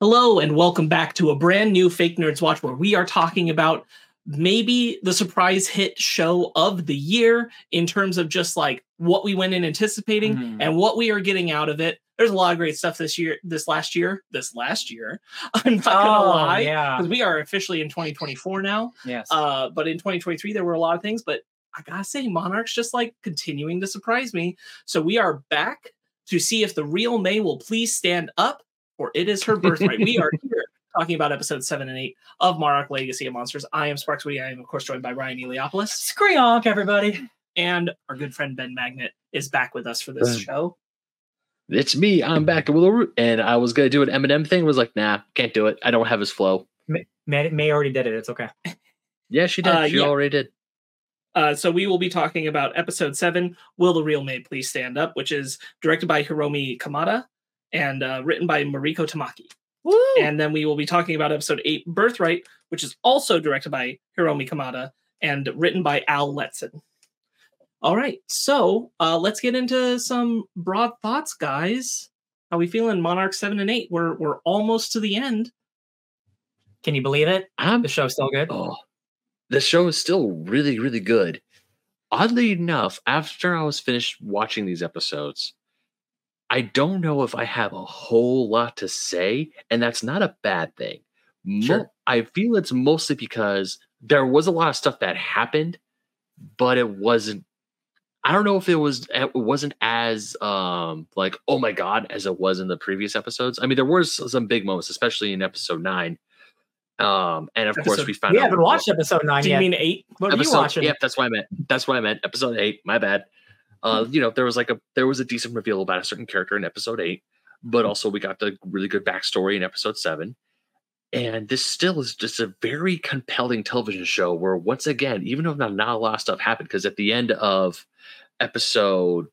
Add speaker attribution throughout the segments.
Speaker 1: Hello, and welcome back to a brand new Fake Nerds Watch where we are talking about maybe the surprise hit show of the year in terms of just like what we went in anticipating
Speaker 2: Mhm.
Speaker 1: and what we are getting out of it. There's a lot of great stuff this year, this last year, this last year. I'm not gonna
Speaker 2: Oh,
Speaker 1: lie.
Speaker 2: yeah.
Speaker 1: Because we are officially in 2024 now.
Speaker 2: Yes.
Speaker 1: Uh, but in 2023, there were a lot of things. But I gotta say, Monarch's just like continuing to surprise me. So we are back to see if the real May will please stand up, or it is her birthright. we are here talking about episode seven and eight of Monarch Legacy of Monsters. I am Sparkz Woody. I am, of course, joined by Ryan Eliopoulos,
Speaker 2: Screonk, everybody.
Speaker 1: and our good friend Ben Magnet is back with us for this
Speaker 3: Ben.
Speaker 1: show.
Speaker 3: It's me. I'm back to Willow Root, and I was gonna do an Eminem thing. Was like, nah, can't do it. I don't have his flow.
Speaker 2: May, May already did it. It's okay.
Speaker 3: Yeah, she did.
Speaker 1: Uh,
Speaker 3: she
Speaker 1: yeah.
Speaker 3: already did.
Speaker 1: Uh, so we will be talking about episode seven, Will the Real May Please Stand Up, which is directed by Hiromi Kamata and uh, written by Mariko Tamaki.
Speaker 2: Woo!
Speaker 1: And then we will be talking about episode eight, Birthright, which is also directed by Hiromi Kamata and written by Al Letson. All right, so uh, let's get into some broad thoughts, guys. How we feeling? Monarch seven and eight. We're we're almost to the end.
Speaker 2: Can you believe it?
Speaker 3: I'm.
Speaker 2: The show's still good.
Speaker 3: Oh, the show is still really, really good. Oddly enough, after I was finished watching these episodes, I don't know if I have a whole lot to say, and that's not a bad thing. Mo-
Speaker 1: Sure.
Speaker 3: I feel it's mostly because there was a lot of stuff that happened, but it wasn't. I don't know if it was it wasn't as um like oh my god as it was in the previous episodes. I mean, there were some big moments, especially in episode nine. Um, and of course we found
Speaker 2: we
Speaker 3: out
Speaker 2: haven't watched episode nine
Speaker 1: Do you
Speaker 2: yet.
Speaker 1: mean eight?
Speaker 2: what are you
Speaker 3: episode,
Speaker 2: watching?
Speaker 3: Yep, that's what I meant. That's what I meant. Episode eight. My bad. Uh, you know, there was like a there was a decent reveal about a certain character in episode eight, but also we got the really good backstory in episode seven. And this still is just a very compelling television show where once again, even though not, not a lot of stuff happened, because at the end of episode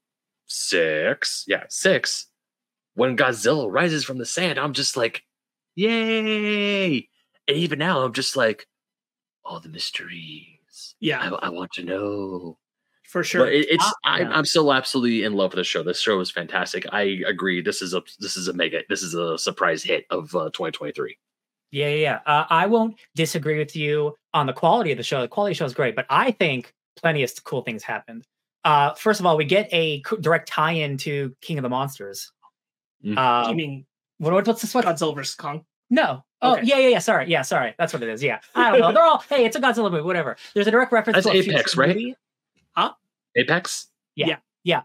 Speaker 3: six, yeah, six, when Godzilla rises from the sand, I'm just like, yay! And even now, I'm just like, all the mysteries.
Speaker 1: Yeah,
Speaker 3: I, I want to know.
Speaker 1: for sure.
Speaker 3: But it, it's
Speaker 2: Ah,
Speaker 3: I'm,
Speaker 2: yeah.
Speaker 3: I'm still absolutely in love with the show. This show is fantastic. I agree. This is a this is a mega this is a surprise hit of uh, 2023.
Speaker 2: Yeah, yeah, yeah. Uh, I won't disagree with you on the quality of the show. The quality of the show is great, but I think plenty of cool things happened. Uh, first of all, we get a direct tie-in to King of the Monsters.
Speaker 3: Mhm.
Speaker 2: Uh,
Speaker 1: you mean
Speaker 2: what, what- what's this one?
Speaker 1: Godzilla vs Kong?
Speaker 2: No. Oh,
Speaker 1: Okay.
Speaker 2: yeah, yeah, yeah. Sorry. Yeah, sorry. That's what it is. Yeah. I don't know. They're all, hey, it's a Godzilla movie, whatever. There's a direct reference
Speaker 3: That's
Speaker 2: to a
Speaker 3: Apex, right?
Speaker 2: movie.
Speaker 3: Apex.
Speaker 2: Yeah. Yeah.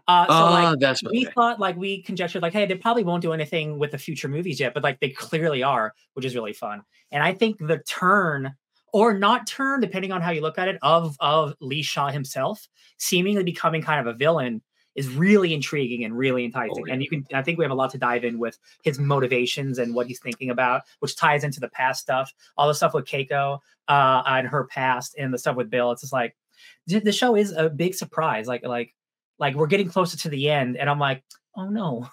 Speaker 2: Uh, so,
Speaker 3: Ah,
Speaker 2: like,
Speaker 3: that's
Speaker 2: we thought, like, we conjectured, like, hey, they probably won't do anything with the future movies yet, but, like, they clearly are, which is really fun. And I think the turn, or not turn, depending on how you look at it, of of Lee Shaw himself seemingly becoming kind of a villain is really intriguing and really enticing.
Speaker 3: yeah.
Speaker 2: And you can, I think we have a lot to dive in with his motivations and what he's thinking about, which ties into the past stuff, all the stuff with Keiko uh, and her past, and the stuff with Bill. It's just like the show is a big surprise. Like, like, like we're getting closer to the end, and I'm like, oh no,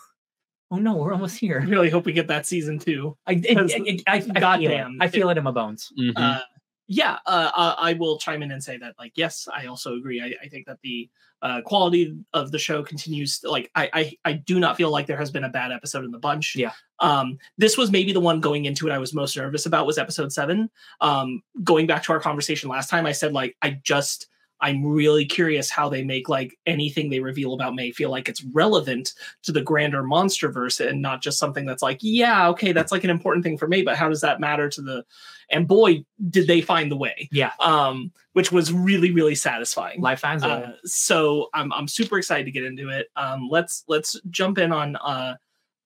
Speaker 2: oh no, we're almost here.
Speaker 1: I
Speaker 2: here.
Speaker 1: really hope we get that season two.
Speaker 2: I, I,
Speaker 1: Because,
Speaker 2: I, I, I feel it.
Speaker 1: goddamn,
Speaker 2: I feel it in my bones.
Speaker 3: Mhm.
Speaker 1: uh, yeah, uh, uh, I will chime in and say that, like, yes, I also agree. I, I think that the uh, quality of the show continues. Like, I, I, I do not feel like there has been a bad episode in the bunch.
Speaker 2: Yeah.
Speaker 1: Um, this was maybe the one going into it I was most nervous about was episode seven. Um, going back to our conversation last time, I said like I just I'm really curious how they make like anything they reveal about May feel like it's relevant to the grander monsterverse and not just something that's like, yeah, okay, that's like an important thing for May, but how does that matter to the and boy, did they find the way.
Speaker 2: Yeah.
Speaker 1: Um, which was really, really satisfying.
Speaker 2: Life fans.
Speaker 1: Uh, so I'm I'm super excited to get into it. Um, let's let's jump in on uh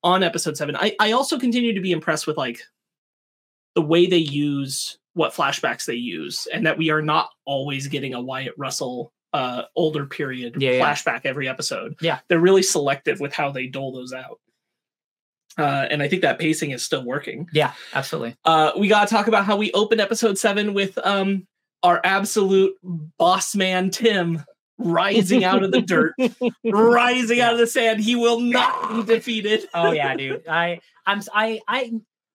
Speaker 1: on episode seven. I I also continue to be impressed with like the way they use what flashbacks they use, and that we are not always getting a Wyatt Russell uh older period
Speaker 2: Yeah, yeah.
Speaker 1: flashback every episode.
Speaker 2: Yeah.
Speaker 1: they're really selective with how they dole those out. Uh, and I think that pacing is still working.
Speaker 2: yeah, absolutely.
Speaker 1: Uh, we got to talk about how we open episode seven with um our absolute boss man Tim rising out of the dirt, rising out of the sand. He will not be defeated.
Speaker 2: Oh yeah, dude. I I'm I I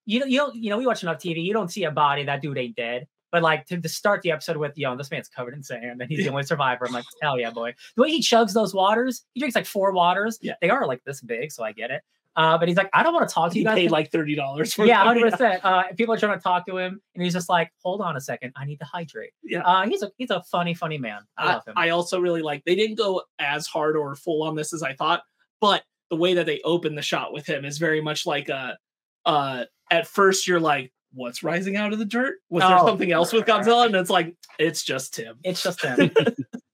Speaker 2: you know you don't you know we watch enough TV. You don't see a body that dude ain't dead. But like to, to start the episode with, yo, this man's covered in sand and he's the only survivor. I'm like, hell yeah, boy. The way he chugs those waters, he drinks like four waters.
Speaker 1: Yeah.
Speaker 2: They are like this big, so I get it. Uh, but he's like, I don't want to talk to
Speaker 1: He
Speaker 2: you guys.
Speaker 1: paid like thirty dollars for
Speaker 2: yeah, hundred percent. Uh, people are trying to talk to him, and he's just like, "Hold on a second, I need to hydrate."
Speaker 1: Yeah.
Speaker 2: uh, he's a he's a funny, funny man. I
Speaker 1: I,
Speaker 2: love him.
Speaker 1: I also really like they didn't go as hard or full on this as I thought, but the way that they open the shot with him is very much like a uh at first you're like, what's rising out of the dirt? Was there
Speaker 2: Oh.
Speaker 1: something else with Godzilla? And it's like, it's just Tim.
Speaker 2: it's just him,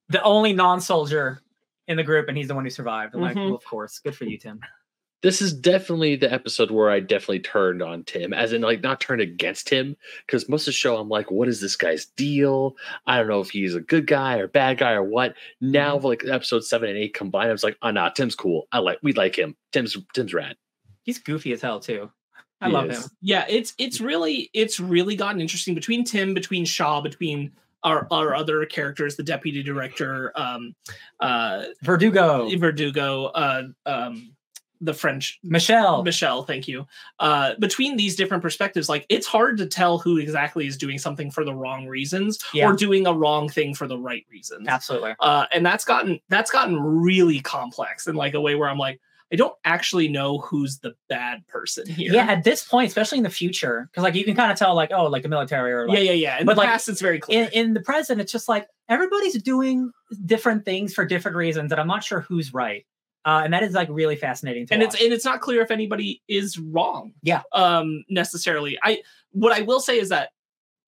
Speaker 2: the only non-soldier in the group, and he's the one who survived. I'm like,
Speaker 1: Mhm.
Speaker 2: well, of course, good for you, Tim.
Speaker 3: this is definitely the episode where I definitely turned on Tim, as in like not turned against him, because most of the show I'm like, what is this guy's deal? I don't know if he's a good guy or bad guy or what. Now,
Speaker 2: Mm-hmm.
Speaker 3: like episode seven and eight combined, I was like, oh nah, Tim's cool. I like we like him. Tim's Tim's rad.
Speaker 2: He's goofy as hell too. I
Speaker 3: He
Speaker 2: love
Speaker 3: is.
Speaker 2: him.
Speaker 1: Yeah, it's it's really it's really gotten interesting between Tim, between Shaw, between our our other characters, the deputy director, um uh
Speaker 2: Verdugo,
Speaker 1: Verdugo, uh um the French
Speaker 2: Michelle.
Speaker 1: Michelle, thank you. Uh, between these different perspectives, like it's hard to tell who exactly is doing something for the wrong reasons
Speaker 2: Yeah.
Speaker 1: or doing a wrong thing for the right reasons.
Speaker 2: Absolutely.
Speaker 1: Uh, and that's gotten that's gotten really complex in like a way where I'm like, I don't actually know who's the bad person here.
Speaker 2: Yeah, at this point, especially in the future, because like you can kind of tell, like, oh, like the military or like
Speaker 1: yeah, yeah, yeah. In
Speaker 2: But,
Speaker 1: the
Speaker 2: like,
Speaker 1: past, it's very clear.
Speaker 2: in, in the present, it's just like everybody's doing different things for different reasons, and I'm not sure who's right. Uh, and that is like really fascinating to
Speaker 1: and
Speaker 2: watch.
Speaker 1: it's and it's not clear if anybody is wrong
Speaker 2: Yeah.
Speaker 1: um necessarily i what i will say is that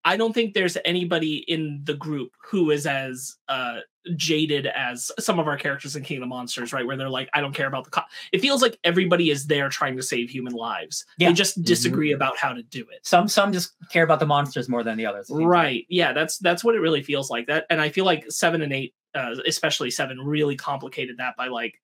Speaker 1: i don't think there's anybody in the group who is as uh jaded as some of our characters in king of the monsters right where they're like i don't care about the co-. it feels like everybody is there trying to save human lives
Speaker 2: Yeah.
Speaker 1: they just disagree about how to do it
Speaker 2: some some just care about the monsters more than the others. it seems like.
Speaker 1: right yeah that's that's what it really feels like that and i feel like seven and eight uh, especially seven really complicated that by like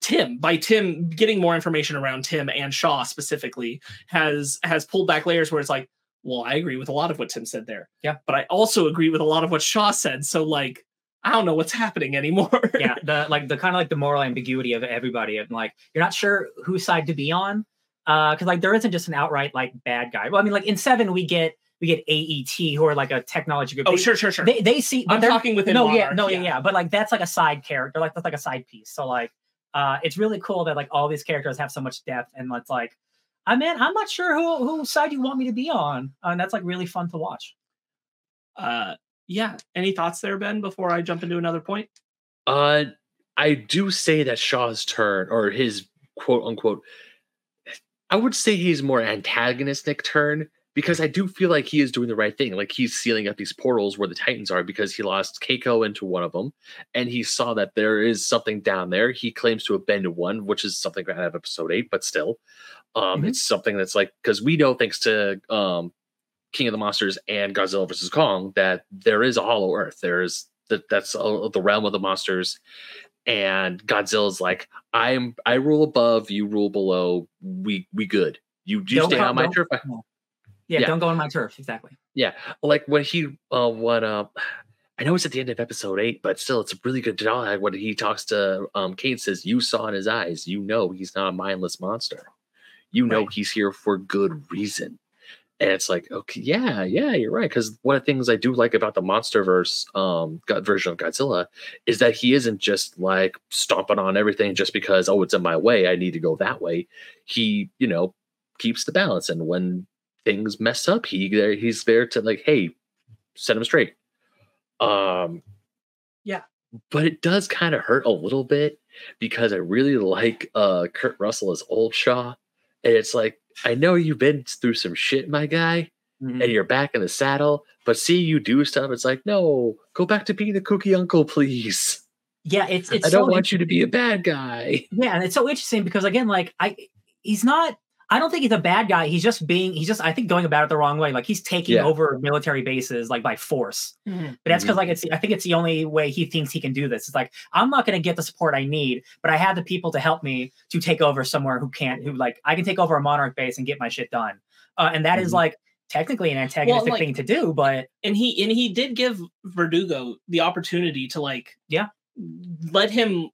Speaker 1: tim by tim getting more information around tim and shaw specifically has has pulled back layers where it's like well i agree with a lot of what tim said there
Speaker 2: Yeah.
Speaker 1: but i also agree with a lot of what shaw said so like i don't know what's happening anymore
Speaker 2: yeah, the like the kind of like the moral ambiguity of everybody, and like you're not sure whose side to be on, Uh because like there isn't just an outright like bad guy. Well, I mean, like in seven we get we get AET who are like a technology group.
Speaker 1: oh
Speaker 2: They-
Speaker 1: sure sure sure
Speaker 2: They they see. but
Speaker 1: i'm
Speaker 2: they're-
Speaker 1: talking within
Speaker 2: no, yeah,
Speaker 1: Monarch,
Speaker 2: no, yeah, yeah, but like that's like a side character, like that's like a side piece. So like, uh, it's really cool that like all these characters have so much depth, and it's like, I mean, I'm not sure who whose side you want me to be on, uh, and that's like really fun to watch.
Speaker 1: uh yeah any thoughts there ben before i jump into another point
Speaker 3: Uh, I do say that Shaw's turn or his quote unquote, I would say he's more antagonistic turn because I do feel like he is doing the right thing. Like he's sealing up these portals where the Titans are because he lost Keiko into one of them and he saw that there is something down there. He claims to have been to one, which is something out of episode eight, but still, um,
Speaker 2: Mhm.
Speaker 3: it's something that's like because we know thanks to um, King of the Monsters and Godzilla versus Kong that there is a Hollow Earth. There is that that's uh, the realm of the monsters and Godzilla's like, I'm I rule above, you rule below. We we good. You you
Speaker 2: Don't
Speaker 3: stay
Speaker 2: come-
Speaker 3: on my turf.
Speaker 2: Yeah,
Speaker 3: Yeah.
Speaker 2: don't go on my turf. Exactly.
Speaker 3: Yeah, like when he uh what uh I know it's at the end of episode eight, but still it's a really good dialogue when he talks to um Kane says, You saw in his eyes, you know he's not a mindless monster. You know
Speaker 1: Right.
Speaker 3: he's here for good reason. And it's like, okay, yeah, yeah, you're right. Because one of the things I do like about the MonsterVerse um, God, version of Godzilla is that he isn't just like stomping on everything just because oh, it's in my way. I need to go that way. He, you know, keeps the balance, and when things mess up, he there he's there to like, hey, set him straight. Um,
Speaker 1: Yeah.
Speaker 3: but it does kind of hurt a little bit because I really like uh Kurt Russell as Old Shaw, and it's like I know you've been through some shit, my guy,
Speaker 2: Mhm.
Speaker 3: and you're back in the saddle. But see you do stuff. It's like, no, go back to being the cookie uncle, please.
Speaker 2: Yeah, it's it's
Speaker 3: I don't
Speaker 2: so
Speaker 3: want you to be a bad guy.
Speaker 2: Yeah, and it's so interesting because again, like I, he's not. I don't think he's a bad guy. He's just being. He's just. I think going about it the wrong way. Like he's taking
Speaker 3: Yeah.
Speaker 2: over military bases like by force. But that's because like it's. I think it's the only way he thinks he can do this. It's like I'm not going to get the support I need, but I have the people to help me to take over somewhere who can't. Who like I can take over a monarch base and get my shit done. Uh, and that is
Speaker 3: Mhm.
Speaker 2: like technically an antagonistic
Speaker 1: like-
Speaker 2: thing to do, but
Speaker 1: and he and he did give Verdugo the opportunity to like
Speaker 2: Yeah.
Speaker 1: let him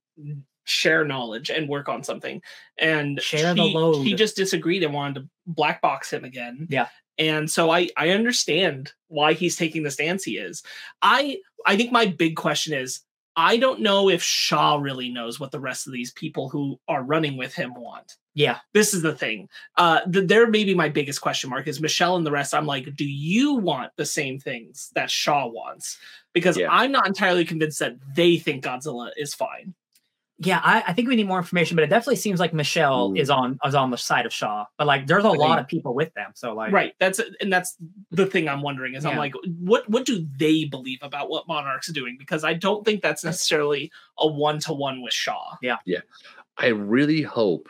Speaker 1: share knowledge and work on something and
Speaker 2: Share the
Speaker 1: he,
Speaker 2: load.
Speaker 1: he just disagreed and wanted to black box him again
Speaker 2: Yeah.
Speaker 1: and so I I understand why he's taking the stance he is. I I think my big question is I don't know if Shaw really knows what the rest of these people who are running with him want.
Speaker 2: Yeah.
Speaker 1: This is the thing. Uh, th- there may be my biggest question mark is Michelle and the rest. I'm like, do you want the same things that Shaw wants? Because
Speaker 3: Yeah.
Speaker 1: I'm not entirely convinced that they think Godzilla is fine.
Speaker 2: Yeah, I, I think we need more information, but it definitely seems like Michelle
Speaker 3: Ooh.
Speaker 2: is on is on the side of Shaw. But like, there's a lot
Speaker 3: Agreed.
Speaker 2: of people with them, so like,
Speaker 1: right. That's and that's the thing I'm wondering is I'm like, what what do they believe about what Monarch's doing? Because I don't think that's necessarily a one to one with Shaw. Yeah, yeah.
Speaker 3: I really hope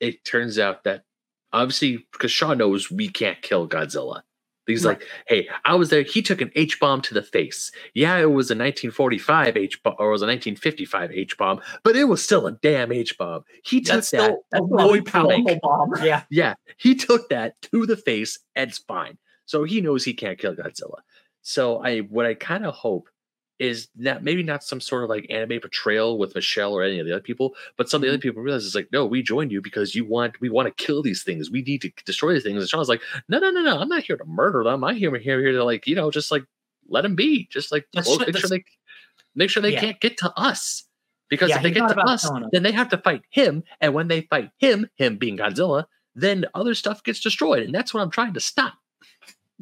Speaker 3: it turns out that obviously because Shaw knows we can't kill Godzilla. He's
Speaker 1: Right.
Speaker 3: like, hey, I was there. He took an H bomb to the face. Yeah, it was a 1945 H bomb or it was a 1955 H bomb, but it was still a damn H bomb. He took
Speaker 1: That's
Speaker 3: that.
Speaker 1: still a
Speaker 2: that's
Speaker 1: really
Speaker 3: point
Speaker 1: powerful
Speaker 3: blank.
Speaker 1: bomb.
Speaker 2: yeah,
Speaker 3: Yeah, he took that to the face and it's fine. So he knows he can't kill Godzilla. So I what I kind of hope is that maybe not some sort of like anime portrayal with Michelle or any of the other people, but some of the other mm-hmm. people realize it's like, no, we joined you because you want we want to kill these things. We need to destroy these things. And Shaw's like, no, no, no, no, I'm not here to murder them. I'm here here here to like, you know, just like let them be. Just like
Speaker 2: That's
Speaker 3: make sure they make sure they
Speaker 2: Yeah.
Speaker 3: can't get to us. Because
Speaker 2: Yeah,
Speaker 3: if they get to
Speaker 2: about
Speaker 3: us,
Speaker 2: killing us.
Speaker 3: then they have to fight him. And when they fight him, him being Godzilla, then other stuff gets destroyed. And that's what I'm trying to stop.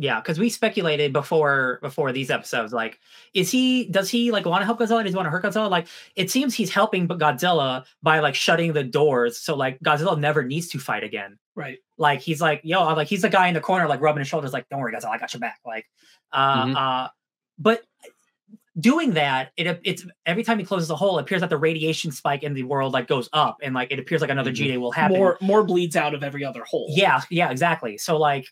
Speaker 2: Yeah, because we speculated before before these episodes, like, is he does he like want to help Godzilla? Does he want to hurt Godzilla? Like, it seems he's helping but Godzilla by like shutting the doors, so like Godzilla never needs to fight again.
Speaker 1: Right.
Speaker 2: like he's like yo like he's the guy in the corner like rubbing his shoulders like don't worry guys i got your back like uh
Speaker 3: Mhm.
Speaker 2: uh but doing that it it's every time he closes a hole it appears that the radiation spike in the world like goes up and like it appears like another
Speaker 3: Mhm.
Speaker 2: g-day will happen
Speaker 1: More more bleeds out of every other hole.
Speaker 2: yeah yeah exactly so like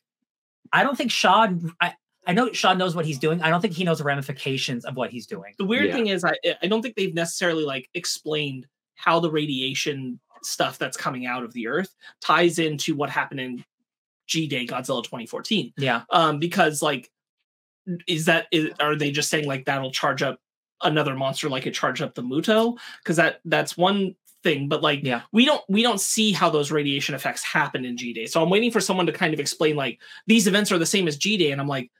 Speaker 2: i don't think shaw i i know shaw knows what he's doing i don't think he knows the ramifications of what he's doing
Speaker 1: The weird
Speaker 3: Yeah.
Speaker 1: thing is, I I don't think they've necessarily like explained how the radiation stuff that's coming out of the Earth ties into what happened in G Day Godzilla 2014.
Speaker 2: yeah
Speaker 1: Um, because like, is that is, are they just saying like that'll charge up another monster like it charged up the Muto? Because that that's one thing, but like
Speaker 2: Yeah.
Speaker 1: we don't we don't see how those radiation effects happen in G Day. So I'm waiting for someone to kind of explain like these events are the same as G Day, and I'm like,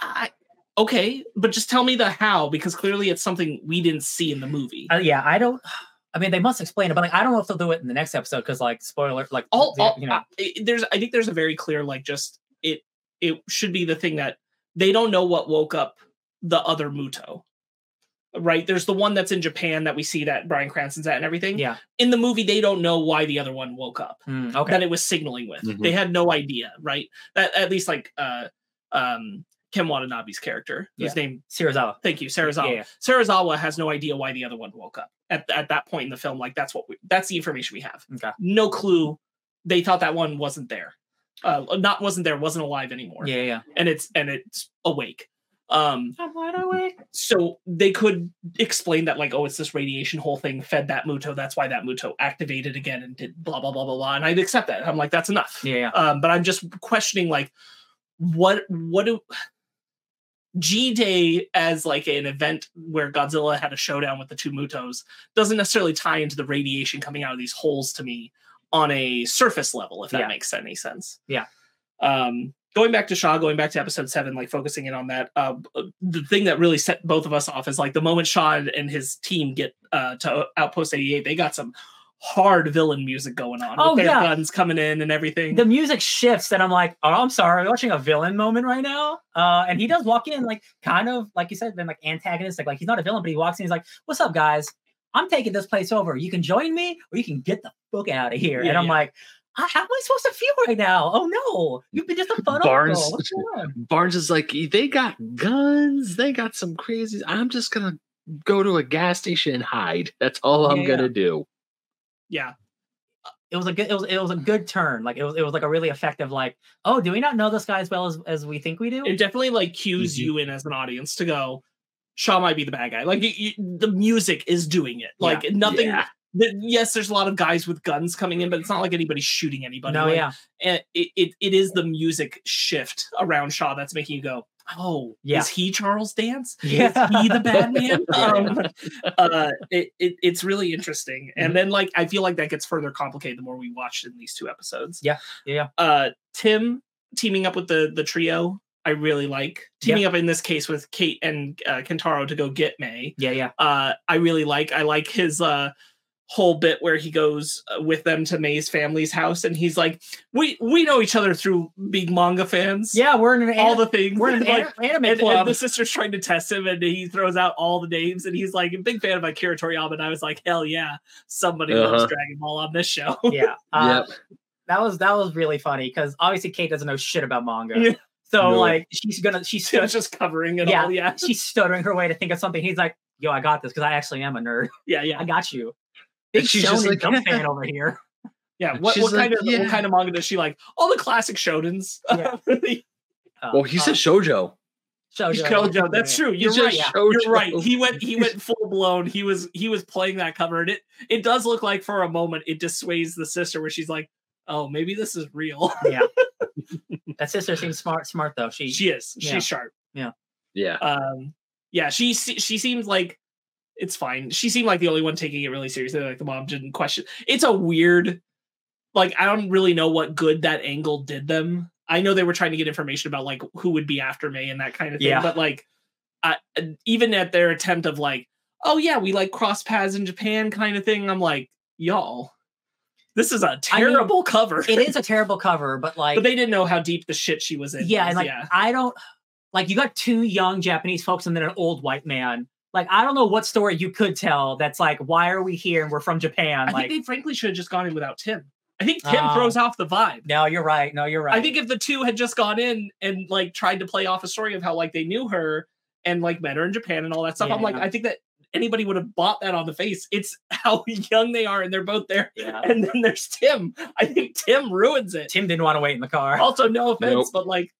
Speaker 1: I okay, but just tell me the how because clearly it's something we didn't see in the movie.
Speaker 2: uh, yeah i don't i mean they must explain it but like i don't know if they'll do it in the next episode because like spoiler like
Speaker 1: all,
Speaker 2: the-
Speaker 1: all
Speaker 2: you know
Speaker 1: I- there's I think there's a very clear like just it it should be the thing that they don't know what woke up the other Muto. Right? There's the one that's in Japan that we see that Bryan Cranston's at and everything.
Speaker 2: yeah
Speaker 1: In the movie, they don't know why the other one woke up.
Speaker 2: Mm, okay
Speaker 1: That it was signaling with.
Speaker 3: Mhm.
Speaker 1: They had no idea, right? That at least like uh um Ken Watanabe's character, whose name
Speaker 2: Serizawa.
Speaker 1: Thank you, Serizawa.
Speaker 2: Yeah, yeah.
Speaker 1: Serizawa has no idea why the other one woke up at, at that point in the film. Like that's what we, that's the information we have.
Speaker 2: Okay.
Speaker 1: No clue. They thought that one wasn't there. Uh, not wasn't there, wasn't alive anymore.
Speaker 2: Yeah, yeah.
Speaker 1: And it's and it's awake. Um,
Speaker 2: I'm wide awake.
Speaker 1: so they could explain that like, oh, it's this radiation whole thing fed that Muto. That's why that Muto activated again and did blah blah blah blah blah. And I'd accept that. I'm like, that's enough.
Speaker 2: Yeah, yeah.
Speaker 1: Um, but I'm just questioning like what what do G Day as like an event where Godzilla had a showdown with the two Mutos doesn't necessarily tie into the radiation coming out of these holes to me on a surface level, if that
Speaker 2: Yeah.
Speaker 1: makes any sense.
Speaker 2: Yeah.
Speaker 1: Um, going back to Shaw, going back to episode seven, like focusing in on that, uh, the thing that really set both of us off is like the moment Shaw and his team get uh, to Outpost 88, they got some hard villain music going on
Speaker 2: Oh,
Speaker 1: with their
Speaker 2: yeah.
Speaker 1: guns coming in and everything.
Speaker 2: The music shifts, and I'm like, oh, I'm sorry, I'm watching a villain moment right now. Uh, and he does walk in, like, kind of, like you said, been like antagonistic. Like he's not a villain, but he walks in, he's like, "What's up, guys? I'm taking this place over. You can join me, or you can get the fuck out of here."
Speaker 1: Yeah,
Speaker 2: and I'm
Speaker 1: yeah.
Speaker 2: like, "Ah, how am I supposed to feel right now? Oh no, you've been just a fun
Speaker 3: Barnes-
Speaker 2: uncle. What's going on?
Speaker 3: Barnes is like, they got guns, they got some crazy. I'm just gonna go to a gas station and hide. That's all I'm
Speaker 2: Yeah,
Speaker 3: gonna
Speaker 2: yeah.
Speaker 3: do.
Speaker 1: yeah.
Speaker 2: It was a good. It was. It was a good turn. Like it was. It was like a really effective. Like, oh, do we not know this guy as well as as we think we do?
Speaker 1: it definitely like cues
Speaker 3: Mhm.
Speaker 1: you in as an audience to go shaw might be the bad guy like you, you, the music is doing it like nothing
Speaker 3: Yeah.
Speaker 1: The, yes there's a lot of guys with guns coming in but it's not like anybody's shooting anybody
Speaker 2: no,
Speaker 1: like,
Speaker 2: yeah,
Speaker 1: and it, it, it is the music shift around shaw that's making you go oh
Speaker 2: Yeah.
Speaker 1: is he charles dance
Speaker 2: yeah.
Speaker 1: is he the bad man um, uh, it, it, it's really interesting and then like i feel like that gets further complicated the more we watch in these two episodes
Speaker 2: Yeah, yeah, yeah.
Speaker 1: uh tim teaming up with the the trio. I really like teaming up in this case with Kate and uh, Kentaro to go get May.
Speaker 2: Yeah, yeah.
Speaker 1: Uh, I really like. I like his uh, whole bit where he goes uh, with them to May's family's house, and he's like, "We we know each other through being manga fans.
Speaker 2: Yeah, we're in an
Speaker 1: all
Speaker 2: an-
Speaker 1: the things.
Speaker 2: we're in an
Speaker 1: like,
Speaker 2: an- anime
Speaker 1: and,
Speaker 2: club.
Speaker 1: and the sister's trying to test him, and he throws out all the names, and he's like a big fan of Akira Toriyama. And I was like, hell yeah, somebody loves
Speaker 3: Uh-huh.
Speaker 1: Dragon Ball on this show.
Speaker 2: yeah. Uh,
Speaker 3: Yep.
Speaker 2: That was that was really funny because obviously Kate doesn't know shit about manga.
Speaker 1: Yeah.
Speaker 2: So
Speaker 3: No.
Speaker 2: like she's gonna she's
Speaker 1: Yeah, just covering it
Speaker 2: Yeah.
Speaker 1: all. Yeah,
Speaker 2: she's stuttering her way to think of something. He's like, "Yo, I got this because I actually am a nerd.
Speaker 1: yeah, yeah,
Speaker 2: I got you."
Speaker 3: And
Speaker 2: Big
Speaker 3: she's just
Speaker 2: shonen
Speaker 3: like,
Speaker 2: jump fan over here.
Speaker 1: yeah. What,
Speaker 3: She's
Speaker 1: what kind of
Speaker 3: yeah.
Speaker 1: what kind of manga does she like? All the classic shonens.
Speaker 2: Yeah. Uh,
Speaker 3: Well, he said shojo.
Speaker 2: Shoujo.
Speaker 1: Shoujo. That's true. You're
Speaker 3: He's
Speaker 1: right.
Speaker 3: just
Speaker 1: You're right. He went. He went full blown. He was. He was playing that cover, and it. It does look like for a moment it dissuades the sister, where she's like, "Oh, maybe this is real."
Speaker 2: Yeah. that sister seems smart. Smart though. She.
Speaker 1: she is.
Speaker 2: Yeah.
Speaker 1: She's sharp.
Speaker 3: Yeah. Yeah.
Speaker 1: Um. Yeah. She. She seems like it's fine. She seemed like the only one taking it really seriously. Like the mom didn't question. It's a weird. Like I don't really know what good that angle did them. I know they were trying to get information about like who would be after May and that kind of thing.
Speaker 2: Yeah.
Speaker 1: But like, I, even at their attempt of like, oh yeah, we like cross paths in Japan kind of thing. I'm like, y'all, this is a terrible cover.
Speaker 2: It is a terrible cover, but like,
Speaker 1: but they didn't know how deep the shit she was in.
Speaker 2: yeah,
Speaker 1: was,
Speaker 2: and like
Speaker 1: yeah.
Speaker 2: I don't like you got two young Japanese folks and then an old white man. Like I don't know what story you could tell that's like, why are we here and we're from Japan?
Speaker 1: I
Speaker 2: like,
Speaker 1: think they frankly should have just gone in without Tim. I think Tim
Speaker 2: Oh.
Speaker 1: throws off the vibe.
Speaker 2: no, you're right. No, you're right.
Speaker 1: I think if the two had just gone in and like tried to play off a story of how like they knew her and like met her in Japan and all that stuff, I'm like,
Speaker 2: Yeah.
Speaker 1: I think that anybody would have bought that on the face. It's how young they are and they're both there.
Speaker 2: yeah.
Speaker 1: And then there's Tim. I think Tim ruins it.
Speaker 2: Tim didn't want to wait in the car.
Speaker 1: Also, no offense,
Speaker 3: Nope.
Speaker 1: but like,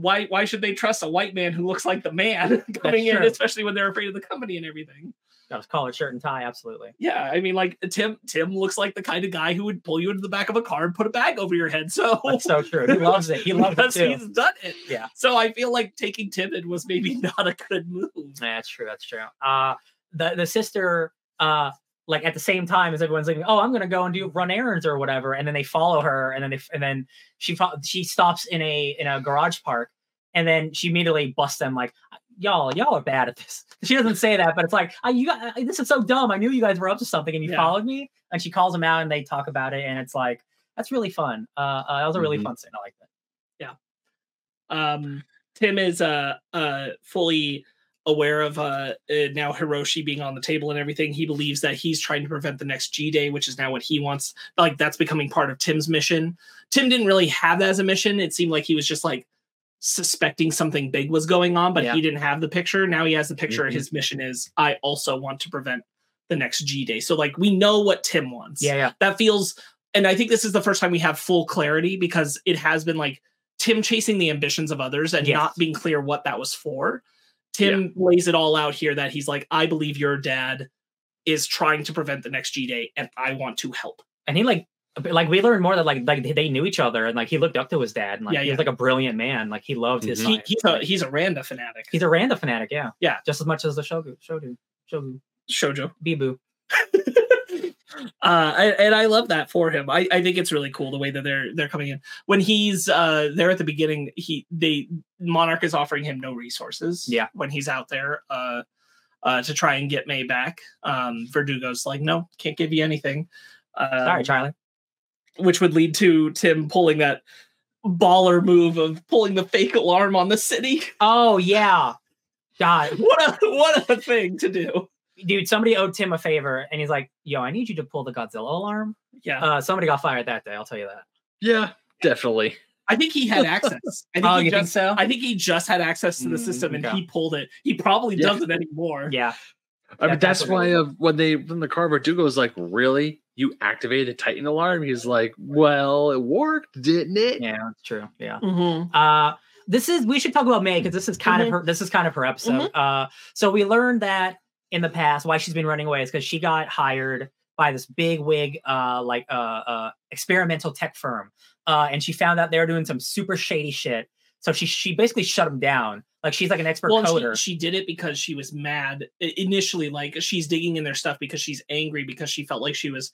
Speaker 1: why why should they trust a white man who looks like the man coming in, especially when they're afraid of the company and everything?
Speaker 2: That was collared shirt and tie, absolutely.
Speaker 1: Yeah, I mean, like Tim. Tim looks like the kind of guy who would pull you into the back of a car and put a bag over your head. So
Speaker 2: That's so true. He loves it. He loves it too.
Speaker 1: he's done it.
Speaker 2: Yeah.
Speaker 1: So I feel like taking Timid was maybe not a good move.
Speaker 2: That's true. That's true. Uh the the sister uh like at the same time as everyone's like, oh, I'm gonna go and do run errands or whatever, and then they follow her, and then they and then she she stops in a in a garage park, and then she immediately busts them like, y'all y'all are bad at this. She doesn't say that, but it's like, I, you got, this is so dumb. I knew you guys were up to something, and you
Speaker 1: Yeah.
Speaker 2: followed me. And she calls them out, and they talk about it, and it's like that's really fun. Uh, uh that was a really
Speaker 3: Mhm.
Speaker 2: fun scene. I like that. Yeah.
Speaker 1: Um, Tim is uh uh fully aware of uh, uh now Hiroshi being on the table and everything. He believes that he's trying to prevent the next G Day, which is now what he wants. Like that's becoming part of Tim's mission. Tim didn't really have that as a mission. It seemed like he was just like suspecting something big was going on, but
Speaker 2: Yeah.
Speaker 1: he didn't have the picture. Now he has the picture.
Speaker 3: Mhm.
Speaker 1: His mission is I also want to prevent the next G Day. So like we know what Tim wants
Speaker 2: Yeah, yeah.
Speaker 1: that feels and i think this is the first time we have full clarity because it has been like tim chasing the ambitions of others and
Speaker 2: Yes.
Speaker 1: not being clear what that was for tim lays it all out here that he's like i believe your dad is trying to prevent the next g day and i want to help
Speaker 2: and he like like we learned more that like like they knew each other and like he looked up to his dad and like
Speaker 1: Yeah,
Speaker 2: he
Speaker 1: yeah.
Speaker 2: was like a brilliant man like he loved his
Speaker 3: Mhm.
Speaker 1: he, he's a he's a randa fanatic
Speaker 2: he's a randa fanatic yeah
Speaker 1: Yeah.
Speaker 2: just as much as the shogu shogu shogu
Speaker 1: shojo
Speaker 2: bibu
Speaker 1: uh and, i love that for him. I, I think it's really cool the way that they're they're coming in. When he's uh there at the beginning he they monarch is offering him no resources
Speaker 2: Yeah.
Speaker 1: when he's out there uh uh to try and get may back. Um verdugo's like no can't give you anything. Uh
Speaker 2: sorry charlie.
Speaker 1: which would lead to tim pulling that baller move of pulling the fake alarm on the city.
Speaker 2: Oh yeah. God.
Speaker 1: What a what a thing to do
Speaker 2: dude somebody owed tim a favor and he's like yo i need you to pull the godzilla alarm
Speaker 1: yeah
Speaker 2: uh somebody got fired that day i'll tell you that
Speaker 3: Yeah, definitely.
Speaker 1: i think he had access i think
Speaker 2: oh
Speaker 1: he
Speaker 2: you
Speaker 1: just
Speaker 2: think so
Speaker 1: I think he just had access to the
Speaker 2: Mm,
Speaker 1: system and
Speaker 2: okay.
Speaker 1: he pulled it. He probably
Speaker 3: Yeah.
Speaker 1: doesn't anymore.
Speaker 2: yeah
Speaker 3: I mean,
Speaker 2: That-
Speaker 3: that's,
Speaker 2: that's
Speaker 3: why uh, when they when the car Verdugo was like, "Really, you activated the Titan alarm?" He's like, "Well, it worked, didn't it?"
Speaker 2: yeah that's true yeah
Speaker 1: Mm-hmm.
Speaker 2: Uh, this is we should talk about May because this is kind
Speaker 1: Mhm.
Speaker 2: of her. This is kind of her episode. Uh, so we learned that in the past why she's been running away is because she got hired by this big wig, uh, like uh, uh, experimental tech firm, uh, and she found out they were doing some super shady shit. So she she basically shut them down. Like she's like an expert
Speaker 1: Well,
Speaker 2: coder.
Speaker 1: she, she did it because she was mad initially. Like she's digging in their stuff because she's angry because she felt like she was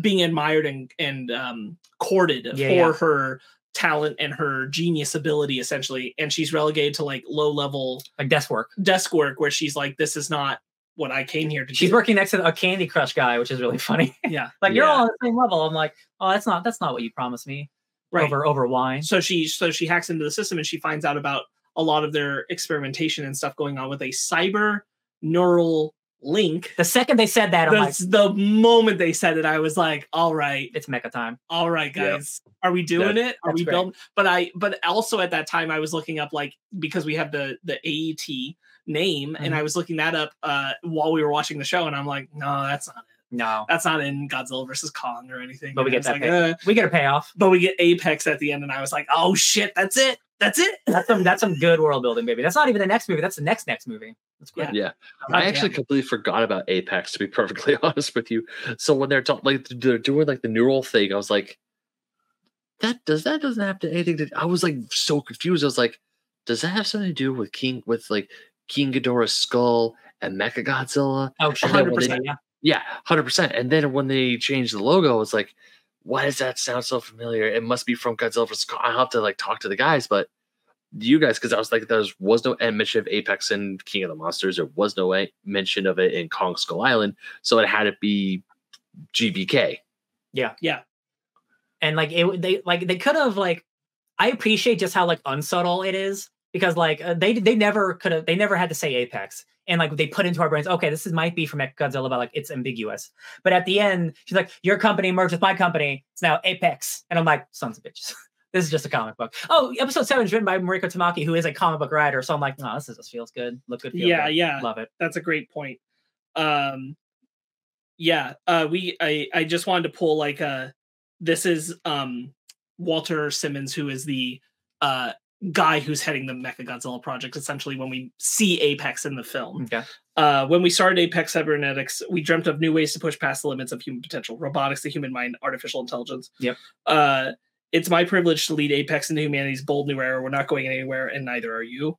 Speaker 1: being admired and and um, courted
Speaker 2: Yeah,
Speaker 1: for
Speaker 2: yeah.
Speaker 1: her talent and her genius ability essentially and she's relegated to like low level
Speaker 2: like desk work.
Speaker 1: desk work where she's like this is not what i came here to
Speaker 2: She's
Speaker 1: do
Speaker 2: working next to a Candy Crush guy, which is really funny.
Speaker 1: yeah
Speaker 2: like you're
Speaker 3: Yeah.
Speaker 2: all on the same level. I'm like, oh, that's not that's not what you promised me.
Speaker 1: right
Speaker 2: Over over wine.
Speaker 1: so she so she hacks into the system and she finds out about a lot of their experimentation and stuff going on with a cyber neural link
Speaker 2: The second they said that, I'm like,
Speaker 1: the moment they said it i was like all right
Speaker 2: it's mecha time.
Speaker 1: all right
Speaker 3: Yeah.
Speaker 1: guys are we doing it are we
Speaker 2: great.
Speaker 1: building but i but also at that time i was looking up like because we have the the aet name and
Speaker 2: Mhm.
Speaker 1: i was looking that up uh while we were watching the show and i'm like no that's not it
Speaker 2: No,
Speaker 1: that's not in godzilla versus kong or anything
Speaker 2: But we get that
Speaker 1: like, uh,
Speaker 2: we get a payoff.
Speaker 1: but we get apex at the end and i was like oh shit that's it that's it
Speaker 2: That's some that's some good world building, baby. That's not even the next movie. That's the next next movie. That's great.
Speaker 3: Yeah.
Speaker 1: Oh,
Speaker 3: I actually completely forgot about Apex to be perfectly honest with you. So when they're talking like they're doing like the neural thing, I was like, that does that doesn't have to anything to I was like so confused. I was like, does that have something to do with King with like King Ghidorah's skull and Mecha Godzilla?
Speaker 2: Oh, sure.
Speaker 3: And then they-
Speaker 2: yeah.
Speaker 3: Yeah, hundred percent. And then when they changed the logo, it's like, why does that sound so familiar? It must be from Godzilla vs. Kong. I'll have to like talk to the guys, but you guys, because I was like, there was no mention of Apex in King of the Monsters. There was no a- mention of it in Kong Skull Island, so it had to be GBK. Yeah. Yeah.
Speaker 2: And like it they like they could have like i appreciate just how like unsubtle it is because like uh, they they never could have they never had to say apex. And like they put into our brains okay this is might be from godzilla but like it's ambiguous. But at the end she's like your company merged with my company. It's now apex. And i'm like sons of bitches. This is just a comic book. Oh episode 7 is written by mariko tamaki who is a comic book writer. So i'm like no this is, just feels good. Look good feel
Speaker 1: yeah
Speaker 2: good.
Speaker 1: yeah.
Speaker 2: Love it.
Speaker 1: That's a great point. Um yeah uh we i i just wanted to pull like uh this is um walter simmons who is the uh guy who's heading the mecha godzilla project essentially when we see apex in the film.
Speaker 2: Okay
Speaker 1: uh when we started apex cybernetics we dreamt of new ways to push past the limits of human potential robotics the human mind artificial intelligence.
Speaker 2: Yep.
Speaker 1: uh it's my privilege to lead apex into humanity's bold new era. We're not going anywhere and neither are you.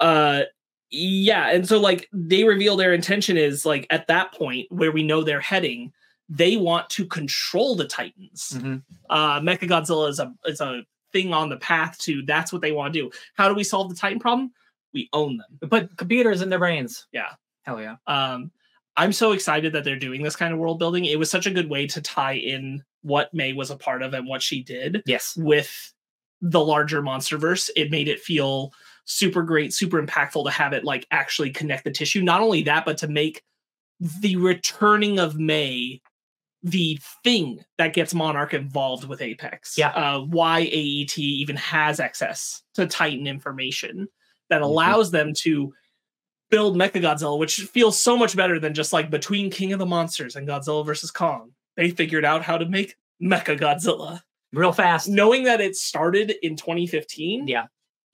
Speaker 1: Uh yeah and so like they reveal their intention is like at that point where we know they're heading they want to control the titans.
Speaker 2: Mhm.
Speaker 1: uh mechagodzilla is a is a thing on the path to that's what they want to do. How do we solve the titan problem? We own them.
Speaker 2: We put computers in their brains.
Speaker 1: Yeah.
Speaker 2: hell yeah.
Speaker 1: Um i'm so excited that they're doing this kind of world building. It was such a good way to tie in what may was a part of and what she did
Speaker 2: yes.
Speaker 1: with the larger monsterverse. It made it feel super great super impactful to have it like actually connect the tissue. Not only that but to make the returning of may the thing that gets monarch involved with apex
Speaker 2: Yeah.
Speaker 1: uh, why aet even has access to titan information that
Speaker 3: Mhm.
Speaker 1: allows them to build mechagodzilla which feels so much better than just like between king of the monsters and godzilla versus kong they figured out how to make mechagodzilla
Speaker 2: real fast
Speaker 1: knowing that it started in 2015
Speaker 2: yeah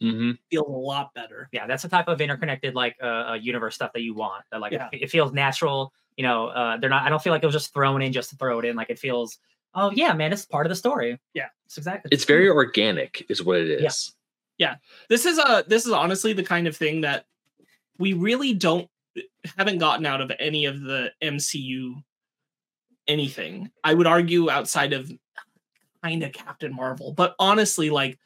Speaker 3: Mm-hmm.
Speaker 1: feels a lot better
Speaker 2: yeah that's the type of interconnected like uh, uh universe stuff that you want that like
Speaker 1: Yeah.
Speaker 2: it, it feels natural you know uh they're not i don't feel like it was just thrown in just to throw it in like it feels oh yeah man it's part of the story
Speaker 1: Yeah.
Speaker 2: it's exactly
Speaker 3: It's very organic, is what it is.
Speaker 2: Yeah.
Speaker 1: this is a this is honestly the kind of thing that we really don't haven't gotten out of any of the mcu anything i would argue outside of kind of captain marvel but honestly like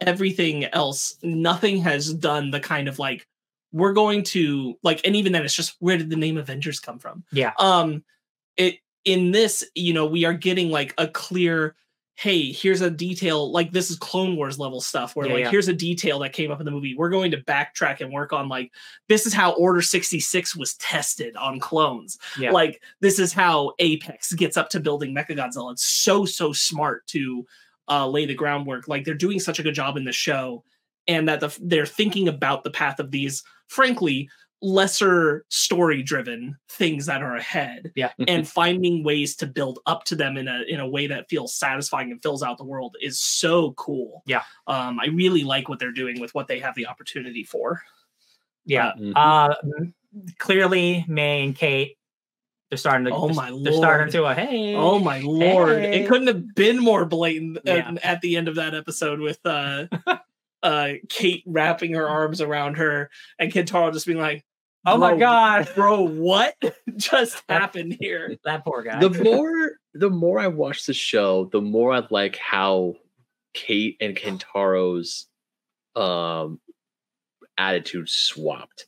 Speaker 1: everything else nothing has done the kind of like we're going to like and even then it's just where did the name avengers come from
Speaker 2: Yeah.
Speaker 1: um it in this you know we are getting like a clear hey here's a detail like this is clone wars level stuff where
Speaker 2: Yeah,
Speaker 1: like
Speaker 2: yeah.
Speaker 1: here's a detail that came up in the movie we're going to backtrack and work on like this is how order 66 was tested on clones
Speaker 2: Yeah.
Speaker 1: like this is how apex gets up to building mechagodzilla it's so so smart to uh lay the groundwork like they're doing such a good job in the show and that the, they're thinking about the path of these frankly lesser story driven things that are ahead
Speaker 2: Yeah.
Speaker 1: and finding ways to build up to them in a in a way that feels satisfying and fills out the world is so cool
Speaker 2: Yeah.
Speaker 1: um i really like what they're doing with what they have the opportunity for
Speaker 2: yeah
Speaker 3: Mhm.
Speaker 2: uh clearly may and kate they're starting to
Speaker 1: Oh my
Speaker 2: they're starting
Speaker 1: lord.
Speaker 2: to a hey
Speaker 1: Oh my lord!
Speaker 2: Hey.
Speaker 1: It couldn't have been more blatant
Speaker 2: Yeah.
Speaker 1: at, at the end of that episode with uh, uh, Kate wrapping her arms around her and Kentaro just being like,
Speaker 2: oh my
Speaker 1: "Bro,
Speaker 2: god
Speaker 1: bro, what just happened here?"
Speaker 2: that poor guy
Speaker 3: The more the more I watch the show, the more I like how Kate and Kentaro's um attitude swapped.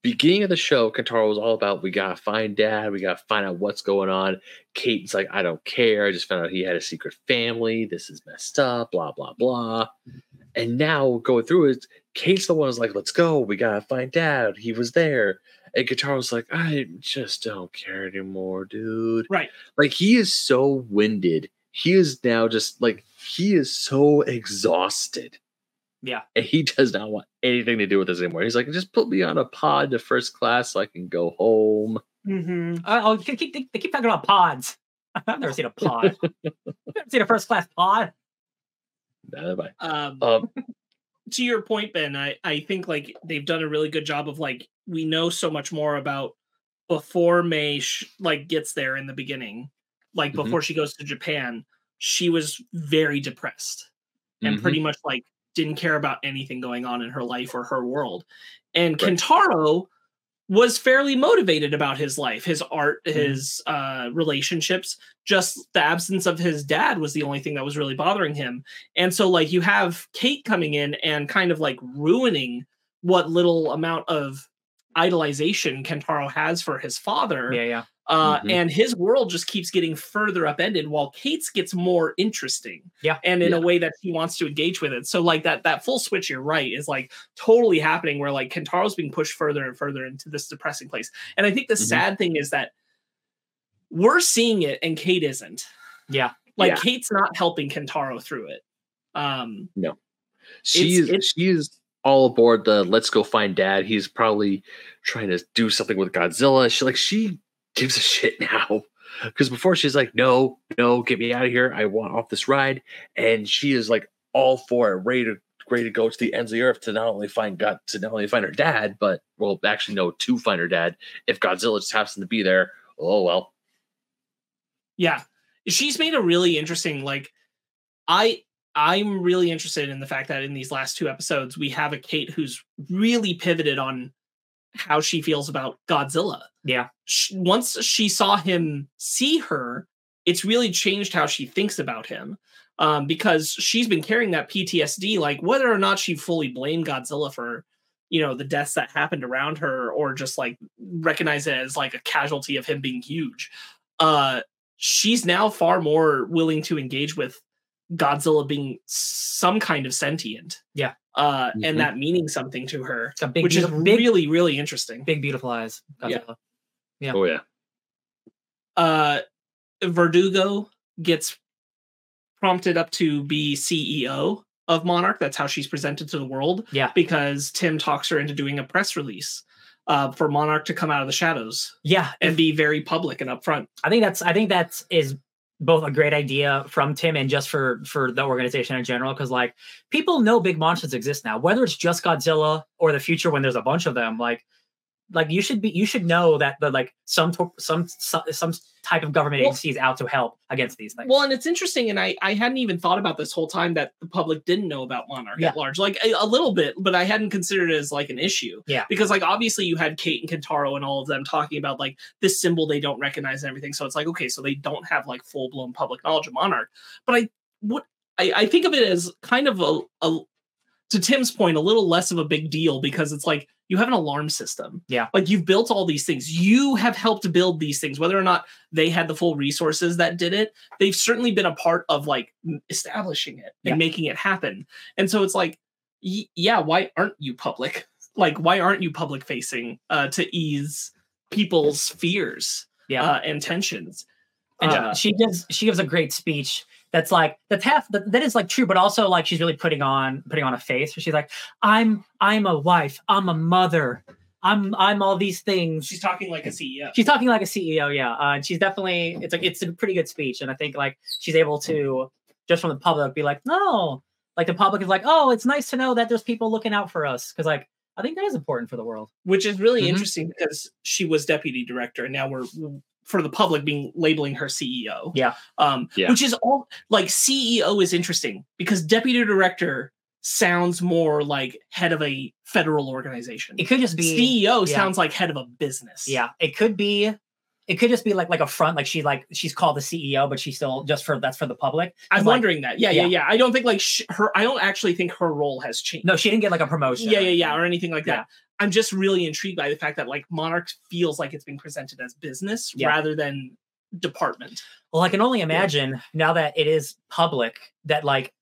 Speaker 3: Beginning of the show, Kentaro was all about we gotta find dad, we gotta find out what's going on. Kate's like, I don't care. I just found out he had a secret family. This is messed up, blah, blah, blah. And now going through it, Kate's the one who's like, let's go, we gotta find dad. He was there. And Kentaro's like, I just don't care anymore, dude.
Speaker 1: Right.
Speaker 3: Like he is so winded. He is now just like he is so exhausted.
Speaker 2: Yeah.
Speaker 3: And he does not want anything to do with this anymore. He's like, just put me on a pod to first class so I can go home.
Speaker 1: Mm-hmm.
Speaker 2: Uh, oh, they keep, they keep talking about pods. I've never seen a pod. I've never seen a first class pod.
Speaker 3: Neither have I.
Speaker 1: Um,
Speaker 3: Um,
Speaker 1: to your point, Ben, I, I think like they've done a really good job of like we know so much more about before May sh- like gets there in the beginning, like
Speaker 3: Mhm.
Speaker 1: before she goes to Japan, she was very depressed and
Speaker 3: Mhm.
Speaker 1: pretty much like didn't care about anything going on in her life or her world. And
Speaker 3: Right.
Speaker 1: Kentaro was fairly motivated about his life, his art,
Speaker 3: Mhm.
Speaker 1: his uh, relationships. Just the absence of his dad was the only thing that was really bothering him. And so, like, you have Kate coming in and kind of like ruining what little amount of idolization Kentaro has for his father.
Speaker 2: Yeah, yeah.
Speaker 1: Uh,
Speaker 3: Mhm.
Speaker 1: And his world just keeps getting further upended while Kate's gets more interesting.
Speaker 2: Yeah.
Speaker 1: And in
Speaker 3: Yeah.
Speaker 1: a way that he wants to engage with it. So like that that full switch, you're right, is like totally happening where like Kentaro's being pushed further and further into this depressing place. And I think the
Speaker 3: Mhm.
Speaker 1: sad thing is that we're seeing it and Kate isn't.
Speaker 2: Yeah.
Speaker 1: Like
Speaker 3: Yeah.
Speaker 1: Kate's not helping Kentaro through it. Um
Speaker 3: she
Speaker 1: It's-
Speaker 3: is
Speaker 1: it's-
Speaker 3: she is all aboard the let's go find dad. He's probably trying to do something with Godzilla. She like she gives a shit now. Because before she's like, no, no, get me out of here. I want off this ride. And she is like all for it, ready to ready to go to the ends of the earth to not only find God to not only find her dad, but well, actually no, to find her dad. If Godzilla just happens to be there, oh well.
Speaker 1: yeah she's made a really interesting like i i'm really interested in the fact that in these last two episodes we have a kate who's really pivoted on how she feels about godzilla
Speaker 2: Yeah.
Speaker 1: Sh once she saw him see her it's really changed how she thinks about him um, because she's been carrying that ptsd like whether or not she fully blamed godzilla for you know the deaths that happened around her or just like recognize it as like a casualty of him being huge uh she's now far more willing to engage with Godzilla being some kind of sentient.
Speaker 2: Yeah.
Speaker 1: Uh,
Speaker 3: Mhm.
Speaker 1: and that meaning something to her,
Speaker 2: big,
Speaker 1: which is
Speaker 2: big,
Speaker 1: really, really interesting.
Speaker 2: big, beautiful eyes.
Speaker 1: Yeah.
Speaker 2: Godzilla. Yeah.
Speaker 3: Oh yeah.
Speaker 1: Uh, Verdugo gets prompted up to be CEO of Monarch. That's how she's presented to the world.
Speaker 2: Yeah.
Speaker 1: Because Tim talks her into doing a press release uh, for Monarch to come out of the shadows
Speaker 2: Yeah,
Speaker 1: and be very public and upfront.
Speaker 2: I think that's I think that is both a great idea from Tim and just for for the organization in general because like people know big monsters exist now whether it's just Godzilla or the future when there's a bunch of them like like you should be you should know that the like some to- some some, some type of government
Speaker 1: Well-
Speaker 2: agency is out to help against these things.
Speaker 1: Well, and it's interesting, and I I hadn't even thought about this whole time that the public didn't know about Monarch
Speaker 2: Yeah.
Speaker 1: at large, like a, a little bit, but I hadn't considered it as like an issue.
Speaker 2: Yeah.
Speaker 1: because like obviously you had Kate and Kentaro and all of them talking about like this symbol they don't recognize and everything. So it's like okay, so they don't have like full blown public knowledge of Monarch. But I what I, I think of it as kind of a, a to Tim's point, a little less of a big deal because it's like you have an alarm system.
Speaker 2: Yeah.
Speaker 1: Like you've built all these things. You have helped build these things, whether or not they had the full resources that did it. They've certainly been a part of like establishing it and
Speaker 2: Yeah.
Speaker 1: making it happen. And so it's like, y- yeah, why aren't you public? Like, why aren't you public facing uh, to ease people's fears
Speaker 2: Yeah.
Speaker 1: uh, and tensions?
Speaker 2: and
Speaker 1: Uh,
Speaker 2: she gives she gives a great speech that's like that's half that, that is like true but also like she's really putting on putting on a face she's like i'm i'm a wife. I'm a mother. I'm i'm all these things.
Speaker 1: She's talking like a CEO.
Speaker 2: she's talking like a ceo yeah. Uh, and she's definitely it's like it's a pretty good speech and i think like she's able to just from the public be like no. Like the public is like oh it's nice to know that there's people looking out for us. Because like i think that is important for the world.
Speaker 1: Which is really
Speaker 3: Mhm.
Speaker 1: interesting because she was deputy director and now we're for the public being labeling her CEO.
Speaker 2: Yeah.
Speaker 1: Um
Speaker 3: Yeah.
Speaker 1: which is all like CEO is interesting because deputy director sounds more like head of a federal organization.
Speaker 2: it could just be
Speaker 1: CEO
Speaker 2: yeah.
Speaker 1: sounds like head of a business.
Speaker 2: Yeah, it could be it could just be like like a front, like she like she's called the CEO, but she's still just for that's for the public.
Speaker 1: I'm
Speaker 2: like-
Speaker 1: wondering that. Yeah, yeah,
Speaker 2: Yeah.
Speaker 1: yeah. I don't think like sh- her. I don't actually think her role has changed.
Speaker 2: No, she didn't get like a promotion.
Speaker 1: yeah, yeah, yeah, or anything like
Speaker 2: Yeah.
Speaker 1: that. I'm just really intrigued by the fact that like Monarch feels like it's being presented as business
Speaker 2: Yeah.
Speaker 1: rather than department.
Speaker 2: Well, I can only imagine now that it is public that like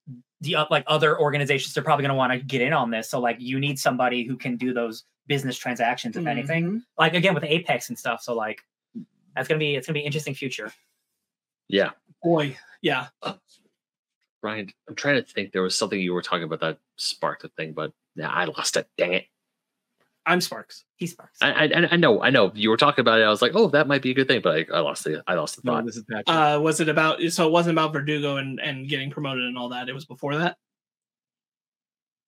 Speaker 2: the uh, like other organizations are probably going to want to get in on this. So like you need somebody who can do those business transactions, if anything.
Speaker 1: Mhm.
Speaker 2: Like again with Apex and stuff. So like that's gonna be it's gonna be interesting future.
Speaker 3: Yeah.
Speaker 1: boy, yeah.
Speaker 3: Ryan, I'm trying to think. There was something you were talking about that sparked the thing, but yeah, I lost it. Dang it.
Speaker 1: I'm Sparkz.
Speaker 2: He sparks.
Speaker 3: I, I I know, I know. You were talking about it. I was like, oh, that might be a good thing, but I, I lost the I lost the
Speaker 4: No,
Speaker 3: thought.
Speaker 4: this is Patrick.
Speaker 1: Uh, was it about? So it wasn't about Verdugo and and getting promoted and all that. It was before that.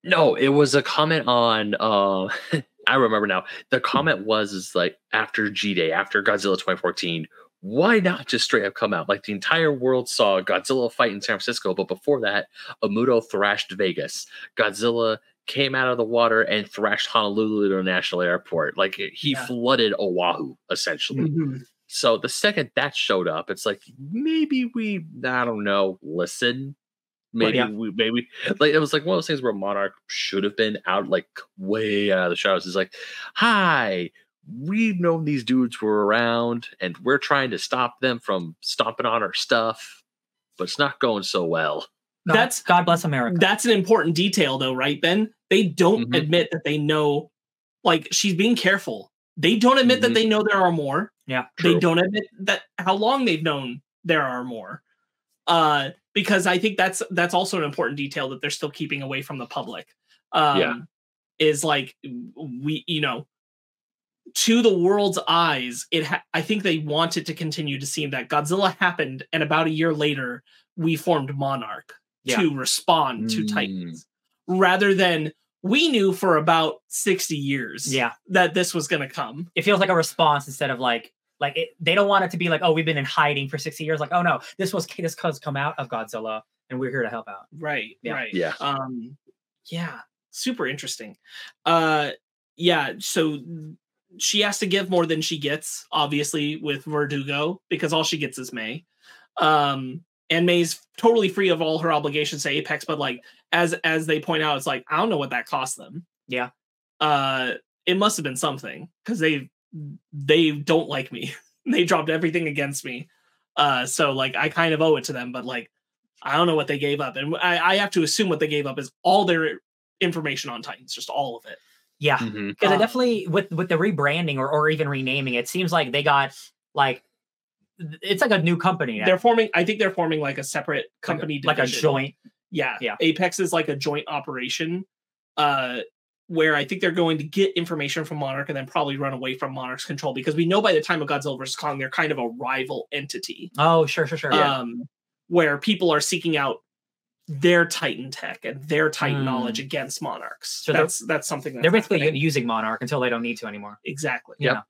Speaker 3: No, it was a comment on. Uh, I remember now. The comment was is like after G Day, after Godzilla 2014. Why not just straight up come out? Like the entire world saw Godzilla fight in San Francisco, but before that, a MUTO thrashed Vegas. Godzilla came out of the water and thrashed Honolulu International Airport. Like he
Speaker 1: Yeah.
Speaker 3: flooded Oahu essentially.
Speaker 1: Mhm.
Speaker 3: So the second that showed up, it's like maybe we, I don't know, listen. Maybe
Speaker 2: yeah.
Speaker 3: we, maybe like it was like one of those things where Monarch should have been out, like way out of the shadows. It's like, hi, we've known these dudes were around, and we're trying to stop them from stomping on our stuff, but it's not going so well.
Speaker 2: God-
Speaker 1: That's-
Speaker 2: God bless America.
Speaker 1: That's an important detail, though, right, Ben? They don't
Speaker 3: Mhm.
Speaker 1: admit that they know. Like she's being careful. They don't admit that
Speaker 3: Mhm.
Speaker 1: they know there are more.
Speaker 2: yeah.
Speaker 1: They don't admit that how long they've known there are more. Uh, because I think that's that's also an important detail that they're still keeping away from the public. Um,
Speaker 3: Yeah.
Speaker 1: is like we, you know, to the world's eyes, it. Ha- I think they wanted to continue to seem that Godzilla happened, and about a year later, we formed Monarch
Speaker 2: Yeah.
Speaker 1: to respond to
Speaker 3: Mm.
Speaker 1: Titans, rather than we knew for about sixty years
Speaker 2: Yeah.
Speaker 1: that this was going to come.
Speaker 2: It feels like a response instead of like like it, they don't want it to be like oh we've been in hiding for 60 years like oh no this was this has come out of Godzilla and we're here to help out.
Speaker 1: Right.
Speaker 2: Yeah.
Speaker 1: Right.
Speaker 3: Yeah.
Speaker 1: Um. Yeah. Super interesting. Uh. Yeah. So she has to give more than she gets, obviously, with Verdugo because all she gets is May. Um. And May's totally free of all her obligations to Apex, but like as as they point out, it's like I don't know what that cost them.
Speaker 2: Yeah.
Speaker 1: Uh. It must have been something because they they don't like me. they dropped everything against me. Uh. So like I kind of owe it to them, but like I don't know what they gave up, and I, I have to assume what they gave up is all their information on Titans, just all of it.
Speaker 2: Yeah. Because
Speaker 1: Uh,
Speaker 2: it definitely with with the rebranding or, or even renaming, it seems like they got like it's like a new company now.
Speaker 1: They're forming. I think they're forming like a separate company,
Speaker 2: like a
Speaker 1: division.
Speaker 2: joint.
Speaker 1: Yeah,
Speaker 2: Yeah.
Speaker 1: Apex is like a joint operation, uh, where I think they're going to get information from Monarch and then probably run away from Monarch's control because we know by the time of Godzilla vs Kong, they're kind of a rival entity.
Speaker 2: Oh, sure, sure, sure. Yeah.
Speaker 1: um, where people are seeking out their Titan tech and their Titan
Speaker 2: Hmm.
Speaker 1: knowledge against monarchs.
Speaker 2: So
Speaker 1: that's that's something that's
Speaker 2: They're basically
Speaker 1: happening.
Speaker 2: using Monarch until they don't need to anymore.
Speaker 1: exactly.
Speaker 3: Yep.
Speaker 2: Yeah.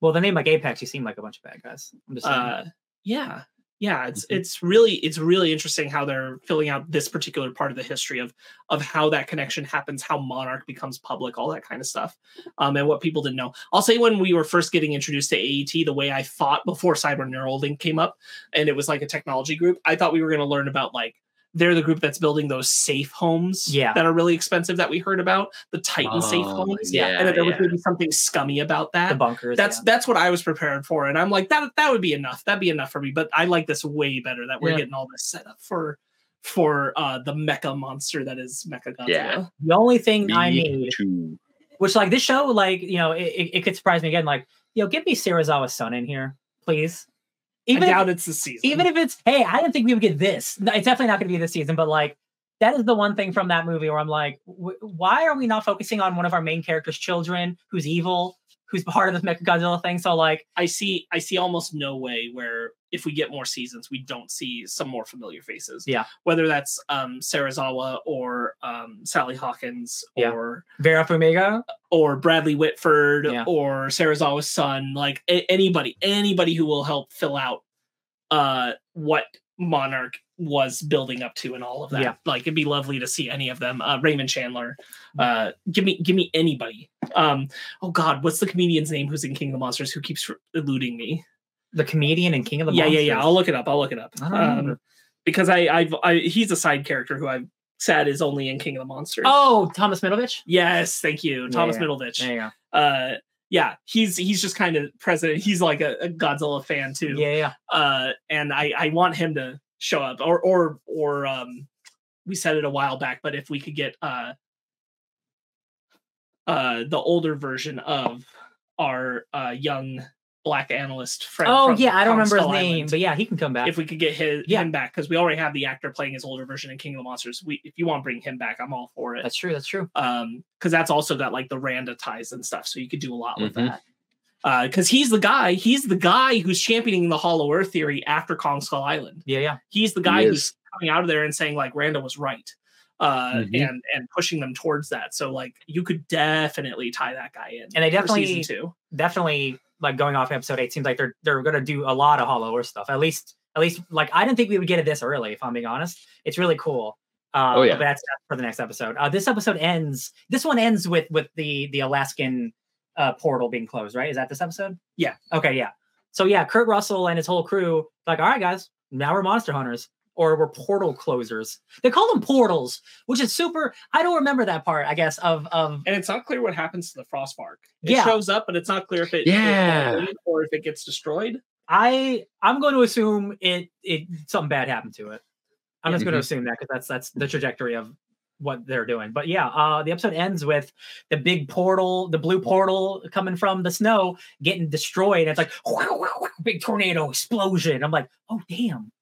Speaker 2: Well, the name like Apex, you seem like a bunch of bad guys. I'm just saying.
Speaker 1: Uh, yeah, yeah. It's
Speaker 2: Mhm.
Speaker 1: it's really it's really interesting how they're filling out this particular part of the history of of how that connection happens, how Monarch becomes public, all that kind of stuff, um, and what people didn't know. I'll say when we were first getting introduced to AET, the way I thought before Cyber Neuralink came up, and it was like a technology group, I thought we were going to learn about like they're the group that's building those safe homes
Speaker 2: Yeah.
Speaker 1: that are really expensive that we heard about the titan safe
Speaker 3: Oh,
Speaker 1: homes
Speaker 3: yeah,
Speaker 1: and that there was
Speaker 3: yeah.
Speaker 1: going to be something scummy about that
Speaker 2: the bunkers.
Speaker 1: that's
Speaker 2: yeah.
Speaker 1: that's what I was prepared for, and I'm like that that would be enough. That'd be enough for me. But I like this way better that we're
Speaker 3: Yeah.
Speaker 1: getting all this set up for for uh the mecha monster that is Mecha Godzilla.
Speaker 3: Yeah.
Speaker 2: the only thing
Speaker 3: Me
Speaker 2: I need,
Speaker 3: too.
Speaker 2: which like this show, like you know, it, it, it could surprise me again. Like, you know, get me Serizawa's son in here, please. Even
Speaker 1: I
Speaker 2: if,
Speaker 1: it's the season.
Speaker 2: even if it's hey, I didn't think we would get this. No, It's definitely not going to be this season, but like that is the one thing from that movie where I'm like, w- why are we not focusing on one of our main characters' children who's evil, who's part of this Godzilla thing? So like,
Speaker 1: I see I see almost no way where if we get more seasons, we don't see some more familiar faces.
Speaker 2: Yeah.
Speaker 1: Whether that's um Serizawa or um Sally Hawkins
Speaker 2: Yeah.
Speaker 1: or
Speaker 2: Vera Farmiga,
Speaker 1: or Bradley Whitford
Speaker 2: Yeah.
Speaker 1: or Serizawa's son, like a- anybody, anybody who will help fill out uh what Monarch was building up to and all of that.
Speaker 2: Yeah.
Speaker 1: Like it'd be lovely to see any of them. Uh Raymond Chandler. Uh give me give me anybody. Um oh god, what's the comedian's name who's in King of the Monsters who keeps eluding me?
Speaker 2: the comedian in King of the
Speaker 1: yeah,
Speaker 2: Monsters?
Speaker 1: yeah, yeah. Yeah I'll look it up. I'll look it up. Um, because I, I've, I, he's a side character who I've said is only in King of the Monsters.
Speaker 2: Oh, Thomas Middleditch.
Speaker 1: yes, thank you, Thomas
Speaker 2: yeah.
Speaker 1: Middleditch.
Speaker 2: There you go.
Speaker 1: Uh, yeah, he's he's just kind of president. He's like a, a Godzilla fan too.
Speaker 2: Yeah, yeah.
Speaker 1: Uh, and I I want him to show up, or or or um, we said it a while back, but if we could get uh, uh, the older version of our uh young black analyst friend.
Speaker 2: Oh
Speaker 1: from-
Speaker 2: yeah, I don't
Speaker 1: from
Speaker 2: remember his name,
Speaker 1: Island.
Speaker 2: but yeah, he can come back.
Speaker 1: if we could get his
Speaker 2: Yeah.
Speaker 1: him back because we already have the actor playing his older version in King of the Monsters. We if you want to bring him back, I'm all for it.
Speaker 2: that's true. That's true.
Speaker 1: um, because that's also got like the Randa ties and stuff, so you could do a lot with
Speaker 3: Mhm.
Speaker 1: that. Uh, because he's the guy, he's the guy who's championing the Hollow Earth theory after Kong Skull Island.
Speaker 2: Yeah, yeah.
Speaker 1: He's the guy
Speaker 3: He
Speaker 1: who's coming out of there and saying like Randa was right, uh,
Speaker 3: Mhm.
Speaker 1: and and pushing them towards that. So like you could definitely tie that guy in,
Speaker 2: And they definitely-
Speaker 1: season two.
Speaker 2: Definitely like going off episode eight seems like they're they're gonna do a lot of Hollow Earth stuff. At least at least like I didn't think we would get it this early, if I'm being honest. It's really cool. Uh,
Speaker 3: Oh, yeah.
Speaker 2: but that's that's for the next episode. Uh, this episode ends. This one ends with with the the Alaskan uh, portal being closed, right? Is that this episode?
Speaker 1: Yeah.
Speaker 2: Okay, yeah. So yeah, Kurt Russell and his whole crew, like, all right, guys, now we're monster hunters, or we're portal closers. They call them portals, which is super. I don't remember that part. I guess of of
Speaker 1: And it's not clear what happens to the Frost Vark. It
Speaker 2: Yeah.
Speaker 1: shows up, but it's not clear if it
Speaker 3: Yeah.
Speaker 1: if it- or if it gets destroyed.
Speaker 2: I I'm going to assume it it something bad happened to it. I'm just going to
Speaker 3: Mhm.
Speaker 2: assume that because that's that's the trajectory of what they're doing. But yeah, uh, the episode ends with the big portal, the blue portal coming from the snow getting destroyed. It's like big tornado explosion. I'm like, oh damn.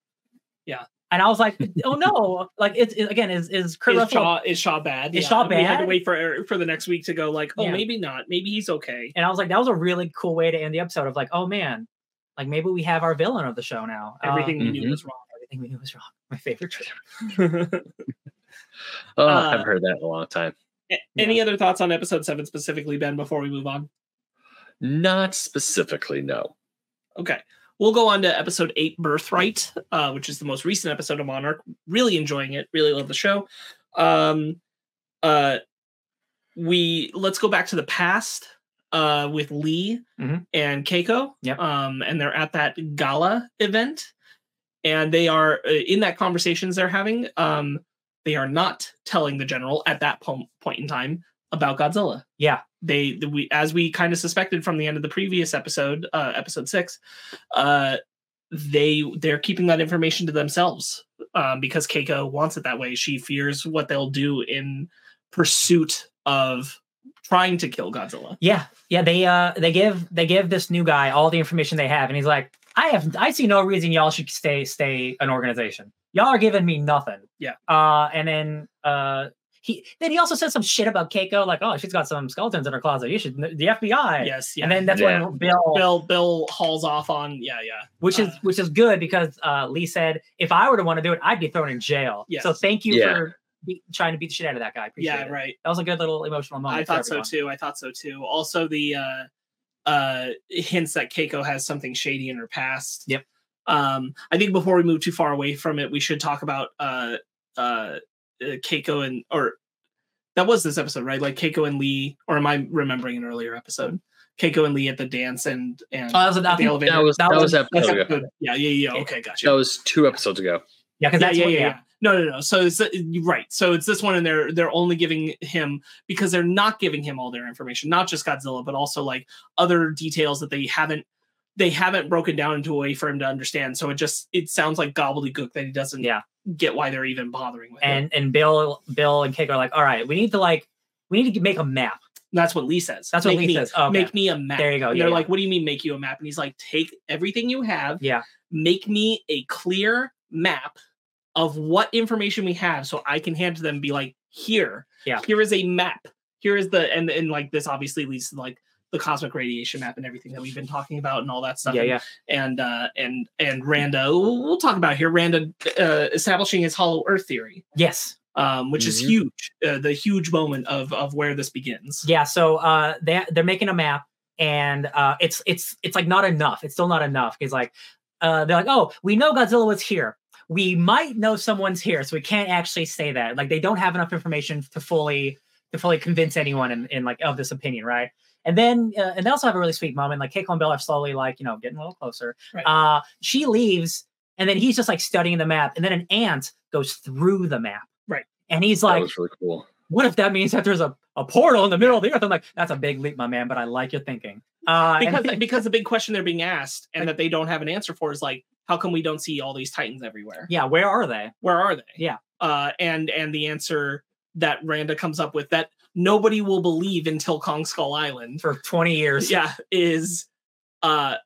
Speaker 1: Yeah.
Speaker 2: And I was like, oh no! Like it's it, again, is is Kurt
Speaker 1: is
Speaker 2: Russell?
Speaker 1: Shaw is Shaw bad?
Speaker 2: Is Shaw bad?
Speaker 1: We had to wait for for the next week to go like, oh,
Speaker 2: Yeah.
Speaker 1: maybe not. Maybe he's okay.
Speaker 2: And I was like, that was a really cool way to end the episode of like, oh man, like maybe we have our villain of the show now. Uh,
Speaker 1: Everything we knew
Speaker 3: Mhm.
Speaker 1: was wrong.
Speaker 2: everything we knew was wrong. My favorite trailer.
Speaker 3: Oh, I
Speaker 1: Uh,
Speaker 3: haven't heard that in a long time.
Speaker 1: A- Any other thoughts on episode seven specifically, Ben? Before we move on,
Speaker 3: Not specifically, no.
Speaker 1: okay, we'll go on to episode eight, Birthright, uh, which is the most recent episode of Monarch. Really enjoying it. Really love the show. Um, uh, we let's go back to the past uh, with Lee
Speaker 2: Mhm.
Speaker 1: and Keiko.
Speaker 2: Yep.
Speaker 1: Um, and they're at that gala event, and they are uh, in that conversations they're having. Um, they are not telling the general at that po- point in time about Godzilla.
Speaker 2: Yeah.
Speaker 1: They, the, we, as we kind of suspected from the end of the previous episode, uh, episode six, uh, they they're keeping that information to themselves um, because Keiko wants it that way. She fears what they'll do in pursuit of trying to kill Godzilla.
Speaker 2: Yeah, yeah. They uh they give they give this new guy all the information they have, and he's like, I have I see no reason y'all should stay stay an organization. Y'all are giving me nothing.
Speaker 1: Yeah.
Speaker 2: Uh, and then uh he then he also said some shit about Keiko, like, oh, she's got some skeletons in her closet. You should the FBI.
Speaker 1: Yes, yeah.
Speaker 2: And then that's
Speaker 3: Yeah.
Speaker 2: when Bill,
Speaker 1: Bill Bill hauls off on yeah yeah
Speaker 2: which is
Speaker 1: uh,
Speaker 2: which is good because uh Lee said if I were to want to do it, I'd be thrown in jail.
Speaker 1: Yes.
Speaker 2: So thank you
Speaker 3: Yeah.
Speaker 2: for be, trying to beat the shit out of that guy. Appreciate
Speaker 1: yeah
Speaker 2: it.
Speaker 1: right.
Speaker 2: That was a good little emotional moment.
Speaker 1: I thought so too. I thought so too. Also the uh uh hints that Keiko has something shady in her past.
Speaker 2: Yep.
Speaker 1: Um I think before we move too far away from it, we should talk about uh uh uh, Keiko and or that was this episode, right? Like Keiko and Lee, or am I remembering an earlier episode? Keiko and Lee at the dance and and
Speaker 2: Oh, that was, I
Speaker 1: at the
Speaker 2: think-
Speaker 1: elevator.
Speaker 3: That was that, was,
Speaker 2: was-
Speaker 1: That's
Speaker 3: episode ago.
Speaker 1: yeah, yeah, yeah. Okay, gotcha.
Speaker 3: That was two episodes ago.
Speaker 2: yeah, because
Speaker 1: yeah,
Speaker 2: that's
Speaker 1: yeah, yeah, yeah. No, no, no. So it's you're right. So it's this one, and they're they're only giving him because they're not giving him all their information, not just Godzilla, but also like other details that they haven't they haven't broken down into a way for him to understand. So it just it sounds like gobbledygook that he doesn't
Speaker 2: Yeah.
Speaker 1: get why they're even bothering with it.
Speaker 2: and and Bill, Bill and Keiko are like, all right, we need to like, we need to make a map.
Speaker 1: That's what Lee says.
Speaker 2: That's what
Speaker 1: Make
Speaker 2: Lee
Speaker 1: me-
Speaker 2: says. Oh, okay.
Speaker 1: Make me a map.
Speaker 2: There you go.
Speaker 1: And
Speaker 2: Yeah,
Speaker 1: they're
Speaker 2: yeah.
Speaker 1: like, what do you mean make you a map? And he's like, take everything you have,
Speaker 2: Yeah,
Speaker 1: make me a clear map of what information we have so I can hand to them and be like, here,
Speaker 2: Yeah.
Speaker 1: here is a map. Here is the and and like this obviously leads to like the cosmic radiation map and everything that we've been talking about and all that stuff.
Speaker 2: yeah,
Speaker 1: and,
Speaker 2: yeah.
Speaker 1: And uh and and Randa, we'll, we'll talk about here. Randa uh, establishing his Hollow Earth theory,
Speaker 2: Yes,
Speaker 1: um, which is
Speaker 3: Mhm.
Speaker 1: huge. Uh, the huge moment of of where this begins.
Speaker 2: yeah. So uh, they they're making a map, and uh, it's it's it's like not enough. It's still not enough. It's like uh, they're like, oh, we know Godzilla was here. We might know someone's here, so we can't actually say that. Like they don't have enough information to fully to fully convince anyone in, in like of this opinion, right? And then, uh, and they also have a really sweet moment. Like Keiko and Bill are slowly, like, you know, getting a little closer.
Speaker 1: Right.
Speaker 2: Uh, she leaves, and then he's just like studying the map. And then an ant goes through the map.
Speaker 1: Right.
Speaker 2: And he's like,
Speaker 3: that
Speaker 2: like,
Speaker 3: was really cool.
Speaker 2: what if that means that there's a, a portal in the middle of the earth? I'm like, that's a big leap, my man, but I like your thinking. Uh, and-
Speaker 1: because because the big question they're being asked and that they don't have an answer for is like how come we don't see all these titans everywhere
Speaker 2: yeah, where are they?
Speaker 1: where are they
Speaker 2: Yeah.
Speaker 1: uh and and the answer that randa comes up with that nobody will believe until kong skull island
Speaker 2: For 20 years.
Speaker 1: yeah is uh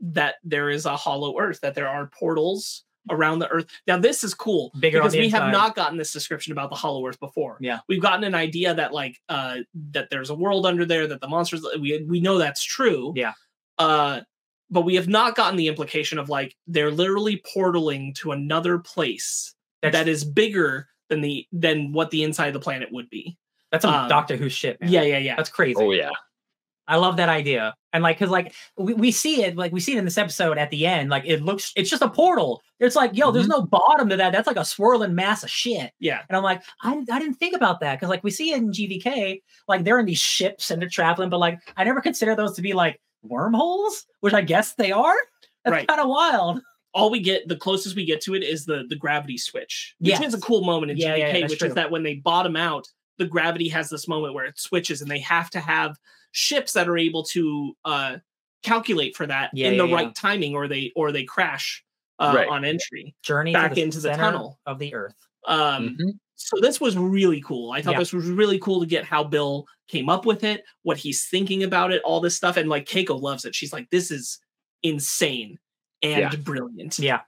Speaker 1: that there is a hollow earth that there are portals around the earth now this is cool
Speaker 2: Bigger
Speaker 1: because we have not gotten this description about the hollow earth before
Speaker 2: Yeah.
Speaker 1: we've gotten an idea that like uh that there's a world under there that the monsters we we know that's true
Speaker 2: Yeah.
Speaker 1: uh but we have not gotten the implication of like they're literally portaling to another place
Speaker 2: That's,
Speaker 1: that is bigger than the than what the inside of the planet would be
Speaker 2: that's some
Speaker 1: um,
Speaker 2: Doctor Who shit, man.
Speaker 1: yeah yeah yeah
Speaker 2: That's crazy.
Speaker 3: Oh yeah.
Speaker 2: I love that idea. And like, cause like we, we see it, like we see it in this episode at the end, like it looks, it's just a portal. It's like, yo, there's no bottom to that. That's like a swirling mass of shit.
Speaker 1: yeah
Speaker 2: And I'm like, I, I didn't think about that. Cause like we see it in GVK, like they're in these ships and they're traveling, but like I never consider those to be like wormholes, which I guess they are. That's
Speaker 1: Right.
Speaker 2: kind of wild.
Speaker 1: all we get the closest we get to it is the the gravity switch which
Speaker 2: Yes.
Speaker 1: is a cool moment in
Speaker 2: Yeah,
Speaker 1: GVK,
Speaker 2: yeah, yeah,
Speaker 1: which
Speaker 2: true.
Speaker 1: is that when they bottom out the gravity has this moment where it switches and they have to have ships that are able to uh calculate for that
Speaker 2: Yeah,
Speaker 1: in the
Speaker 2: yeah,
Speaker 1: right timing or they or they crash uh,
Speaker 3: Right.
Speaker 1: on entry
Speaker 2: Journey
Speaker 1: Back
Speaker 2: the
Speaker 1: into the tunnel.
Speaker 2: of the earth.
Speaker 1: um
Speaker 3: Mhm.
Speaker 1: so this was really cool i thought
Speaker 2: Yeah.
Speaker 1: this was really cool to get how bill came up with it what he's thinking about it all this stuff and like keiko loves it she's like this is insane and
Speaker 3: Yeah.
Speaker 1: brilliant
Speaker 2: Yeah.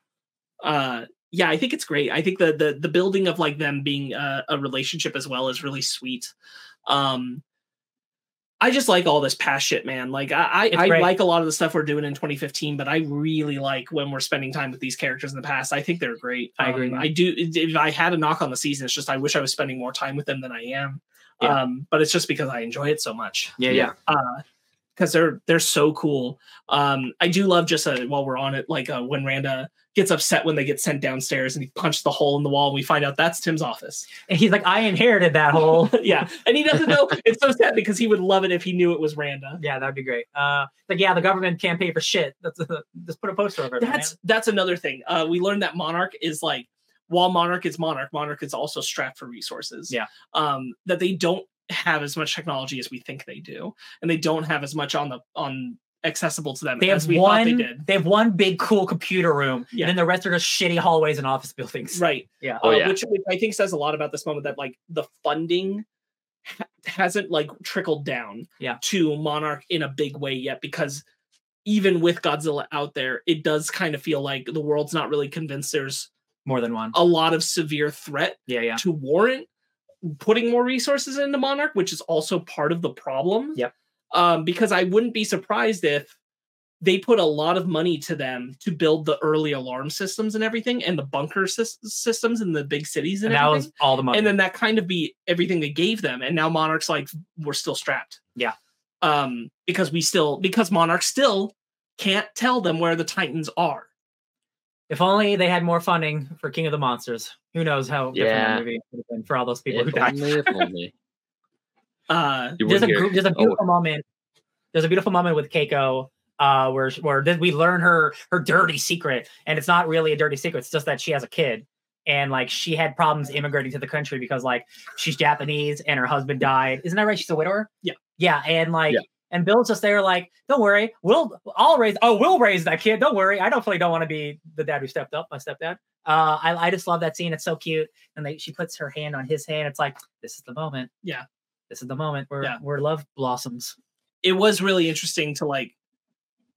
Speaker 1: uh yeah i think it's great i think the the, the building of like them being a, a relationship as well is really sweet um i just like all this past shit man like i i, I like a lot of the stuff we're doing in 2015 but i really like when we're spending time with these characters in the past i think they're great
Speaker 2: I agree,
Speaker 1: Um,
Speaker 2: man.
Speaker 1: i do if i had a knock on the season it's just i wish i was spending more time with them than i am
Speaker 2: Yeah.
Speaker 1: um but it's just because i enjoy it so much
Speaker 2: Yeah.
Speaker 3: Yeah.
Speaker 1: uh because they're they're so cool um i do love just uh, while we're on it like uh, when randa gets upset when they get sent downstairs and he punched the hole in the wall and we find out that's tim's office
Speaker 2: And he's like, I inherited that hole.
Speaker 1: yeah and he doesn't know it's so sad because he would love it if he knew it was randa
Speaker 2: Yeah, that'd be great. Uh, like, yeah, the government can't pay for shit. That's just put a poster over it.
Speaker 1: that's that's another thing uh we learned that monarch is like while monarch is monarch monarch is also strapped for resources
Speaker 2: Yeah.
Speaker 1: um that they don't have as much technology as we think they do and they don't have as much on the on accessible to them
Speaker 2: They
Speaker 1: as
Speaker 2: have
Speaker 1: we
Speaker 2: one.
Speaker 1: thought they did
Speaker 2: They have one big cool computer room,
Speaker 1: Yeah.
Speaker 2: and then the rest are just shitty hallways and office buildings.
Speaker 1: right
Speaker 2: Yeah.
Speaker 3: Oh,
Speaker 1: uh,
Speaker 3: yeah.
Speaker 1: which, which I think says a lot about this moment that like the funding ha- hasn't like trickled down
Speaker 2: Yeah.
Speaker 1: to Monarch in a big way yet because even with Godzilla out there, it does kind of feel like the world's not really convinced there's
Speaker 2: More than one.
Speaker 1: a lot of severe threat
Speaker 2: Yeah. Yeah.
Speaker 1: to warrant putting more resources into Monarch, which is also part of the problem.
Speaker 2: Yep.
Speaker 1: Um, because I wouldn't be surprised if they put a lot of money to them to build the early alarm systems and everything, and the bunker sys- systems in the big cities and,
Speaker 2: And that was all the money.
Speaker 1: and then that kind of be everything they gave them, and now Monarch's like we're still strapped.
Speaker 2: Yeah.
Speaker 1: Um, because we still because Monarch still can't tell them where the Titans are.
Speaker 2: If only they had more funding for King of the Monsters. Who knows how different
Speaker 3: Yeah.
Speaker 2: that movie would have been for all those people who
Speaker 3: If
Speaker 2: died.
Speaker 3: only, if only.
Speaker 1: Uh,
Speaker 2: there's a
Speaker 3: wouldn't hear-
Speaker 2: gr- there's a
Speaker 3: oh,
Speaker 2: beautiful moment. There's a beautiful moment with Keiko uh where where we learn her her dirty secret and it's not really a dirty secret it's just that she has a kid and like she had problems immigrating to the country because like she's Japanese and her husband died isn't that right she's a widower
Speaker 1: Yeah.
Speaker 2: yeah and like
Speaker 3: Yeah.
Speaker 2: And Bill's just there like don't worry we'll I'll raise oh we'll raise that kid don't worry I definitely don't want to be the dad who stepped up my stepdad uh I, I just love that scene it's so cute and they she puts her hand on his hand it's like this is the moment
Speaker 1: Yeah.
Speaker 2: this is the moment where
Speaker 1: Yeah.
Speaker 2: where love blossoms
Speaker 1: it was really interesting to like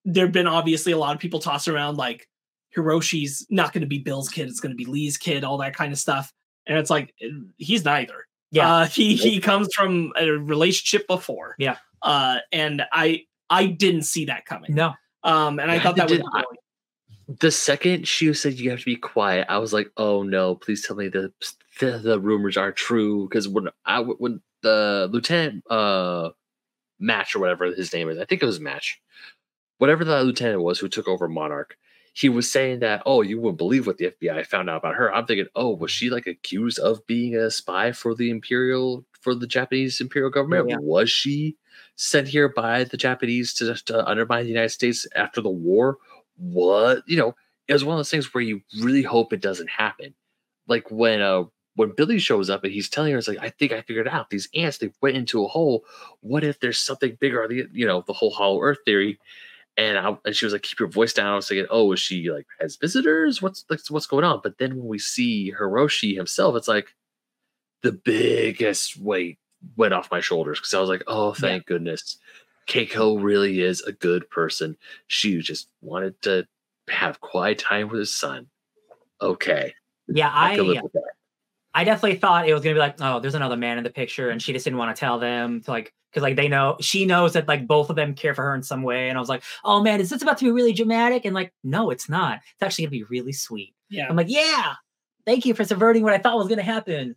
Speaker 1: there've been obviously a lot of people tossing around like Hiroshi's not going to be Bill's kid, it's going to be Lee's kid, all that kind of stuff. And it's like he's neither.
Speaker 2: Yeah.
Speaker 1: Uh, he he comes from a relationship before.
Speaker 2: Yeah.
Speaker 1: Uh, and I I didn't see that coming.
Speaker 2: no
Speaker 1: Um, and I
Speaker 3: Yeah,
Speaker 1: thought that was
Speaker 3: did- I- The second she said you have to be quiet, I was like, "Oh no! Please tell me the the, the rumors are true." Because when I when the lieutenant uh match or whatever his name is, I think it was match, whatever the lieutenant was who took over Monarch, he was saying that, "Oh, you wouldn't believe what the FBI found out about her." I'm thinking, "Oh, was she like accused of being a spy for the Imperial for the Japanese imperial government?
Speaker 2: Yeah.
Speaker 3: Was she sent here by the Japanese to, to undermine the United States after the war? What you know, it was one of those things where you really hope it doesn't happen. Like when uh when Billy shows up and he's telling her, it's like, I think I figured out. These ants, they went into a hole. What if there's something bigger the, you know, the whole hollow earth theory? And I, and she was like, keep your voice down. I was thinking, oh, is she like has visitors? What's like, what's going on? But then when we see Hiroshi himself, it's like the biggest weight went off my shoulders because I was like, oh, thank goodness. Keiko really is a good person. She just wanted to have quiet time with his son. Okay.
Speaker 2: Yeah,
Speaker 3: I,
Speaker 2: I
Speaker 3: can live with that.
Speaker 2: I definitely thought it was gonna be like, oh, there's another man in the picture, and she just didn't want to tell them to like, because like they know she knows that like both of them care for her in some way, and I was like, oh man, is this about to be really dramatic? And like, no, it's not. It's actually gonna be really sweet.
Speaker 1: Yeah.
Speaker 2: I'm like, yeah, thank you for subverting what I thought was gonna happen.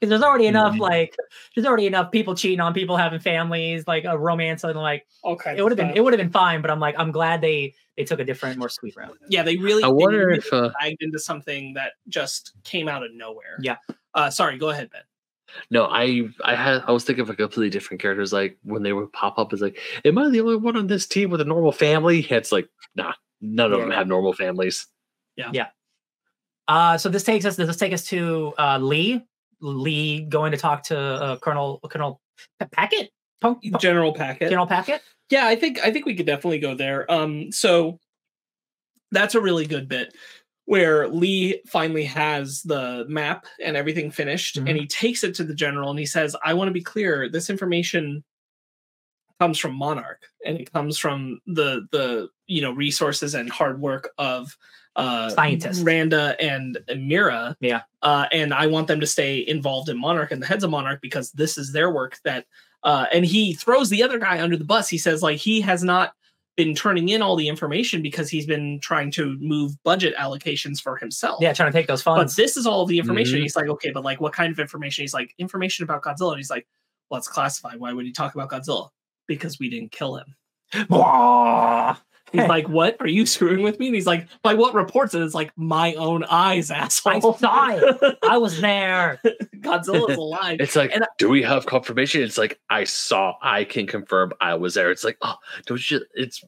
Speaker 2: Because there's already enough
Speaker 3: Mhm.
Speaker 2: like, there's already enough people cheating on people having families, like a romance, and like
Speaker 1: Okay.
Speaker 2: it would have been, it would have been fine. But I'm like, I'm glad they they took a different, more sweet route.
Speaker 1: yeah, they really
Speaker 3: I wonder
Speaker 1: really
Speaker 3: if uh,
Speaker 1: dragged into something that just came out of nowhere.
Speaker 2: Yeah.
Speaker 1: Uh sorry, go ahead, Ben.
Speaker 3: No, I I had I was thinking of a completely different characters. Like when they would pop up, it's like, am I the only one on this team with a normal family? It's like, nah, none of them have normal families. Yeah, yeah.
Speaker 2: Uh, so this takes us. Does this take us to uh, Lee? Lee going to talk to uh, Colonel Colonel Puckett? Punk, Punk-
Speaker 1: General Puckett.
Speaker 2: General Puckett?
Speaker 1: Yeah, I think I think we could definitely go there. Um, so that's a really good bit where Lee finally has the map and everything finished,
Speaker 2: Mhm.
Speaker 1: and he takes it to the general and he says, "I want to be clear. This information comes from Monarch, and it comes from the the you know resources and hard work of." Uh,
Speaker 2: Scientists.
Speaker 1: Randa and Mira.
Speaker 2: Yeah.
Speaker 1: Uh, and I want them to stay involved in Monarch and the heads of Monarch because this is their work that uh, and he throws the other guy under the bus. He says like he has not been turning in all the information because he's been trying to move budget allocations for himself.
Speaker 2: Yeah, trying to take those funds.
Speaker 1: But this is all of the information.
Speaker 3: Mhm.
Speaker 1: He's like, okay, but like what kind of information? He's like, information about Godzilla. And he's like, well, it's classified. Why would he talk about Godzilla? Because we didn't kill him.
Speaker 2: Wah!
Speaker 1: He's like, what? Are you screwing with me? And he's like, by what reports? And it's like, my own eyes, asshole.
Speaker 2: I saw it. I was there.
Speaker 1: Godzilla's alive.
Speaker 3: It's like,
Speaker 1: And I-
Speaker 3: do we have confirmation? It's like I saw, I can confirm I was there. It's like, oh, don't you? It's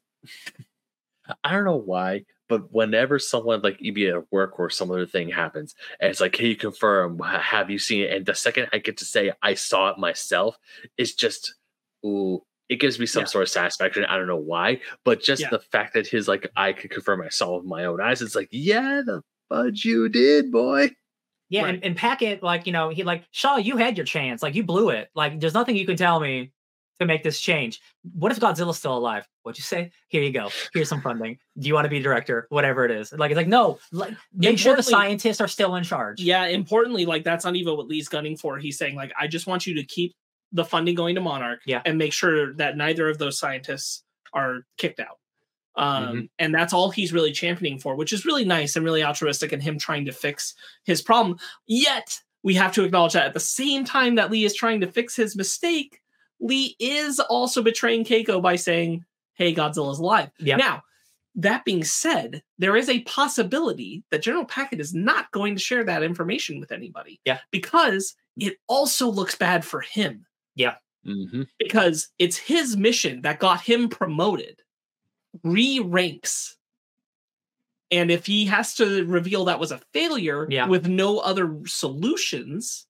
Speaker 3: I don't know why, but whenever someone like EB at work or some other thing happens, and it's like, can you confirm? Have you seen it? And the second I get to say I saw it myself, it's just, ooh, it gives me some
Speaker 1: Yeah.
Speaker 3: sort of satisfaction. I don't know why, but just
Speaker 1: Yeah.
Speaker 3: the fact that his like I could confirm I saw with my own eyes. It's like, yeah, the fudge you did, boy.
Speaker 2: Yeah,
Speaker 1: Right.
Speaker 2: and, and Puckett, like, you know, he like, Shaw, you had your chance. Like, you blew it. Like, there's nothing you can tell me to make this change. What if Godzilla's still alive? What'd you say? Here you go. Here's some funding. Do you want to be director? Whatever it is. Like, it's like, no, like, make sure the scientists are still in charge.
Speaker 1: Yeah, importantly, like that's not even what Lee's gunning for. He's saying, like, I just want you to keep the funding going to Monarch
Speaker 2: Yeah.
Speaker 1: and make sure that neither of those scientists are kicked out. Um,
Speaker 3: Mm-hmm.
Speaker 1: and that's all he's really championing for, which is really nice and really altruistic in him trying to fix his problem. Yet we have to acknowledge that at the same time that Lee is trying to fix his mistake, Lee is also betraying Keiko by saying, Hey, Godzilla's alive.
Speaker 2: Yeah.
Speaker 1: Now, that being said, there is a possibility that General Puckett is not going to share that information with anybody.
Speaker 2: Yeah.
Speaker 1: Because it also looks bad for him
Speaker 3: Mm-hmm.
Speaker 1: because it's his mission that got him promoted, re ranks. And if he has to reveal that was a failure
Speaker 2: Yeah.
Speaker 1: with no other solutions,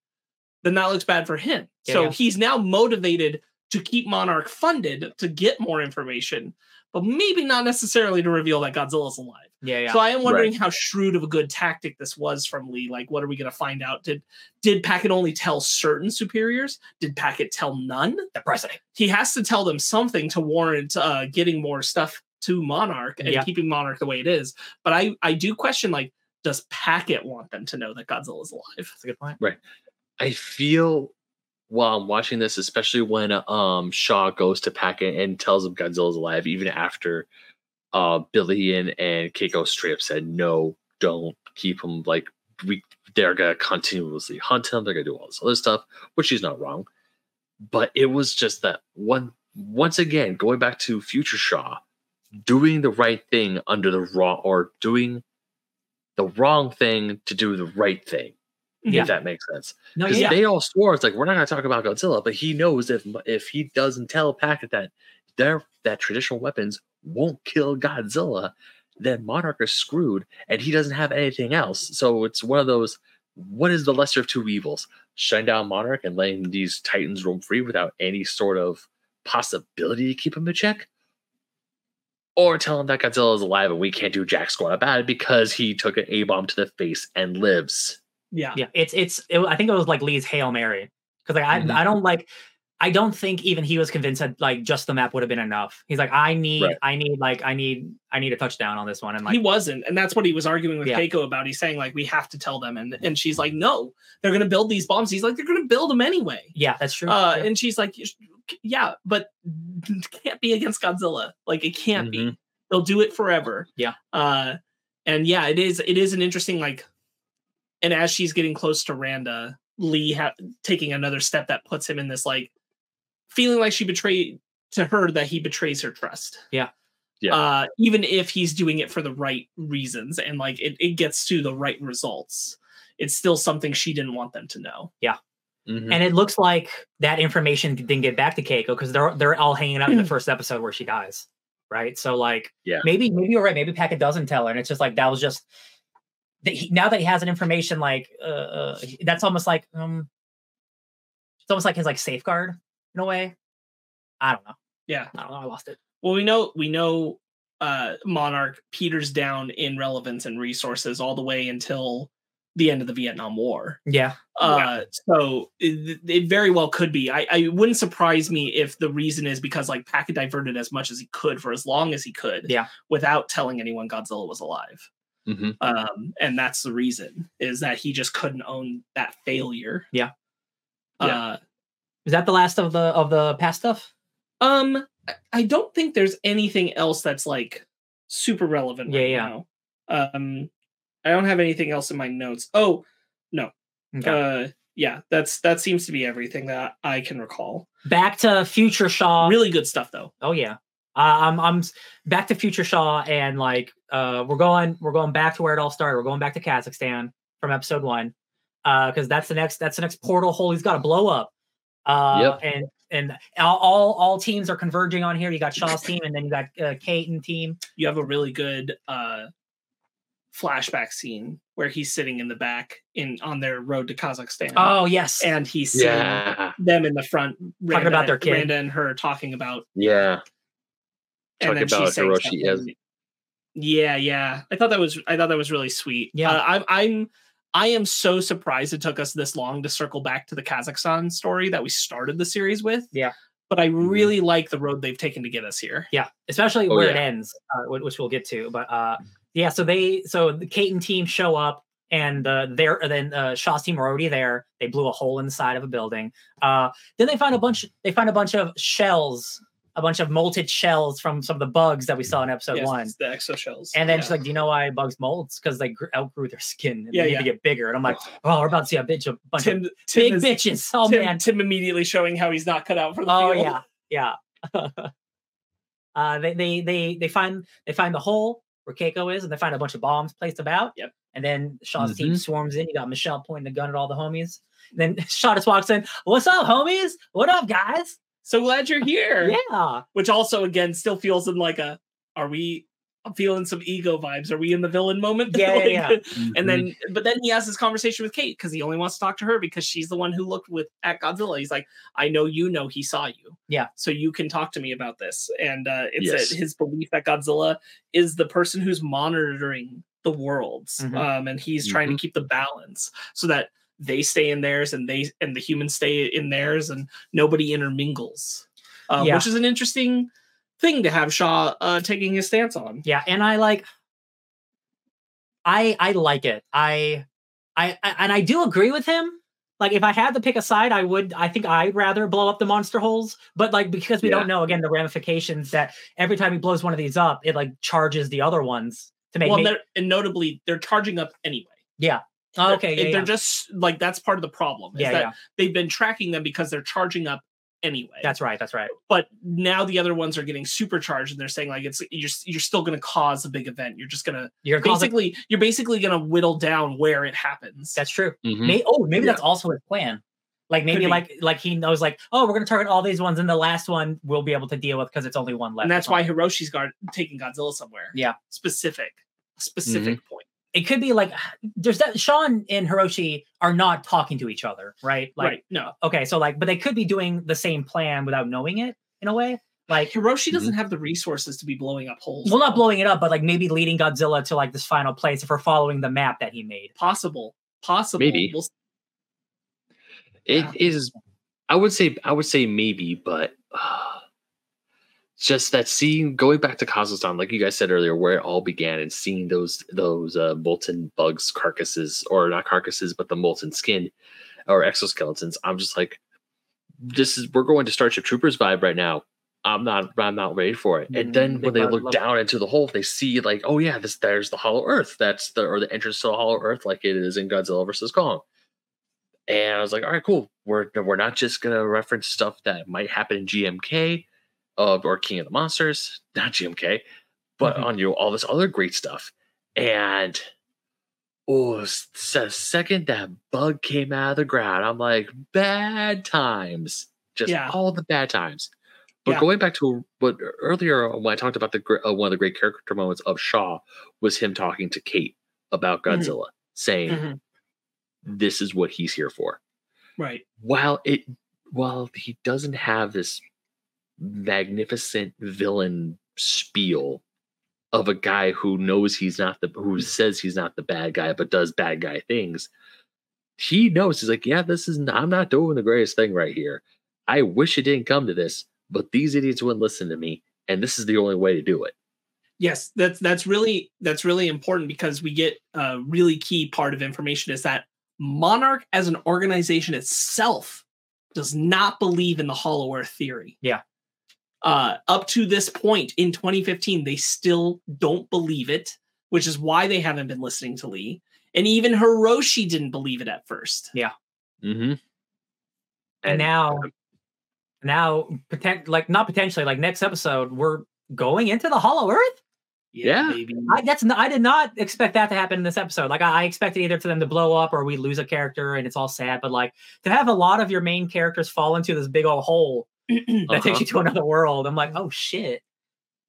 Speaker 1: then that looks bad for him.
Speaker 2: Yeah,
Speaker 1: so
Speaker 2: yeah.
Speaker 1: he's now motivated to keep Monarch funded to get more information, but maybe not necessarily to reveal that Godzilla's alive.
Speaker 2: Yeah, yeah.
Speaker 1: So I am wondering how shrewd of a good tactic this was from Lee. Like, what are we going to find out? Did did Puckett only tell certain superiors? Did Puckett tell none?
Speaker 2: the president.
Speaker 1: He has to tell them something to warrant uh, getting more stuff to Monarch and
Speaker 2: Yeah.
Speaker 1: keeping Monarch the way it is. But I I do question like, does Puckett want them to know that Godzilla's alive?
Speaker 2: That's a good point. Right.
Speaker 3: I feel while I'm watching this, especially when um Shaw goes to Puckett and tells him Godzilla's alive, even after uh Billy and, and Keiko straight up said, No, don't keep him like we they're gonna continuously hunt him, they're gonna do all this other stuff, which she's not wrong. But it was just that one once again, going back to future Shaw, doing the right thing under the wrong or doing the wrong thing to do the right thing
Speaker 2: Yeah.
Speaker 3: if that makes sense.
Speaker 2: No,
Speaker 3: Because
Speaker 2: yeah,
Speaker 3: they all swore it's like we're not going to talk about Godzilla, but he knows if if he doesn't tell Puckett that their that traditional weapons won't kill Godzilla, then Monarch is screwed, and he doesn't have anything else. So it's one of those. What is the lesser of two evils? Shutting down Monarch and letting these Titans roam free without any sort of possibility to keep him in check, or tell him that Godzilla is alive and we can't do jack squat about it because he took an A bomb to the face and lives.
Speaker 1: Yeah.
Speaker 2: yeah. It's it's. It, I think it was like Lee's hail mary because like I
Speaker 3: Mhm.
Speaker 2: I don't like. I don't think even he was convinced that like just the map would have been enough. He's like, I need,
Speaker 3: Right.
Speaker 2: I need, like, I need, I need a touchdown on this one. And like,
Speaker 1: he wasn't, and that's what he was arguing with
Speaker 2: Yeah.
Speaker 1: Keiko about. He's saying like we have to tell them, and and she's like, no, they're gonna build these bombs. He's like, they're gonna build them anyway.
Speaker 2: yeah, that's true.
Speaker 1: Uh,
Speaker 2: Yeah.
Speaker 1: and she's like, yeah, but can't be against Godzilla. Like it can't be.
Speaker 3: Mhm.
Speaker 1: They'll do it forever.
Speaker 2: Yeah.
Speaker 1: Uh, and yeah, it is. It is an interesting like, and as she's getting close to Randa, Lee ha- taking another step that puts him in this like feeling like she betrayed to her that he betrays her trust.
Speaker 2: Yeah.
Speaker 3: Yeah.
Speaker 1: Uh, even if he's doing it for the right reasons and like it, it gets to the right results, it's still something she didn't want them to know.
Speaker 3: Mhm.
Speaker 2: and it looks like that information didn't get back to Keiko because they're they're all hanging out in the first episode where she dies, right? So like,
Speaker 3: Yeah.
Speaker 2: maybe maybe you're right. Maybe Puckett doesn't tell her, and it's just like that was just that he, now that he has an information like uh, uh, that's almost like um, it's almost like his like safeguard in a way. I don't know.
Speaker 1: Yeah.
Speaker 2: I don't know. I lost it.
Speaker 1: Well, we know we know uh Monarch peters down in relevance and resources all the way until the end of the Vietnam War.
Speaker 2: Yeah,
Speaker 1: Uh so it, it very well could be. I, I wouldn't surprise me if the reason is because like Puckett diverted as much as he could for as long as he could
Speaker 2: Yeah.
Speaker 1: without telling anyone Godzilla was alive.
Speaker 3: Mhm.
Speaker 1: Um and that's the reason is that he just couldn't own that failure.
Speaker 2: Yeah.
Speaker 3: Yeah.
Speaker 1: Uh
Speaker 2: is that the last of the of the past stuff?
Speaker 1: Um, I- I don't think there's anything else that's like super relevant
Speaker 2: Yeah,
Speaker 1: right
Speaker 2: yeah.
Speaker 1: now. Um, I don't have anything else in my notes. Oh, no.
Speaker 2: Okay.
Speaker 1: uh, yeah, that's that seems to be everything that I can recall.
Speaker 2: Back to Future Shaw.
Speaker 1: Really good stuff though.
Speaker 2: Oh yeah. Uh, I'm I'm back to Future Shaw and like uh we're going we're going back to where it all started. We're going back to Kazakhstan from episode one. Uh because that's the next that's the next portal hole he's gotta blow up. Uh
Speaker 3: Yep.
Speaker 2: and and all, all all teams are converging on here. You got Shaw's team and then you got uh, Kate and team.
Speaker 1: You have a really good uh flashback scene where he's sitting in the back in on their road to Kazakhstan.
Speaker 2: Oh yes.
Speaker 1: and he's seeing
Speaker 3: Yeah.
Speaker 1: them in the front
Speaker 2: Talking about their kid.
Speaker 1: Randa and her talking about
Speaker 3: Yeah.
Speaker 1: and
Speaker 3: Talking
Speaker 1: then
Speaker 3: about
Speaker 1: saying
Speaker 3: Hiroshi
Speaker 1: something. Yeah, yeah. I thought that was I thought that was really sweet.
Speaker 2: Yeah.
Speaker 1: Uh, I'm I'm I am so surprised it took us this long to circle back to the Kazakhstan story that we started the series with.
Speaker 2: Yeah.
Speaker 1: But I really like the road they've taken to get us here.
Speaker 2: Yeah, especially
Speaker 3: Oh,
Speaker 2: where it ends, uh, which we'll get to. But uh, yeah, so they so the Kate and team show up, and uh, they're then uh, Shaw's team are already there. They blew a hole in the side of a building. Uh, then they find a bunch. They find a bunch of shells, a bunch of molted shells from some of the bugs that we saw in episode
Speaker 1: Yes,
Speaker 2: one.
Speaker 1: it's the exoshells.
Speaker 2: And then
Speaker 1: yeah.
Speaker 2: she's like, "Do you know why bugs molt? Because they outgrew their skin and
Speaker 1: Yeah,
Speaker 2: they need
Speaker 1: yeah.
Speaker 2: to get bigger." And I'm like, "Oh, we're about to see a bitch, a bunch
Speaker 1: Tim,
Speaker 2: of
Speaker 1: Tim
Speaker 2: big
Speaker 1: is-
Speaker 2: bitches." Oh
Speaker 1: Tim,
Speaker 2: man,
Speaker 1: Tim immediately showing how he's not cut out for the
Speaker 2: Oh
Speaker 1: field.
Speaker 2: yeah, yeah. uh, they they they they find they find the hole where Keiko is, and they find a bunch of bombs placed about.
Speaker 1: Yep.
Speaker 2: And then Shaw's team
Speaker 3: Mhm.
Speaker 2: swarms in. You got Michelle pointing the gun at all the homies. And then Shaw just walks in. What's up, homies? What up, guys?
Speaker 1: So glad you're here.
Speaker 2: Yeah.
Speaker 1: Which also again still feels in like a are we I'm feeling some ego vibes. Are we in the villain moment?
Speaker 2: Yeah, yeah,
Speaker 1: Like,
Speaker 3: Mm-hmm.
Speaker 1: And then, but then he has this conversation with Kate because he only wants to talk to her because she's the one who looked with at Godzilla. He's like, I know you know he saw you.
Speaker 2: Yeah.
Speaker 1: So you can talk to me about this. And uh, it's
Speaker 3: Yes.
Speaker 1: uh, his belief that Godzilla is the person who's monitoring the worlds,
Speaker 2: Mhm.
Speaker 1: um, and he's trying to keep the balance so that they stay in theirs and they and the humans stay in theirs and nobody intermingles. Um,
Speaker 2: Yeah.
Speaker 1: Which is an interesting thing to have Shaw uh, taking his stance on.
Speaker 2: Yeah. And I like I I like it. I I, I and I do agree with him. Like if I had to pick a side, I would. I think I'd rather blow up the monster holes. But like because we
Speaker 3: Yeah.
Speaker 2: don't know again the ramifications that every time he blows one of these up, it like charges the other ones to make.
Speaker 1: Well, they're, and notably, they're charging up anyway.
Speaker 2: Oh, okay,
Speaker 1: They're-
Speaker 2: yeah,
Speaker 1: they're
Speaker 2: yeah.
Speaker 1: just like that's part of the problem. Is
Speaker 2: yeah,
Speaker 1: that
Speaker 2: yeah,
Speaker 1: they've been tracking them because they're charging up anyway.
Speaker 2: That's right. That's right.
Speaker 1: but now the other ones are getting supercharged and they're saying like it's you're you're still going to cause a big event. You're just going to
Speaker 2: You're gonna cause it-
Speaker 1: basically you're basically going to whittle down where it happens.
Speaker 2: That's true.
Speaker 3: Mhm.
Speaker 2: May- oh, maybe
Speaker 3: Yeah.
Speaker 2: that's also his plan. Like maybe like like he knows like oh we're gonna target all these ones and the last one we'll be able to deal with because it's only one left.
Speaker 1: and that's why. Hiroshi's guard taking Godzilla somewhere.
Speaker 2: Yeah.
Speaker 1: Specific. Specific
Speaker 3: Mm-hmm.
Speaker 1: point.
Speaker 2: It could be like there's that Sean and Hiroshi are not talking to each other, right? Like
Speaker 1: right. No.
Speaker 2: okay, so like but they could be doing the same plan without knowing it in a way. Like
Speaker 1: Hiroshi doesn't have the resources to be blowing up holes.
Speaker 2: well not blowing it up, but like maybe leading Godzilla to like this final place if we're following the map that he made.
Speaker 1: possible. Possible.
Speaker 3: Maybe.
Speaker 1: We'll-
Speaker 3: It
Speaker 2: Yeah.
Speaker 3: is. I would say. I would say maybe, but uh, just that scene going back to Kazakhstan, like you guys said earlier, where it all began, and seeing those those uh, molten bugs carcasses, or not carcasses, but the molten skin or exoskeletons. I'm just like, this is we're going to Starship Troopers vibe right now. I'm not. I'm not ready for it. And
Speaker 2: Mm,
Speaker 3: then
Speaker 2: big
Speaker 3: when they
Speaker 2: bug
Speaker 3: look down into the hole, they see like, oh yeah, this there's the Hollow Earth. That's the or the entrance to the Hollow Earth, like it is in Godzilla versus Kong. And I was like, all right, cool. We're we're not just gonna reference stuff that might happen in GMK, uh, or King of the Monsters, not GMK, but
Speaker 2: Mhm.
Speaker 3: on you know, all this other great stuff. And oh, the second that bug came out of the ground, I'm like, bad times, just
Speaker 1: Yeah.
Speaker 3: all the bad times. But
Speaker 1: Yeah.
Speaker 3: going back to what earlier when I talked about the uh, one of the great character moments of Shaw was him talking to Kate about
Speaker 1: Mhm.
Speaker 3: Godzilla, saying
Speaker 1: Mhm.
Speaker 3: this is what he's here for
Speaker 1: Right.
Speaker 3: while it while he doesn't have this magnificent villain spiel of a guy who knows he's not the who hmm. says he's not the bad guy but does bad guy things he knows he's like yeah this is i'm not doing the greatest thing right here i wish it didn't come to this but these idiots wouldn't listen to me and this is the only way to do it
Speaker 1: Yes, that's that's really that's really important because we get a really key part of information is that Monarch as an organization itself does not believe in the Hollow Earth theory.
Speaker 2: Yeah.
Speaker 1: Uh, up to this point in 2015, they still don't believe it, which is why they haven't been listening to Lee. And even Hiroshi didn't believe it at first.
Speaker 3: mm-hmm.
Speaker 2: and now now potent, like not potentially like next episode we're going into the hollow earth
Speaker 3: Yeah.
Speaker 1: baby.
Speaker 2: I, that's not, I did not expect that to happen in this episode. Like I, I expected either for them to blow up or we lose a character and it's all sad. But like to have a lot of your main characters fall into this big old hole that takes
Speaker 3: Uh-huh.
Speaker 2: you to another world, I'm like, oh shit.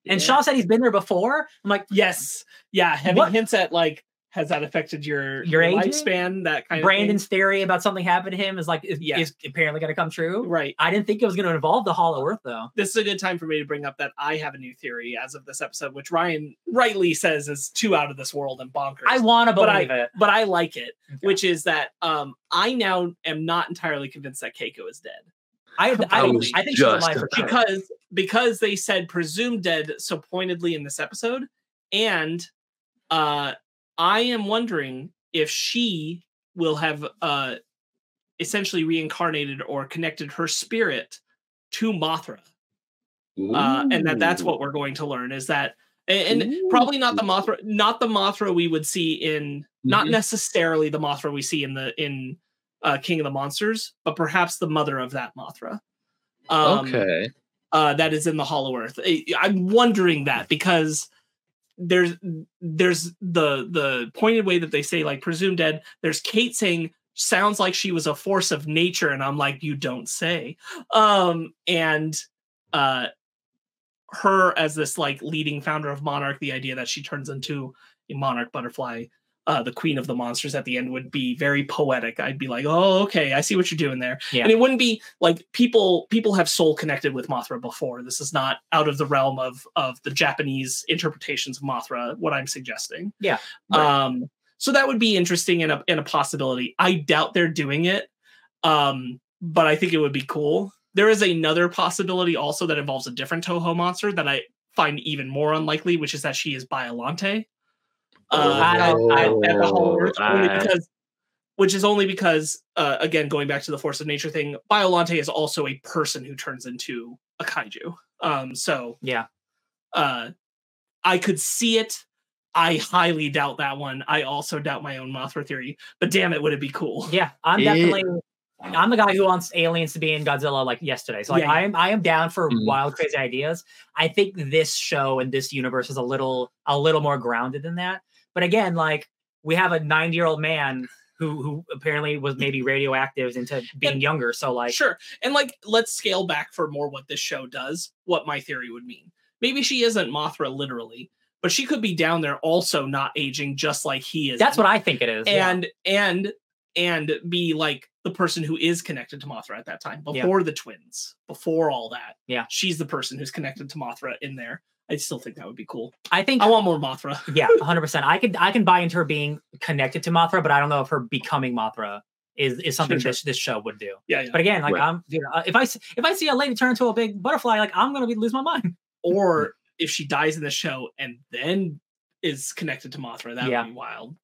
Speaker 2: And
Speaker 1: Yeah.
Speaker 2: Shaw said he's been there before. I'm like,
Speaker 1: Yes. Yeah. Having
Speaker 2: What-
Speaker 1: hints at like, has that affected your,
Speaker 2: Your aging?
Speaker 1: lifespan? That kind
Speaker 2: Brandon's
Speaker 1: of
Speaker 2: theory about something happened to him is like is,
Speaker 1: Yeah.
Speaker 2: is apparently going to come true.
Speaker 1: Right.
Speaker 2: I didn't think it was going to involve the Hollow Earth though.
Speaker 1: This is a good time for me to bring up that I have a new theory as of this episode, which Ryan rightly says is too out of this world and bonkers.
Speaker 2: I want to
Speaker 1: But I-
Speaker 2: believe it.
Speaker 1: but I like it,
Speaker 2: Okay.
Speaker 1: which is that um I now am not entirely convinced that Keiko is dead.
Speaker 2: I, I,
Speaker 1: I
Speaker 2: think, I think she's alive for
Speaker 1: because because they said presumed dead so pointedly in this episode and uh i am wondering if she will have uh essentially reincarnated or connected her spirit to mothra. Uh and that that's what we're going to learn is that and, and probably not the mothra not the mothra we would see in not
Speaker 3: Mhm.
Speaker 1: necessarily the mothra we see in the in uh king of the monsters but perhaps the mother of that mothra um,
Speaker 3: okay
Speaker 1: uh, that is in the Hollow Earth. I- I'm wondering that because there's there's the the pointed way that they say like presumed dead. There's Kate saying sounds like she was a force of nature, and I'm like you don't say. Um, and uh, her as this like leading founder of Monarch, the idea that she turns into a Monarch butterfly. Uh, the queen of the monsters at the end would be very poetic. I'd be like, oh, okay, I see what you're doing there
Speaker 2: Yeah.
Speaker 1: and it wouldn't be like people people have soul connected with mothra before this is not out of the realm of of the japanese interpretations of mothra what i'm suggesting
Speaker 2: Yeah.
Speaker 3: Right.
Speaker 1: um so that would be interesting and a, and a possibility i doubt they're doing it um but i think it would be cool there is another possibility also that involves a different toho monster that i find even more unlikely which is that she is biolante
Speaker 2: Oh, I don't- I-
Speaker 1: at the Hollow Earth, only
Speaker 3: I-
Speaker 1: because which is only because uh, again going back to the force of nature thing biolante is also a person who turns into a kaiju um so
Speaker 2: Yeah.
Speaker 1: uh i could see it i highly doubt that one i also doubt my own mothra theory but damn it would it be cool
Speaker 2: Yeah, I'm
Speaker 3: It-
Speaker 2: definitely I'm the guy who wants aliens to be in Godzilla like yesterday. So like
Speaker 1: Yeah, yeah.
Speaker 2: I am I am down for
Speaker 3: Mhm.
Speaker 2: wild, crazy ideas. I think this show and this universe is a little a little more grounded than that. But again, like we have a 90 year old man who who apparently was maybe radioactive into being
Speaker 1: And-
Speaker 2: younger. So like
Speaker 1: sure. And like, let's scale back for more what this show does, what my theory would mean. Maybe she isn't Mothra literally, but she could be down there also not aging just like he is.
Speaker 2: that's what I think it is. yeah.
Speaker 1: and and and be like the person who is connected to Mothra at that time
Speaker 2: Yeah.
Speaker 1: before the twins, before all that.
Speaker 2: Yeah.
Speaker 1: she's the person who's connected to Mothra in there. I still think that would be cool.
Speaker 2: I think
Speaker 1: I want more Mothra.
Speaker 2: yeah, 100. percent I could I can buy into her being connected to Mothra, but I don't know if her becoming Mothra is is something
Speaker 1: Sure,
Speaker 2: this this show would do.
Speaker 1: Yeah, yeah.
Speaker 2: But again, like
Speaker 3: Right.
Speaker 2: I'm you know, uh, if I if I see a lady turn into a big butterfly, like I'm gonna be lose my mind.
Speaker 1: Or if she dies in the show and then is connected to Mothra, that
Speaker 2: Yeah.
Speaker 1: would be wild.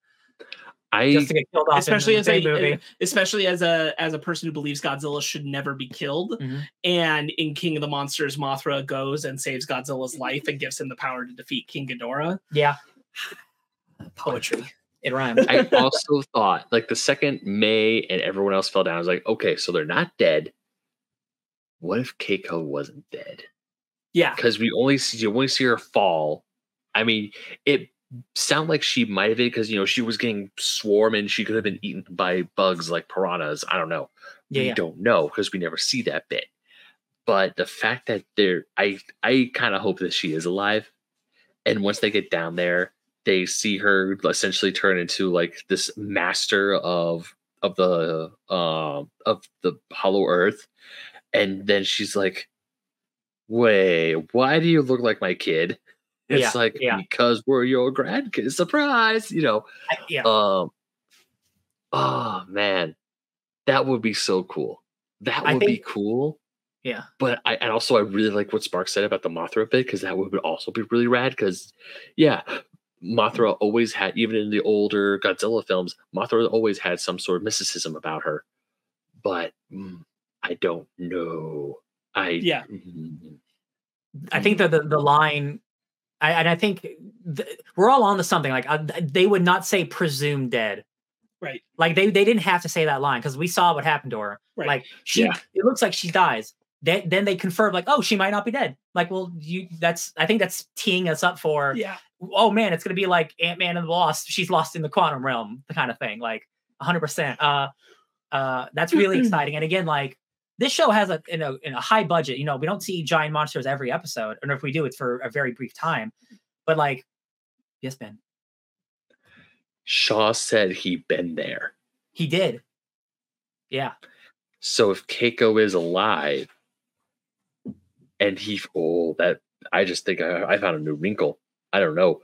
Speaker 3: I
Speaker 2: just to get killed off.
Speaker 1: especially
Speaker 2: in
Speaker 1: as
Speaker 2: the
Speaker 1: a
Speaker 2: movie.
Speaker 1: especially as a as a person who believes Godzilla should never be killed.
Speaker 2: Mhm.
Speaker 1: And in King of the Monsters, Mothra goes and saves Godzilla's life and gives him the power to defeat King Ghidorah.
Speaker 2: Yeah,
Speaker 1: Poetry.
Speaker 2: it rhymes.
Speaker 3: I also thought like the second May and everyone else fell down, I was like, okay, so they're not dead. What if Keiko wasn't dead?
Speaker 1: Yeah.
Speaker 3: Because we only see you only see her fall. I mean, it sounded like she might have been because you know she was getting swarmed and she could have been eaten by bugs like piranhas. I don't know.
Speaker 2: Yeah,
Speaker 3: we
Speaker 2: yeah.
Speaker 3: don't know because we never see that bit. But the fact that they're, I, I kind of hope that she is alive. And once they get down there, they see her essentially turn into like this master of of the um of the Hollow Earth, and then she's like, "Wait, why do you look like my kid?" It's
Speaker 2: Yeah,
Speaker 3: like
Speaker 2: yeah.
Speaker 3: because we're your grandkids. Surprise, you know.
Speaker 2: I- yeah.
Speaker 3: Um. Oh man, that would be so cool. That would be cool.
Speaker 2: Yeah.
Speaker 3: But I and also I really like what Spark said about the Mothra bit because that would also be really rad. Because yeah, Mothra always had even in the older Godzilla films, Mothra always had some sort of mysticism about her. But mm, I don't know. I
Speaker 1: Yeah.
Speaker 3: mm,
Speaker 2: I think that the, the line, I, and I think th- we're all on to something. Like uh, they would not say presumed dead.
Speaker 1: Right.
Speaker 2: Like they they didn't have to say that line because we saw what happened to her.
Speaker 1: Right.
Speaker 2: Like she,
Speaker 3: Yeah.
Speaker 2: it looks like she dies. Then then they confirm like, oh, she might not be dead. Like, well, you that's I think that's teeing us up for
Speaker 1: yeah.
Speaker 2: oh man, it's gonna be like Ant Man and the Lost. She's lost in the quantum realm, the kind of thing. Like 100. percent Uh, uh, that's really exciting. And again, like this show has a in a in a high budget. You know, we don't see giant monsters every episode, and if we do, it's for a very brief time. But like, yes, Ben,
Speaker 3: Shaw said he'd been there.
Speaker 2: he did. Yeah,
Speaker 3: So if Keiko is alive, and he oh that I just think I, I found a new wrinkle. I don't know.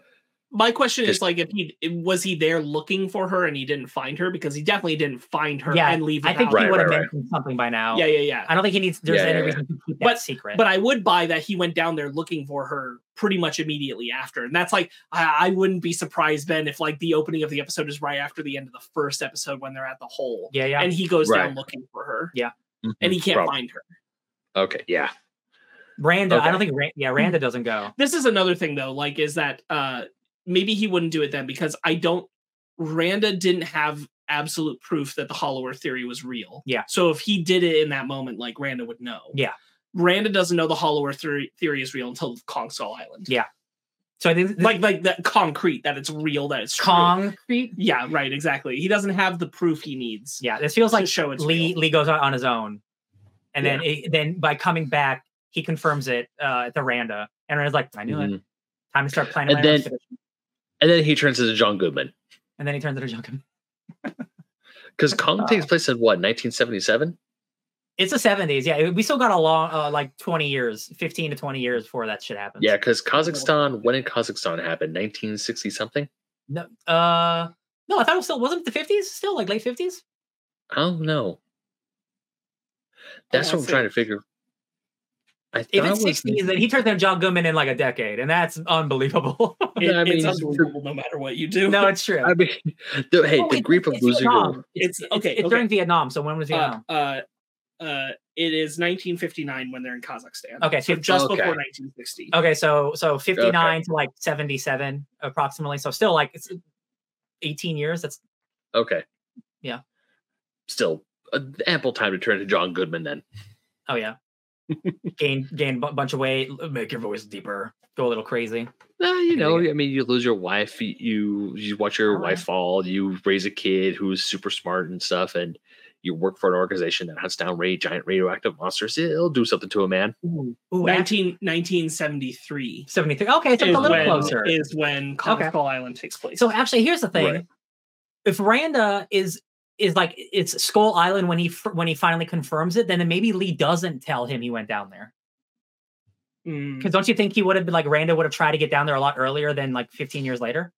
Speaker 1: My question is like, if he was he there looking for her and he didn't find her because he definitely didn't find her
Speaker 2: yeah.
Speaker 1: and leave.
Speaker 2: I think
Speaker 1: without
Speaker 2: he
Speaker 3: Right,
Speaker 2: would have
Speaker 3: right, right.
Speaker 2: mentioned something by now.
Speaker 1: Yeah, yeah, yeah.
Speaker 2: I don't think he needs. There's
Speaker 3: Yeah,
Speaker 2: any
Speaker 3: yeah,
Speaker 2: reason to keep that
Speaker 1: But-
Speaker 2: secret.
Speaker 1: But I would buy that he went down there looking for her pretty much immediately after, and that's like I, I wouldn't be surprised Ben if like the opening of the episode is right after the end of the first episode when they're at the hole,
Speaker 2: yeah, yeah.
Speaker 1: and he goes
Speaker 3: Right.
Speaker 1: down looking for her,
Speaker 3: Mhm,
Speaker 1: and he can't
Speaker 3: prob-
Speaker 1: find her.
Speaker 3: Okay, yeah.
Speaker 2: Randa, I don't think. Ran- yeah, Randa doesn't go.
Speaker 1: This is another thing though, like is that uh maybe he wouldn't do it then because I don't. Randa didn't have absolute proof that the Hollow Earth theory was real.
Speaker 2: Yeah.
Speaker 1: So if he did it in that moment, like Randa would know.
Speaker 2: Yeah.
Speaker 1: Randa doesn't know the Hollow Earth theory, theory is real until Kong Skull Island.
Speaker 2: Yeah. So I think th-
Speaker 1: Like like that concrete that it's real that it's true.
Speaker 2: concrete.
Speaker 1: Yeah, right, exactly. He doesn't have the proof he needs
Speaker 2: Yeah, this feels like
Speaker 1: show it's
Speaker 2: Lee
Speaker 1: real.
Speaker 2: Lee goes out on his own, and then it, then by coming back, he confirms it uh, at the Randa, and Randa's like, "I knew it.
Speaker 3: Mhm.
Speaker 2: Time to start planning."
Speaker 3: And
Speaker 2: my
Speaker 3: then-
Speaker 2: expedition."
Speaker 3: And then he turns into John Goodman
Speaker 2: and then he turns into Junkin.
Speaker 3: because Kong takes place in what 1977.
Speaker 2: It's the seventies. Yeah, we still got a long, uh, like twenty years, fifteen to twenty years before that shit happens.
Speaker 3: Yeah, because Kazakhstan. When did Kazakhstan happen? 1960 something.
Speaker 2: No, uh, no, I thought it was still wasn't it the fifties. Still like late fifties.
Speaker 3: I don't know. That's what I'm trying to figure. I
Speaker 2: If
Speaker 3: thought
Speaker 2: it's
Speaker 3: it was-
Speaker 2: then he turns into John Goodman in like a decade, and that's unbelievable.
Speaker 1: It-
Speaker 3: I mean,
Speaker 1: it's unbelievable no matter what you do.
Speaker 2: no, it's true.
Speaker 3: I mean, the, hey,
Speaker 2: Oh,
Speaker 3: the
Speaker 2: it's-
Speaker 3: grief of
Speaker 2: it's
Speaker 3: losing your
Speaker 2: Vietnam. It's,
Speaker 1: It's-
Speaker 2: it's-
Speaker 1: okay,
Speaker 2: It's
Speaker 1: okay.
Speaker 2: during Vietnam. So when was
Speaker 1: uh,
Speaker 2: Vietnam?
Speaker 1: uh, uh, it is 1959 when they're in Kazakhstan.
Speaker 2: Okay,
Speaker 1: so
Speaker 2: so-
Speaker 1: just
Speaker 3: Okay.
Speaker 1: before 1960.
Speaker 2: Okay, so so 59 to like 77 approximately. So still like it's 18 years. That's
Speaker 3: Okay.
Speaker 2: Yeah.
Speaker 3: Still uh, ample time to turn to John Goodman then.
Speaker 2: Oh yeah. Gain gain a bunch of weight, make your voice deeper, go a little crazy.
Speaker 3: Uh, you know, I mean, you lose your wife, you you, you watch your
Speaker 2: All
Speaker 3: wife
Speaker 2: right.
Speaker 3: fall, you raise a kid who's super smart and stuff, and you work for an organization that hunts down ra- giant radioactive monsters. It'll do something to a man.
Speaker 2: Ooh, actually,
Speaker 1: 19, 1973
Speaker 2: 73. Okay, so it's a little
Speaker 1: when,
Speaker 2: closer.
Speaker 1: is when Kong
Speaker 2: Okay.
Speaker 1: Skull Island takes place.
Speaker 2: So actually, here's the thing:
Speaker 3: Right.
Speaker 2: if Randa is is like it's Skull Island when he when he finally confirms it, then maybe Lee doesn't tell him he went down there.
Speaker 1: Mm.
Speaker 2: Because don't you think he would have been like Randa would have tried to get down there a lot earlier than like 15 years later?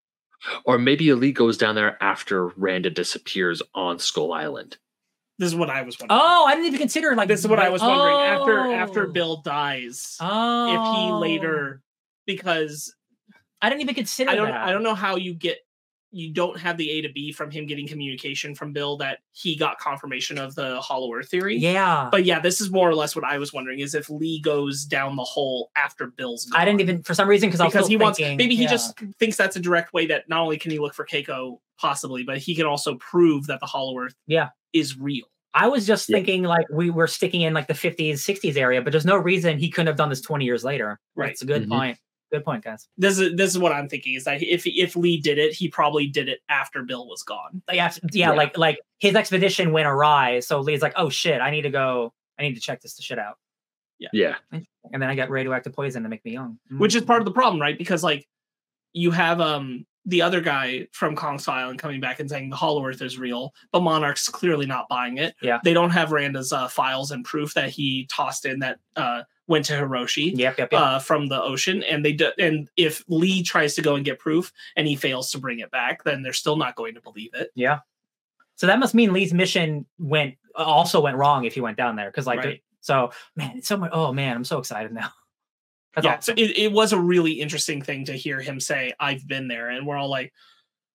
Speaker 3: Or maybe Lee goes down there after Randa disappears on Skull Island.
Speaker 1: this is what I was wondering.
Speaker 2: Oh, I didn't even consider like
Speaker 1: this is what I was wondering. After after
Speaker 2: Oh.
Speaker 1: Bill dies,
Speaker 2: Oh,
Speaker 1: if he later, because
Speaker 2: I didn't even consider.
Speaker 1: I don't
Speaker 2: that.
Speaker 1: I don't know how you get you don't have the A to B from him getting communication from Bill that he got confirmation of the Hollow Earth theory.
Speaker 2: Yeah,
Speaker 1: But yeah, this is more or less what I was wondering is if Lee goes down the hole after Bill's
Speaker 2: I didn't even for some reason because I was
Speaker 1: because
Speaker 2: still
Speaker 1: he wants
Speaker 2: thinking,
Speaker 1: maybe he
Speaker 2: yeah.
Speaker 1: just thinks that's a direct way that not only can he look for Keiko possibly, but he can also prove that the Hollow Earth
Speaker 2: Yeah.
Speaker 1: is real.
Speaker 2: I was just
Speaker 3: Yeah.
Speaker 2: thinking like we were sticking in like the 50s, 60s area, but there's no reason he couldn't have done this 20 years later.
Speaker 1: Right.
Speaker 2: That's a good
Speaker 3: Mhm.
Speaker 2: point. Good point, guys.
Speaker 1: This is this is what I'm thinking is that if if Lee did it, he probably did it after Bill was gone.
Speaker 2: Like, yeah, yeah,
Speaker 3: Yeah.
Speaker 2: like like his expedition went awry, so Lee's like, "Oh shit, I need to go. I need to check this shit out."
Speaker 3: Yeah. Yeah.
Speaker 2: And then I got radioactive poison to make me young,
Speaker 1: which is part of the problem, right? Because like you have um the other guy from Kong's Island coming back and saying the Hollow Earth is real, but Monarch's clearly not buying it.
Speaker 2: Yeah.
Speaker 1: they don't have Randa's uh, files and proof that he tossed in that uh went to Hiroshi.
Speaker 2: Yep, yep, yep.
Speaker 1: Uh, from the ocean, and they do, and if Lee tries to go and get proof and he fails to bring it back, then they're still not going to believe it.
Speaker 2: yeah. So that must mean Lee's mission went also went wrong if he went down there because like
Speaker 1: Right.
Speaker 2: so man, it's so much. Oh man, I'm so excited now. That's
Speaker 1: yeah,
Speaker 2: awesome.
Speaker 1: so it, it was a really interesting thing to hear him say, "I've been there," and we're all like,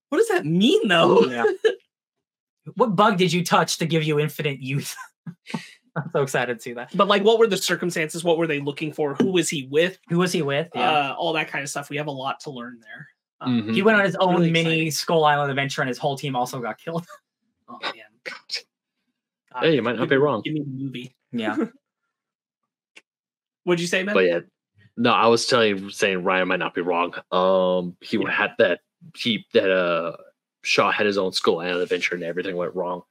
Speaker 1: "What does that mean, though?"
Speaker 2: Yeah. what bug did you touch to give you infinite youth? I'm so excited to see that.
Speaker 1: But like, what were the circumstances? What were they looking for? Who was he with?
Speaker 2: Who was he with?
Speaker 1: Uh, all that kind of stuff. We have a lot to learn there. Um,
Speaker 3: Mhm.
Speaker 2: he went on his own
Speaker 1: really
Speaker 2: mini Skull Island adventure, and his whole team also got killed.
Speaker 1: Oh man. God,
Speaker 3: Hey, you might not
Speaker 1: give
Speaker 3: be wrong.
Speaker 1: Give me the movie.
Speaker 2: Yeah,
Speaker 1: What'd you say, man?
Speaker 3: But yeah, no, I was telling you, saying Ryan might not be wrong. Um, he
Speaker 1: Yeah.
Speaker 3: had that he that uh Shaw had his own Skull Island adventure and everything went wrong.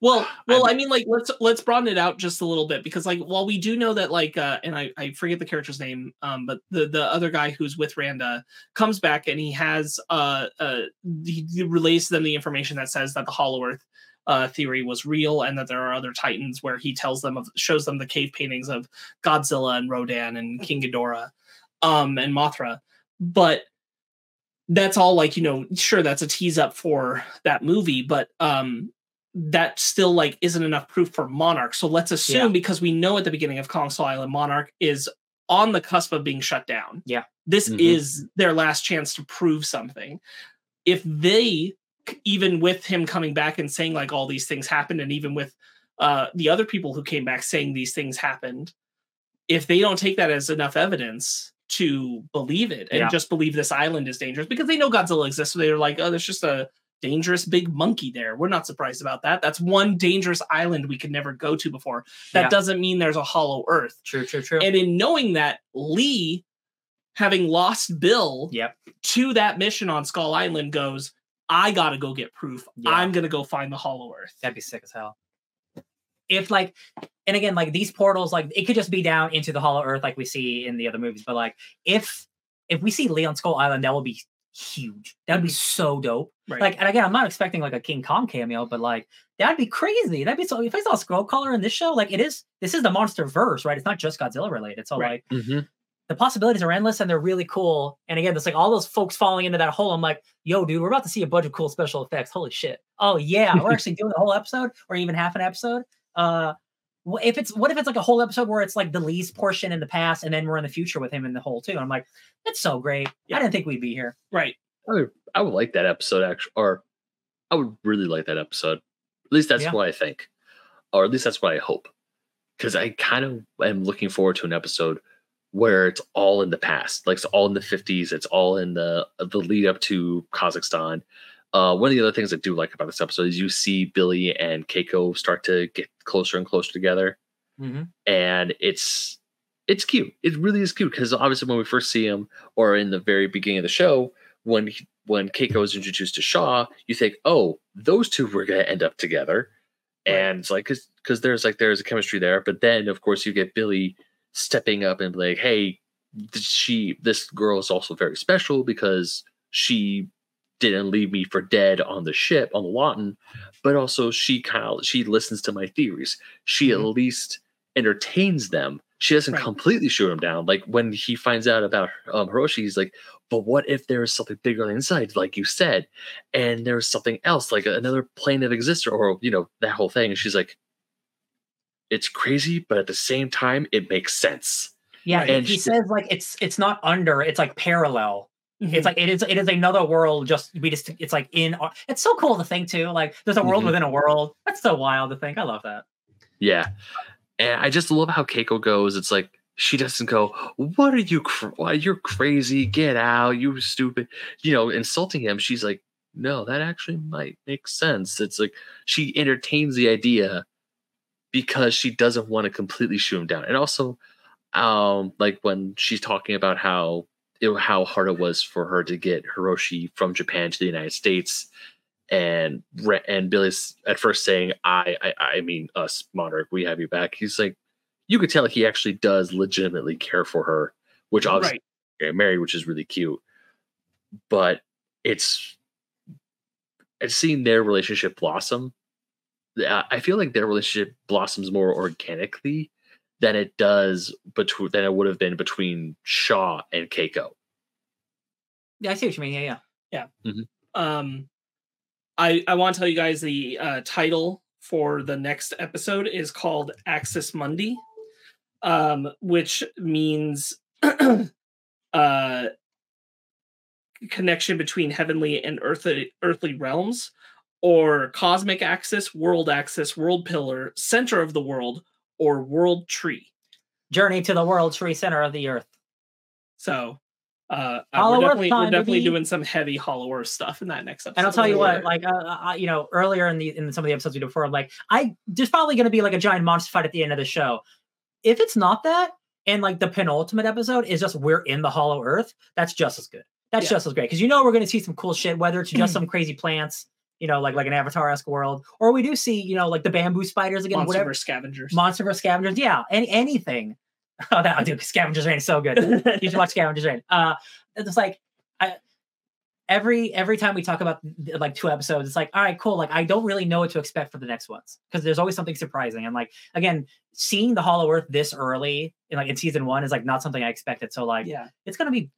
Speaker 1: Well, well,
Speaker 3: I'm-
Speaker 1: I mean, like let's let's broaden it out just a little bit because, like, while we do know that, like, uh, and I I forget the character's name, um, but the the other guy who's with Randa comes back and he has uh uh he, he relays to them the information that says that the Hollow Earth uh theory was real and that there are other titans where he tells them of shows them the cave paintings of Godzilla and Rodan and King Ghidorah, um, and Mothra, but that's all like you know sure that's a tease up for that movie but um that still like isn't enough proof for monarch so let's assume
Speaker 2: Yeah.
Speaker 1: because we know at the beginning of kong Skull island monarch is on the cusp of being shut down
Speaker 2: Yeah.
Speaker 1: this
Speaker 3: Mhm.
Speaker 1: is their last chance to prove something if they even with him coming back and saying like all these things happened and even with uh the other people who came back saying these things happened if they don't take that as enough evidence to believe it and
Speaker 2: Yeah.
Speaker 1: just believe this island is dangerous because they know Godzilla exists. So they're like, oh, there's just a dangerous big monkey there. We're not surprised about that. That's one dangerous island we could never go to before. That
Speaker 2: Yeah.
Speaker 1: doesn't mean there's a hollow earth.
Speaker 2: true, true, true.
Speaker 1: And in knowing that, Lee, having lost Bill
Speaker 2: Yep.
Speaker 1: to that mission on Skull Island, goes, I gotta go get proof.
Speaker 2: Yeah.
Speaker 1: I'm gonna go find the hollow earth.
Speaker 2: That'd be sick as hell. If like, and again, like these portals, like it could just be down into the Hollow Earth, like we see in the other movies. But like, if if we see Lee on Skull Island, that would be huge. That would be so dope.
Speaker 1: Right.
Speaker 2: Like, and again, I'm not expecting like a King Kong cameo, but like that'd be crazy. That'd be so. If I saw Skullcrawler in this show, like it is, this is the monster verse, right? It's not just Godzilla related. So
Speaker 1: Right.
Speaker 2: like,
Speaker 3: Mm-hmm.
Speaker 2: The possibilities are endless and they're really cool. And again, it's like all those folks falling into that hole. I'm like, yo, dude, we're about to see a bunch of cool special effects. Holy shit. Oh yeah, we're actually doing the whole episode or even half an episode. Uh if it's what if it's like a whole episode where it's like the Lee's portion in the past and then we're in the future with him in the whole too? I'm like, that's so great.
Speaker 1: Yeah.
Speaker 2: I didn't think we'd be here.
Speaker 1: right.
Speaker 3: I would, I would like that episode actually, or I would really like that episode. At least that's
Speaker 2: Yeah.
Speaker 3: what I think, or at least that's what I hope. Because I kind of am looking forward to an episode where it's all in the past, like it's all in the fifties. It's all in the the lead up to Kazakhstan. uh, one of the other things I do like about this episode is you see Billy and Keiko start to get closer and closer together,
Speaker 2: Mhm.
Speaker 3: and it's it's cute. It really is cute because obviously when we first see him, or in the very beginning of the show, when he, when Keiko is introduced to Shaw, you think, oh, those two were going to end up together, and it's like because because there's like there's a chemistry there, but then of course you get Billy stepping up and like, hey, she this girl is also very special because she didn't leave me for dead on the ship on the Lawton, but also she kind of she listens to my theories. She at least entertains them. She doesn't
Speaker 1: Right.
Speaker 3: completely shoot him down. Like when he finds out about um, Hiroshi, he's like, "But what if there is something bigger on the inside, like you said, and there's something else, like another plane that exists, or you know that whole thing?" And she's like, "It's crazy, but at the same time, it makes sense."
Speaker 2: Yeah,
Speaker 3: And
Speaker 2: he
Speaker 3: she-
Speaker 2: says like it's it's not under, it's like parallel.
Speaker 1: Mhm.
Speaker 2: It's like it is it is another world. Just we just it's like in. our- It's so cool to think too. Like there's a world
Speaker 3: Mhm.
Speaker 2: within a world. That's so wild to think. I love that.
Speaker 3: Yeah. And I just love how Keiko goes. It's like she doesn't go, "What are you? Cr- why you're crazy? Get out, you stupid!" You know, insulting him. She's like, "No, that actually might make sense." It's like she entertains the idea because she doesn't want to completely shoot him down. And also, um, like when she's talking about how it, how hard it was for her to get Hiroshi from Japan to the United States, and and Billy's at first saying, "I, I, I mean us, Monarch, we have you back." He's like, you could tell he actually does legitimately care for her, which obviously
Speaker 1: Right.
Speaker 3: married, which is really cute. But it's it's seeing their relationship blossom. I I feel like their relationship blossoms more organically than it does between than it would have been between Shaw and Keiko.
Speaker 2: Yeah, I see what you mean. Yeah, yeah.
Speaker 1: um i i want to tell you guys the uh title for the next episode is called axis mundi um which means uh connection between heavenly and earthly earthly realms or cosmic axis world axis world pillar center of the world or world tree
Speaker 2: Journey to the World Tree Center of the Earth.
Speaker 1: so uh, uh, we're definitely, we're definitely doing some heavy hollow earth stuff in that next episode
Speaker 2: And I'll tell you what, like, uh, uh, you know, earlier in the in some of the episodes we did before, like, I there's probably going to be like a giant monster fight at the end of the show. If it's not that, and like the penultimate episode is just we're in the Hollow Earth, that's just as good. That's
Speaker 1: Yeah.
Speaker 2: just as great because you know we're going to see some cool shit, whether it's just some crazy plants, you know, like like an Avatar esque world, or we do see, you know, like the bamboo spiders again,
Speaker 1: monster
Speaker 2: whatever,
Speaker 1: scavengers
Speaker 2: monster versus scavengers, yeah, any anything. Oh, that dude, Scavengers Reign is so good you should watch Scavengers Reign. Uh, it's like I, every every time we talk about like two episodes, it's like all right, cool. Like I don't really know what to expect for the next ones because there's always something surprising. And like again, seeing the Hollow Earth this early in like in season one is like not something I expected. So like
Speaker 1: yeah
Speaker 2: it's gonna be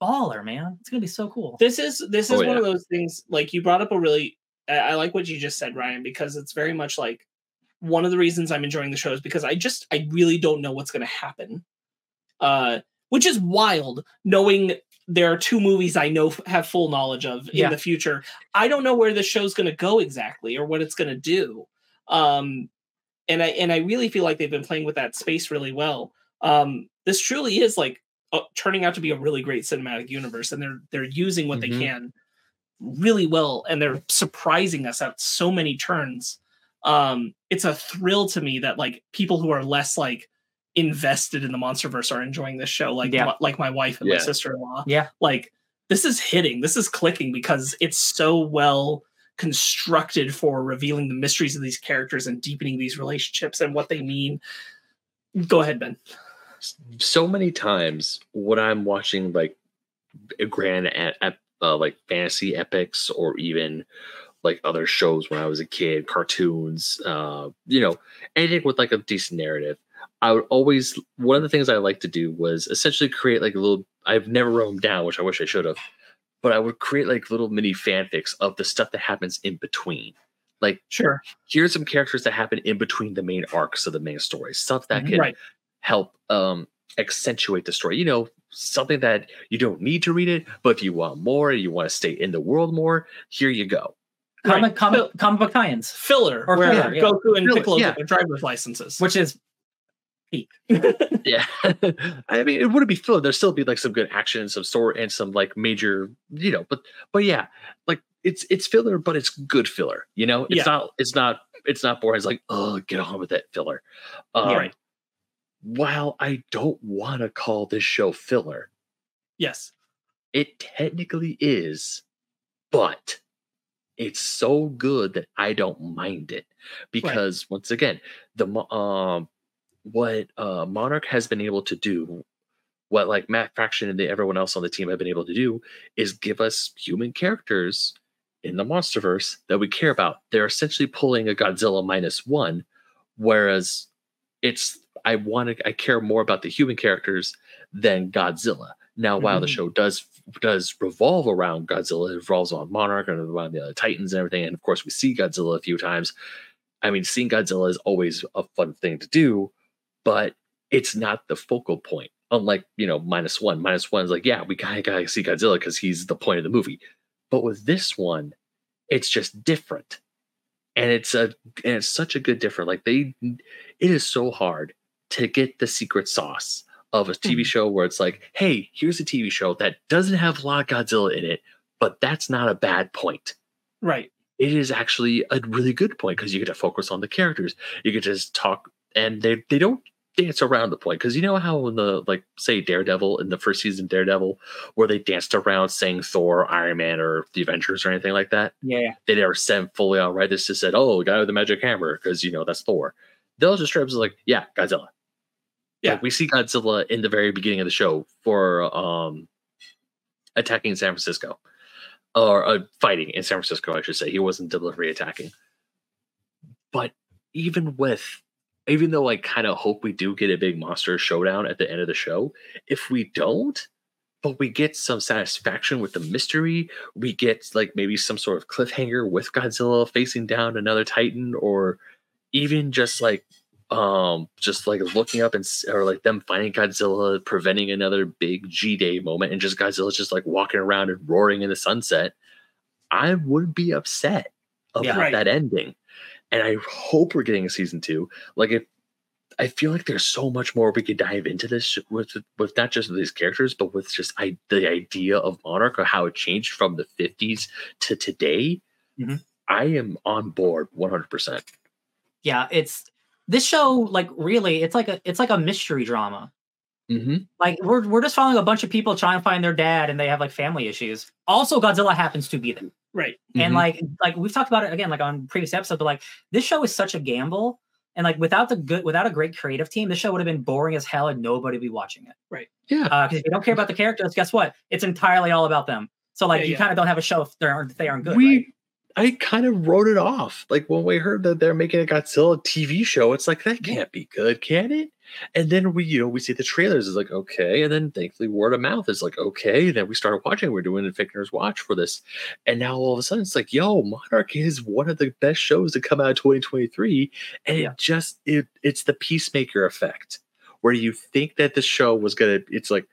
Speaker 2: baller, man. It's gonna be so cool.
Speaker 1: this is this
Speaker 3: Oh,
Speaker 1: is one
Speaker 3: yeah.
Speaker 1: of those things like you brought up a really I, like what you just said ryan because it's very much like one of the reasons i'm enjoying the show is because i just i really don't know what's going to happen uh which is wild knowing there are two movies i know f- have full knowledge of in
Speaker 2: Yeah.
Speaker 1: the future i don't know where this show's going to go exactly or what it's going to do um and i and i really feel like they've been playing with that space really well um this truly is like uh, turning out to be a really great cinematic universe and they're they're using what
Speaker 3: Mhm.
Speaker 1: they can really well and they're surprising us at so many turns. Um it's a thrill to me that like people who are less like invested in the monsterverse are enjoying this show like
Speaker 2: Yeah.
Speaker 1: my, like my wife and my sister-in-law.
Speaker 2: Yeah.
Speaker 1: like this is hitting. This is clicking because it's so well constructed for revealing the mysteries of these characters and deepening these relationships and what they mean. Go ahead ben.
Speaker 3: So many times when I'm watching like a grand ep- ep- uh, like fantasy epics or even like other shows when I was a kid, cartoons, uh, you know, anything with like a decent narrative. I would always one of the things I like to do was essentially create like a little. I've never wrote them down, which I wish I should have, but I would create like little mini fanfics of the stuff that happens in between. Like
Speaker 1: sure
Speaker 3: here's some characters that happen in between the main arcs of the main story, stuff that
Speaker 2: Mhm.
Speaker 3: can
Speaker 1: right
Speaker 3: help um accentuate the story you know something that you don't need to read it but if you want more you want to stay in the world more here you go
Speaker 2: Comic
Speaker 1: right.
Speaker 2: comic,
Speaker 1: Phil-
Speaker 2: comic book tie-ins,
Speaker 1: filler
Speaker 2: Or
Speaker 1: where
Speaker 2: filler, yeah.
Speaker 1: goku and
Speaker 3: Filler,
Speaker 1: piccolo
Speaker 3: yeah.
Speaker 1: get their driver's licenses
Speaker 2: which is peak.
Speaker 3: yeah i mean it wouldn't be filler. there'd still be like some good action some story and some like major you know but but yeah like it's it's filler, but it's good filler. You know, it's
Speaker 1: Yeah.
Speaker 3: not it's not it's not boring. It's like oh, get on with it, filler. Um,
Speaker 1: Right.
Speaker 3: While I don't want to call this show filler,
Speaker 1: Yes.
Speaker 3: it technically is, but it's so good that I don't mind it because once again, the um what uh Monarch has been able to do, what like Matt Fraction and the, everyone else on the team have been able to do, is give us human characters in the MonsterVerse that we care about. They're essentially pulling a Godzilla minus one, whereas it's I want to I care more about the human characters than Godzilla. Now, while the
Speaker 1: Mhm.
Speaker 3: show does does revolve around Godzilla, it revolves on Monarch and around the other Titans and everything, and of course we see Godzilla a few times. I mean, seeing Godzilla is always a fun thing to do, but it's not the focal point. Unlike you know, minus one. Minus one is like, yeah, we gotta, gotta see Godzilla because he's the point of the movie. But with this one, it's just different, and it's a and it's such a good different. Like they, it is so hard to get the secret sauce of a TV
Speaker 1: Mhm.
Speaker 3: show where it's like, hey, here's a TV show that doesn't have a lot of Godzilla in it, but that's not a bad point
Speaker 1: Right.
Speaker 3: it is actually a really good point because you get to focus on the characters. You get to just talk, and they they don't dance around the point because you know how in the like say Daredevil in the first season Daredevil where they danced around saying Thor, Iron Man, or the Avengers or anything like that.
Speaker 2: Yeah,
Speaker 3: They never sent fully out right. This just said, "Oh, the guy with the magic hammer," because you know that's Thor. They'll just straight up like, "Yeah, Godzilla."
Speaker 1: Yeah.
Speaker 3: Like, we see Godzilla in the very beginning of the show for um attacking San Francisco or uh, fighting in San Francisco, I should say. He wasn't deliberately attacking. But even with, even though I kind of hope we do get a big monster showdown at the end of the show, if we don't, but we get some satisfaction with the mystery, we get like maybe some sort of cliffhanger with Godzilla facing down another Titan, or even just like um just like looking up and or like them finding Godzilla preventing another big G Day moment and just Godzilla's just like walking around and roaring in the sunset, I would be upset about
Speaker 2: Yeah.
Speaker 1: Right.
Speaker 3: that ending. And I hope we're getting a season two. Like if I feel like there's so much more we could dive into this with with not just these characters, but with just I, the idea of Monarch or how it changed from the 50s to today.
Speaker 2: Mhm.
Speaker 3: I am on board 100%.
Speaker 2: yeah. It's this show. Like really, it's like a it's like a mystery drama.
Speaker 3: Mm-hmm.
Speaker 2: Like we're we're just following a bunch of people trying to find their dad, and they have like family issues. Also, Godzilla happens to be there.
Speaker 1: Right.
Speaker 3: Mm-hmm.
Speaker 2: and like like we've talked about it again like on previous episodes but like this show is such a gamble and like without the good without a great creative team this show would have been boring as hell and nobody would be watching it Right.
Speaker 3: yeah,
Speaker 2: because if you don't care about the characters guess what it's entirely all about them so like
Speaker 1: Yeah,
Speaker 2: you
Speaker 1: yeah.
Speaker 2: kind of don't have a show if they aren't if they aren't good
Speaker 3: we
Speaker 2: right?
Speaker 3: I kind of wrote it off. Like when we heard that they're making a Godzilla TV show, it's like that can't be good, can it? And then we, you know, we see the trailers. It's like okay, and then thankfully word of mouth is like okay. And then we started watching. We're doing Fake Nerds Watch for this, and now all of a sudden it's like, yo, Monarch is one of the best shows to come out of 2023, and
Speaker 2: Yeah.
Speaker 3: it just it it's the peacemaker effect where you think that the show was gonna. It's like,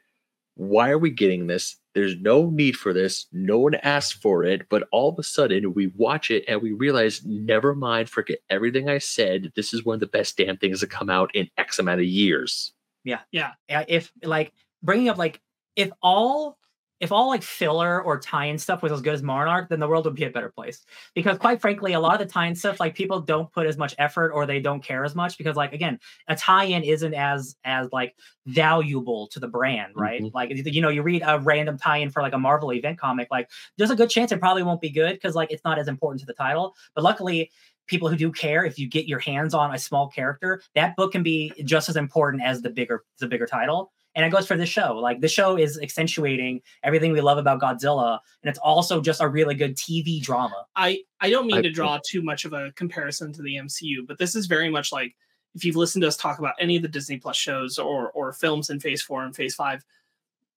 Speaker 3: why are we getting this? There's no need for this. No one asked for it. But all of a sudden, we watch it and we realize, never mind, forget everything I said. This is one of the best damn things to come out in X amount of years.
Speaker 2: Yeah, Yeah. if like bringing up like if all if all like filler or tie-in stuff was as good as Monarch, then the world would be a better place. Because quite frankly, a lot of the tie-in stuff, like people don't put as much effort or they don't care as much because, like, again, a tie-in isn't as as like valuable to the brand, right?
Speaker 3: Mhm.
Speaker 2: Like, you know, you read a random tie-in for like a Marvel event comic, like there's a good chance it probably won't be good because like it's not as important to the title. But luckily, people who do care, if you get your hands on a small character, that book can be just as important as the bigger the bigger title. And it goes for this show. Like this show is accentuating everything we love about Godzilla, and it's also just a really good TV drama.
Speaker 1: I I don't mean
Speaker 3: I-
Speaker 1: to draw too much of a comparison to the MCU, but this is very much like if you've listened to us talk about any of the Disney Plus shows or or films in Phase Four and Phase Five.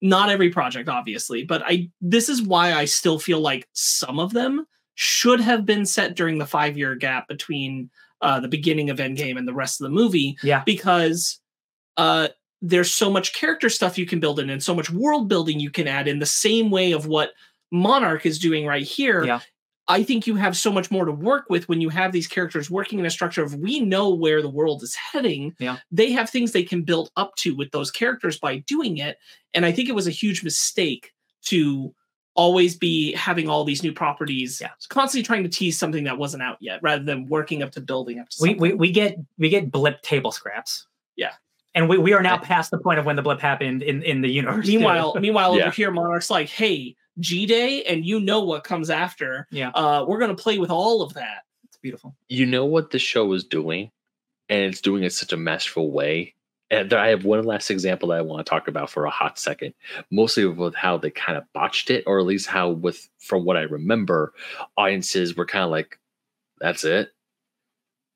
Speaker 1: Not every project, obviously, but I this is why I still feel like some of them should have been set during the five year gap between uh, the beginning of Endgame and the rest of the movie.
Speaker 2: Yeah.
Speaker 1: because uh, there's so much character stuff you can build in and so much world building you can add in the same way of what Monarch is doing right here.
Speaker 2: Yeah.
Speaker 1: I think you have so much more to work with when you have these characters working in a structure of we know where the world is heading.
Speaker 2: Yeah.
Speaker 1: They have things they can build up to with those characters by doing it. And I think it was a huge mistake to always be having all these new properties,
Speaker 2: Yeah.
Speaker 1: constantly trying to tease something that wasn't out yet, rather than working up to building up to
Speaker 2: we, we we get we get blip table scraps.
Speaker 1: Yeah.
Speaker 2: And we, we are now past the point of when the blip happened in, in the universe.
Speaker 1: meanwhile, meanwhile,
Speaker 3: Yeah.
Speaker 1: over here, Monarch's like, "Hey, G Day, and you know what comes after.
Speaker 2: Yeah.
Speaker 1: uh, we're gonna play with all of that."
Speaker 2: it's beautiful.
Speaker 3: You know what the show is doing, and it's doing it such a masterful way. And I have one last example that I want to talk about for a hot second, mostly with how they kind of botched it, or at least how, with from what I remember, audiences were kind of like, "That's it."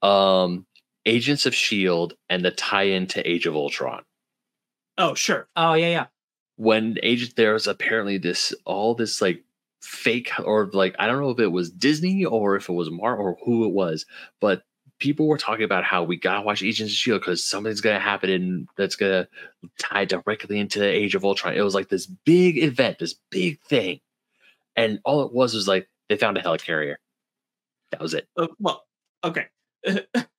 Speaker 3: Um, Agents of Shield and the tie-in to Age of Ultron.
Speaker 1: Oh, sure.
Speaker 2: Oh yeah, yeah.
Speaker 3: when agent there's apparently this all this like fake or like I don't know if it was Disney or if it was Mar or who it was, but people were talking about how we gotta watch Agents of Shield because something's gonna happen and that's gonna tie directly into the Age of Ultron. It was like this big event, this big thing, and all it was was like they found a helicarrier. That was it.
Speaker 1: Uh, well, okay.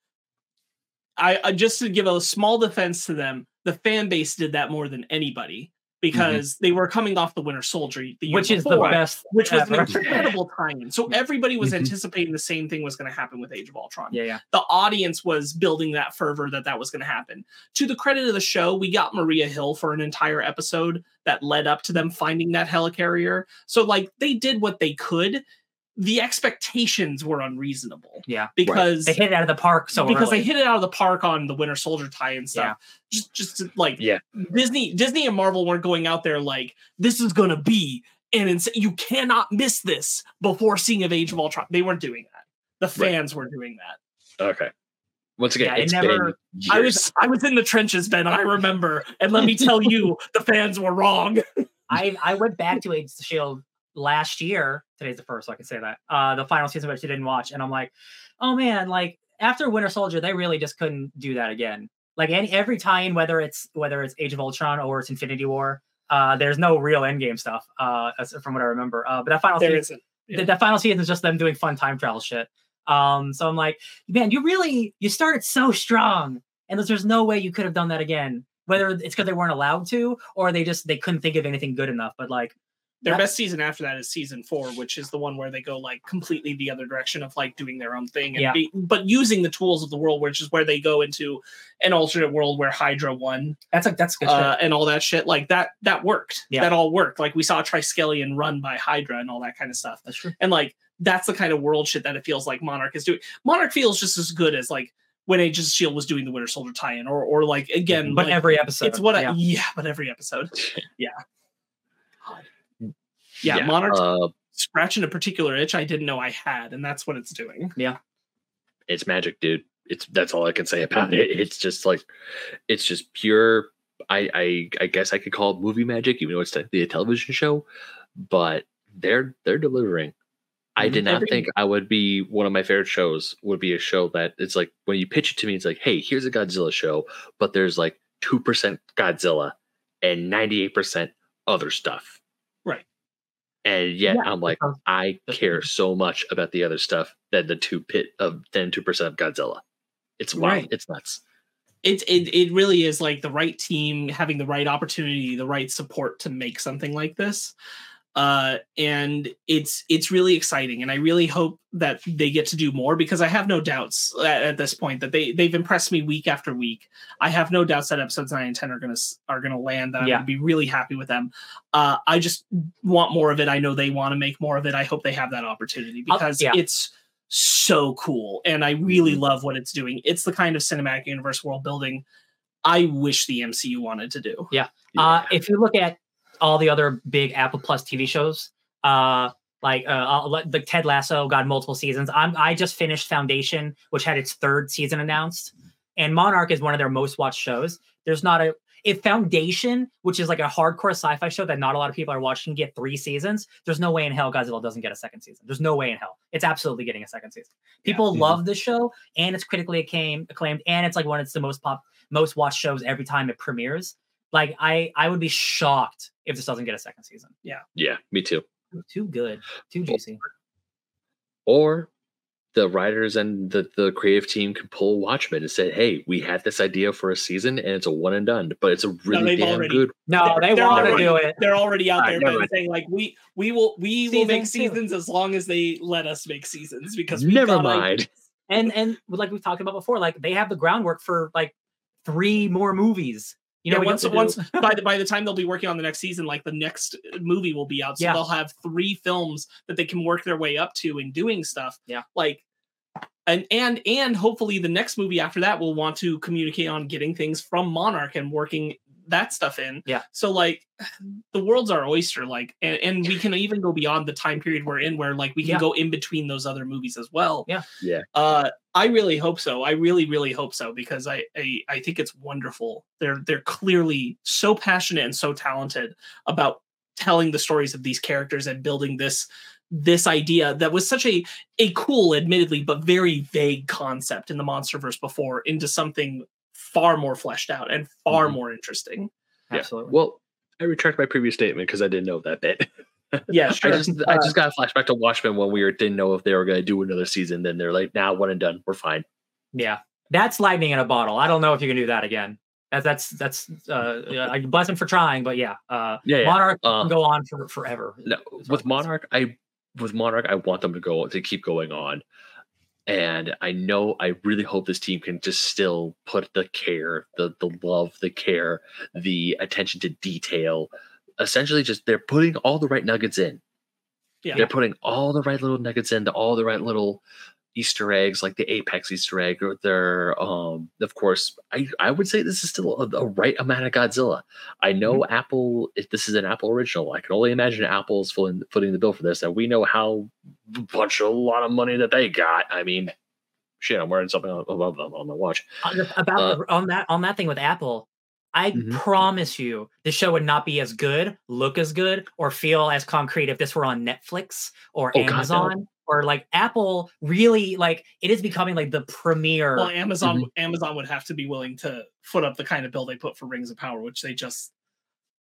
Speaker 1: I, I just to give a small defense to them, the fan base did that more than anybody mm-hmm. because they were coming off the Winter Soldier, the
Speaker 2: Which is the best.
Speaker 1: which was an incredible tie-in. So mm-hmm. everybody was
Speaker 2: Mhm.
Speaker 1: anticipating the same thing was going to happen with Age of Ultron.
Speaker 2: Yeah, yeah.
Speaker 1: The audience was building that fervor that that was going to happen. To the credit of the show, we got Maria Hill for an entire episode that led up to them finding that helicarrier. So like they did what they could. The expectations were unreasonable
Speaker 2: Yeah.
Speaker 1: because
Speaker 2: They hit it out of the park so
Speaker 1: because
Speaker 2: early.
Speaker 1: they hit it out of the park on the Winter Soldier tie and stuff. Yeah. Just just to, like
Speaker 3: Yeah.
Speaker 1: Disney Disney and Marvel weren't going out there like this is gonna be and ins- you cannot miss this before seeing of Age of Ultron. They weren't doing that. The
Speaker 3: Right.
Speaker 1: fans were doing that.
Speaker 3: Okay. Once again,
Speaker 2: Yeah, it
Speaker 3: it's
Speaker 2: never-
Speaker 3: been
Speaker 1: I was I was in the trenches, Ben. I remember, and let me tell you, the fans were wrong.
Speaker 2: I I went back to Age of Shield last year. Today's the first, so I can say that. Uh, the final season, which I didn't watch, and I'm like, oh man, like after Winter Soldier, they really just couldn't do that again. Like any every tie-in, whether it's whether it's Age of Ultron or it's Infinity War, uh, there's no real Endgame stuff. Uh, from what I remember. Uh, but that final
Speaker 1: There
Speaker 2: season,
Speaker 1: isn't. Yeah.
Speaker 2: the final season is just them doing fun time travel shit. Um, so I'm like, man, you really you started so strong, and there's, there's no way you could have done that again. Whether it's because they weren't allowed to, or they just they couldn't think of anything good enough. But like,
Speaker 1: Their best season after that is season four, which is the one where they go like completely the other direction of like doing their own thing, and
Speaker 2: Yeah.
Speaker 1: be, but using the tools of the world, which is where they go into an alternate world where Hydra won
Speaker 2: that's like that's good.
Speaker 1: uh, and all that shit. Like that, that worked.
Speaker 2: Yeah.
Speaker 1: That all worked. Like we saw Triskelion run by Hydra and all that kind of stuff.
Speaker 2: that's true.
Speaker 1: And like that's the kind of world shit that it feels like Monarch is doing. Monarch feels just as good as like when Agents of Shield was doing the Winter Soldier tie-in, or or like again,
Speaker 2: But
Speaker 1: like,
Speaker 2: every episode,
Speaker 1: it's what I
Speaker 2: yeah.
Speaker 1: yeah, but every episode, yeah, yeah,
Speaker 3: Yeah,
Speaker 1: Monarch's
Speaker 3: uh,
Speaker 1: scratching a particular itch I didn't know I had, and that's what it's doing. Yeah.
Speaker 3: It's magic, dude. It's that's all I can say about it. It's just like it's just pure. I I I guess I could call it movie magic, even though it's technically a television show. But they're they're delivering. I
Speaker 2: Mhm.
Speaker 3: did not think I would be one of my favorite shows. Would be a show that it's like when you pitch it to me, it's like, hey, here's a Godzilla show, but there's like two percent Godzilla and ninety eight percent other stuff. And yet
Speaker 2: Yeah,
Speaker 3: I'm like,
Speaker 2: sounds-
Speaker 3: I care so much about the other stuff than the two pit of than two percent of Godzilla. It's wild.
Speaker 1: Right.
Speaker 3: It's nuts.
Speaker 1: It, it it really is like the right team having the right opportunity, the right support to make something like this. Uh, and it's it's really exciting, and I really hope that they get to do more because I have no doubts at, at this point that they they've impressed me week after week. I have no doubts that episodes nine and ten are gonna are gonna land. That I'm
Speaker 2: Yeah.
Speaker 1: gonna be really happy with them. Uh, I just want more of it. I know they want to make more of it. I hope they have that opportunity
Speaker 2: I'll-
Speaker 1: because
Speaker 2: yeah.
Speaker 1: it's so cool, and I really love what it's doing. It's the kind of cinematic universe world building I wish the MCU wanted to do. Yeah.
Speaker 2: Uh, if you look at all the other big Apple Plus TV shows, uh, like uh, the Ted Lasso got multiple seasons. I'm I just finished Foundation, which had its third season announced, and Monarch is one of their most watched shows. There's not a if Foundation, which is like a hardcore sci-fi show that not a lot of people are watching, get three seasons. There's no way in hell Godzilla doesn't get a second season. There's no way in hell. It's absolutely getting a second season. People
Speaker 3: Mhm.
Speaker 2: love the show, and it's critically acclaimed, acclaimed, and it's like one of the most pop, most watched shows every time it premieres. Like I, I would be shocked if this doesn't get a second season.
Speaker 3: Yeah, Yeah, me too.
Speaker 2: Too good, too juicy.
Speaker 3: Or the writers and the, the creative team can pull Watchmen and say, "Hey, we had this idea for a season, and it's a one and done, but it's a really
Speaker 1: they've
Speaker 3: damn
Speaker 1: already-
Speaker 3: good."
Speaker 2: No,
Speaker 1: They're-
Speaker 2: they
Speaker 1: they're
Speaker 2: want to do it.
Speaker 1: They're already out there
Speaker 3: never
Speaker 1: but saying like we we will we will make
Speaker 2: Season two.
Speaker 1: seasons as long as they let us make seasons because we've
Speaker 3: Never
Speaker 1: got
Speaker 3: mind.
Speaker 1: ideas.
Speaker 2: And and like we've talked about before, like they have the groundwork for like three more movies. You know,
Speaker 1: yeah, once once by the by the time they'll be working on the next season, like the next movie will be out, so
Speaker 2: Yeah.
Speaker 1: they'll have three films that they can work their way up to in doing stuff.
Speaker 2: Yeah.
Speaker 1: like and and and hopefully the next movie after that will want to communicate on getting things from Monarch and working that stuff in.
Speaker 2: Yeah.
Speaker 1: So like the world's our oyster, like and, and we can even go beyond the time period we're in where like we can
Speaker 2: Yeah.
Speaker 1: go in between those other movies as well.
Speaker 2: Yeah.
Speaker 3: Yeah.
Speaker 1: Uh I really hope so. I really, really hope so because I, I I think it's wonderful. They're they're clearly so passionate and so talented about telling the stories of these characters and building this this idea that was such a a cool, admittedly, but very vague concept in the MonsterVerse before into something far more fleshed out and far
Speaker 3: Mhm.
Speaker 1: more interesting.
Speaker 3: Yeah.
Speaker 2: absolutely.
Speaker 3: Well, I retract my previous statement because I didn't know that bit.
Speaker 1: Yeah,
Speaker 3: I
Speaker 1: sure.
Speaker 3: just I
Speaker 1: Uh,
Speaker 3: just got a flashback to Watchmen when we were, didn't know if they were going to do another season. Then they're like, "Now nah, one and done. We're fine."
Speaker 2: Yeah, that's lightning in a bottle. I don't know if you can do that again. That's that's that's. Uh, I bless him for trying, but yeah, uh,
Speaker 3: Yeah, yeah.
Speaker 2: Monarch
Speaker 3: Uh,
Speaker 2: can go on for forever.
Speaker 3: No, with
Speaker 2: what it is.
Speaker 3: Monarch, I with Monarch, I want them to go to keep going on, and I know I really hope this team can just still put the care, the the love, the care, the attention to detail. Essentially, just they're putting all the right nuggets in.
Speaker 1: Yeah.
Speaker 3: They're putting all the right little nuggets into all the right little Easter eggs, like the Apex Easter egg, or their um. Of course, I I would say this is still a, a right amount of Godzilla. I know Apple. If this is an Apple original, I can only imagine Apple's footing, footing the bill for this, and we know how bunch of a lot of money that they got. I mean, shit, I'm wearing something above them on my watch.
Speaker 2: On the- about
Speaker 3: Uh,
Speaker 2: on that on that thing with Apple. I
Speaker 3: Mhm.
Speaker 2: promise you, the show would not be as good, look as good, or feel as concrete if this were on Netflix or
Speaker 3: Oh, God, no.
Speaker 2: Amazon or like Apple. Really, like it is becoming like the premier.
Speaker 1: Well, Amazon
Speaker 3: Mm-hmm.
Speaker 1: Amazon would have to be willing to foot up the kind of bill they put for Rings of Power, which they just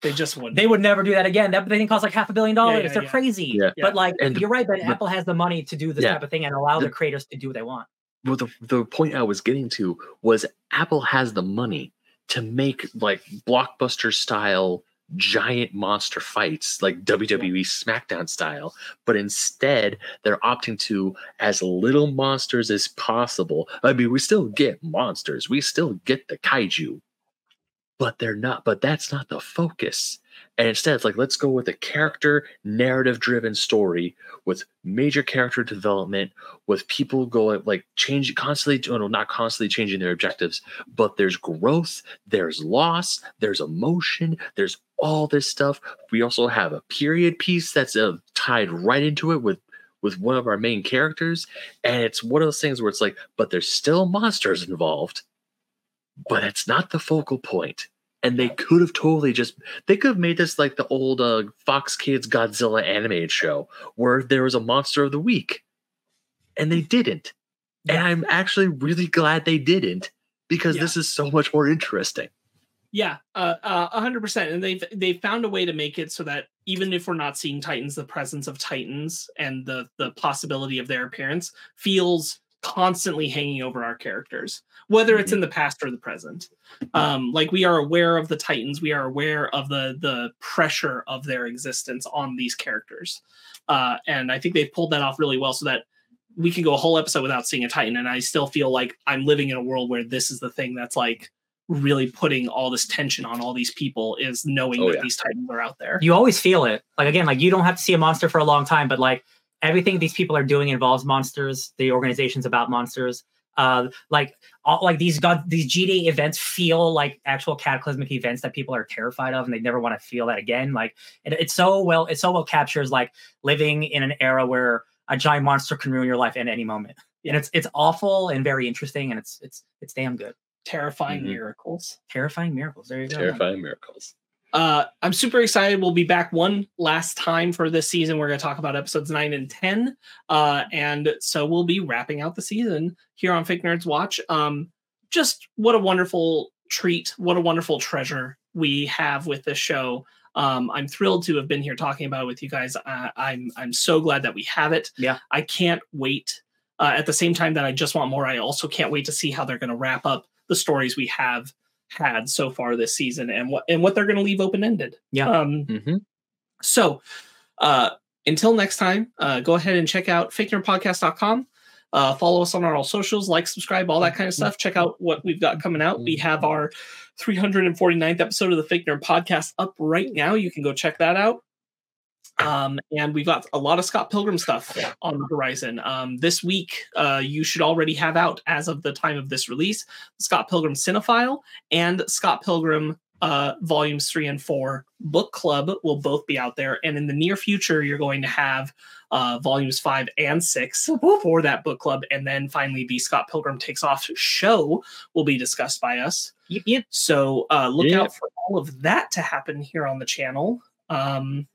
Speaker 1: they just wouldn't.
Speaker 2: they would never do that again. That thing costs like half a billion dollars.
Speaker 1: yeah,
Speaker 2: They're
Speaker 1: yeah.
Speaker 2: crazy.
Speaker 3: Yeah.
Speaker 2: But like
Speaker 3: And
Speaker 2: you're right, but
Speaker 3: the-
Speaker 2: Apple has the money to do this
Speaker 3: Yeah.
Speaker 2: type of thing and allow
Speaker 3: The-
Speaker 2: the creators to do what they want.
Speaker 3: well the, the point i was getting to was apple has the money to make like blockbuster style giant monster fights like wwe smackdown style but instead they're opting to as little monsters as possible. I mean we still get monsters we still get the kaiju but they're not but that's not the focus and instead it's like let's go with a character narrative driven story with major character development with people going like change constantly oh, no, not constantly changing their objectives but there's growth there's loss there's emotion there's all this stuff. We also have a period piece that's uh, tied right into it with with one of our main characters. And it's one of those things where it's like but there's still monsters involved but it's not the focal point and they could have totally just they could have made this like the old uh, fox kids godzilla animated show where there was a monster of the week and they didn't and i'm actually really glad they didn't because
Speaker 1: Yeah.
Speaker 3: this is so much more interesting
Speaker 1: Yeah, uh, uh, a hundred percent. And they've they've found a way to make it so that even if we're not seeing Titans, the presence of Titans and the the possibility of their appearance feels constantly hanging over our characters, whether it's in the past or the present. Um, like we are aware of the Titans, we are aware of the the pressure of their existence on these characters, uh, and I think they've pulled that off really well, so that we can go a whole episode without seeing a Titan, and I still feel like I'm living in a world where this is the thing that's like really putting all this tension on all these people is knowing
Speaker 3: Oh,
Speaker 1: that
Speaker 3: yeah.
Speaker 1: these titans are out there.
Speaker 2: You always feel it. Like again, like you don't have to see a monster for a long time, but like everything these people are doing involves monsters. The organization's about monsters. Uh, like all like these god these GD events feel like actual cataclysmic events that people are terrified of, and they never want to feel that again. Like it, it's so well, it so well captures like living in an era where a giant monster can ruin your life at any moment. And it's it's awful and very interesting, and it's it's it's damn good.
Speaker 1: Terrifying
Speaker 3: Mhm.
Speaker 1: miracles.
Speaker 2: Terrifying miracles. There you go.
Speaker 3: terrifying miracles
Speaker 1: Uh, I'm super excited. We'll be back one last time for this season. We're going to talk about episodes nine and ten, uh, and so we'll be wrapping out the season here on Fake Nerds Watch. Um, just what a wonderful treat! What a wonderful treasure we have with this show. Um, I'm thrilled to have been here talking about it with you guys. Uh, I'm I'm so glad that we have it.
Speaker 2: Yeah.
Speaker 1: I can't wait uh, at the same time that I just want more, I also can't wait to see how they're going to wrap up the stories we have had so far this season and what and what they're going to leave open ended.
Speaker 2: Yeah.
Speaker 1: Um,
Speaker 3: Mhm.
Speaker 1: so, uh, until next time, uh, go ahead and check out fakenerdpodcast.com. Uh, follow us on our all socials, like, subscribe, all that kind of stuff. Check out what we've got coming out. We have our 349th episode of the Fake Nerd Podcast up right now. You can go check that out. Um, and we've got a lot of Scott Pilgrim stuff on the horizon. Um, this week, uh, you should already have out as of the time of this release Scott Pilgrim Cinephile and Scott Pilgrim uh, volumes three and four book club will both be out there. And in the near future, you're going to have uh, volumes five and six for that book club. And then finally, the Scott Pilgrim Takes Off show will be discussed by us.
Speaker 2: Yep, yep.
Speaker 1: So uh, look
Speaker 3: Yeah.
Speaker 1: out for all of that to happen here on the channel. Um,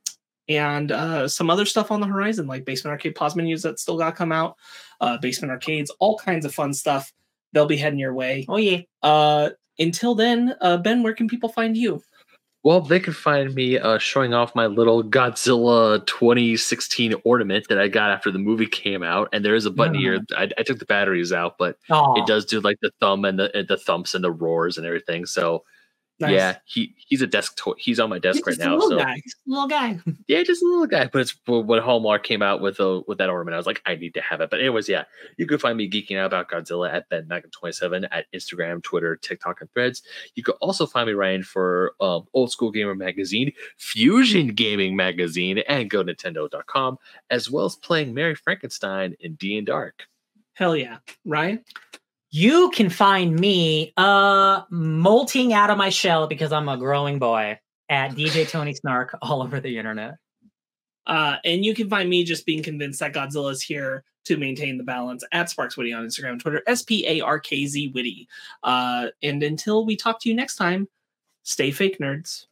Speaker 1: and uh, some other stuff on the horizon, like Basement Arcade pause menus that still got to come out, uh, Basement Arcades, all kinds of fun stuff. They'll be heading your way.
Speaker 2: Oh yeah.
Speaker 1: Uh, until then, uh, Ben, where can people find you?
Speaker 3: Well, they can find me uh, showing off my little Godzilla 2016 ornament that I got after the movie came out, and there is a button here. I, I took the batteries out, but
Speaker 2: Oh,
Speaker 3: it does do like the thumb and the and the thumps and the roars and everything. So
Speaker 1: Nice.
Speaker 3: yeah, he he's a desk toy. He's on my desk
Speaker 1: He's
Speaker 3: right now.
Speaker 1: little
Speaker 3: So
Speaker 1: guy.
Speaker 2: little guy.
Speaker 3: yeah, just a little guy. But it's when Hallmark came out with a with that ornament, I was like, I need to have it. But anyways, yeah, you can find me geeking out about Godzilla at Ben 27 at Instagram, Twitter, TikTok, and Threads. You can also find me writing for um, Old School Gamer Magazine, Fusion Gaming Magazine, and GoNintendo.com, as well as playing Mary Frankenstein in D and Dark.
Speaker 1: Hell yeah, Ryan.
Speaker 2: You can find me uh molting out of my shell because I'm a growing boy at DJ Tony Snark all over the internet.
Speaker 1: Uh, and you can find me just being convinced that Godzilla is here to maintain the balance at Sparkz Witty on Instagram and Twitter, S P A R K Z Witty. Uh, and until we talk to you next time, stay fake nerds.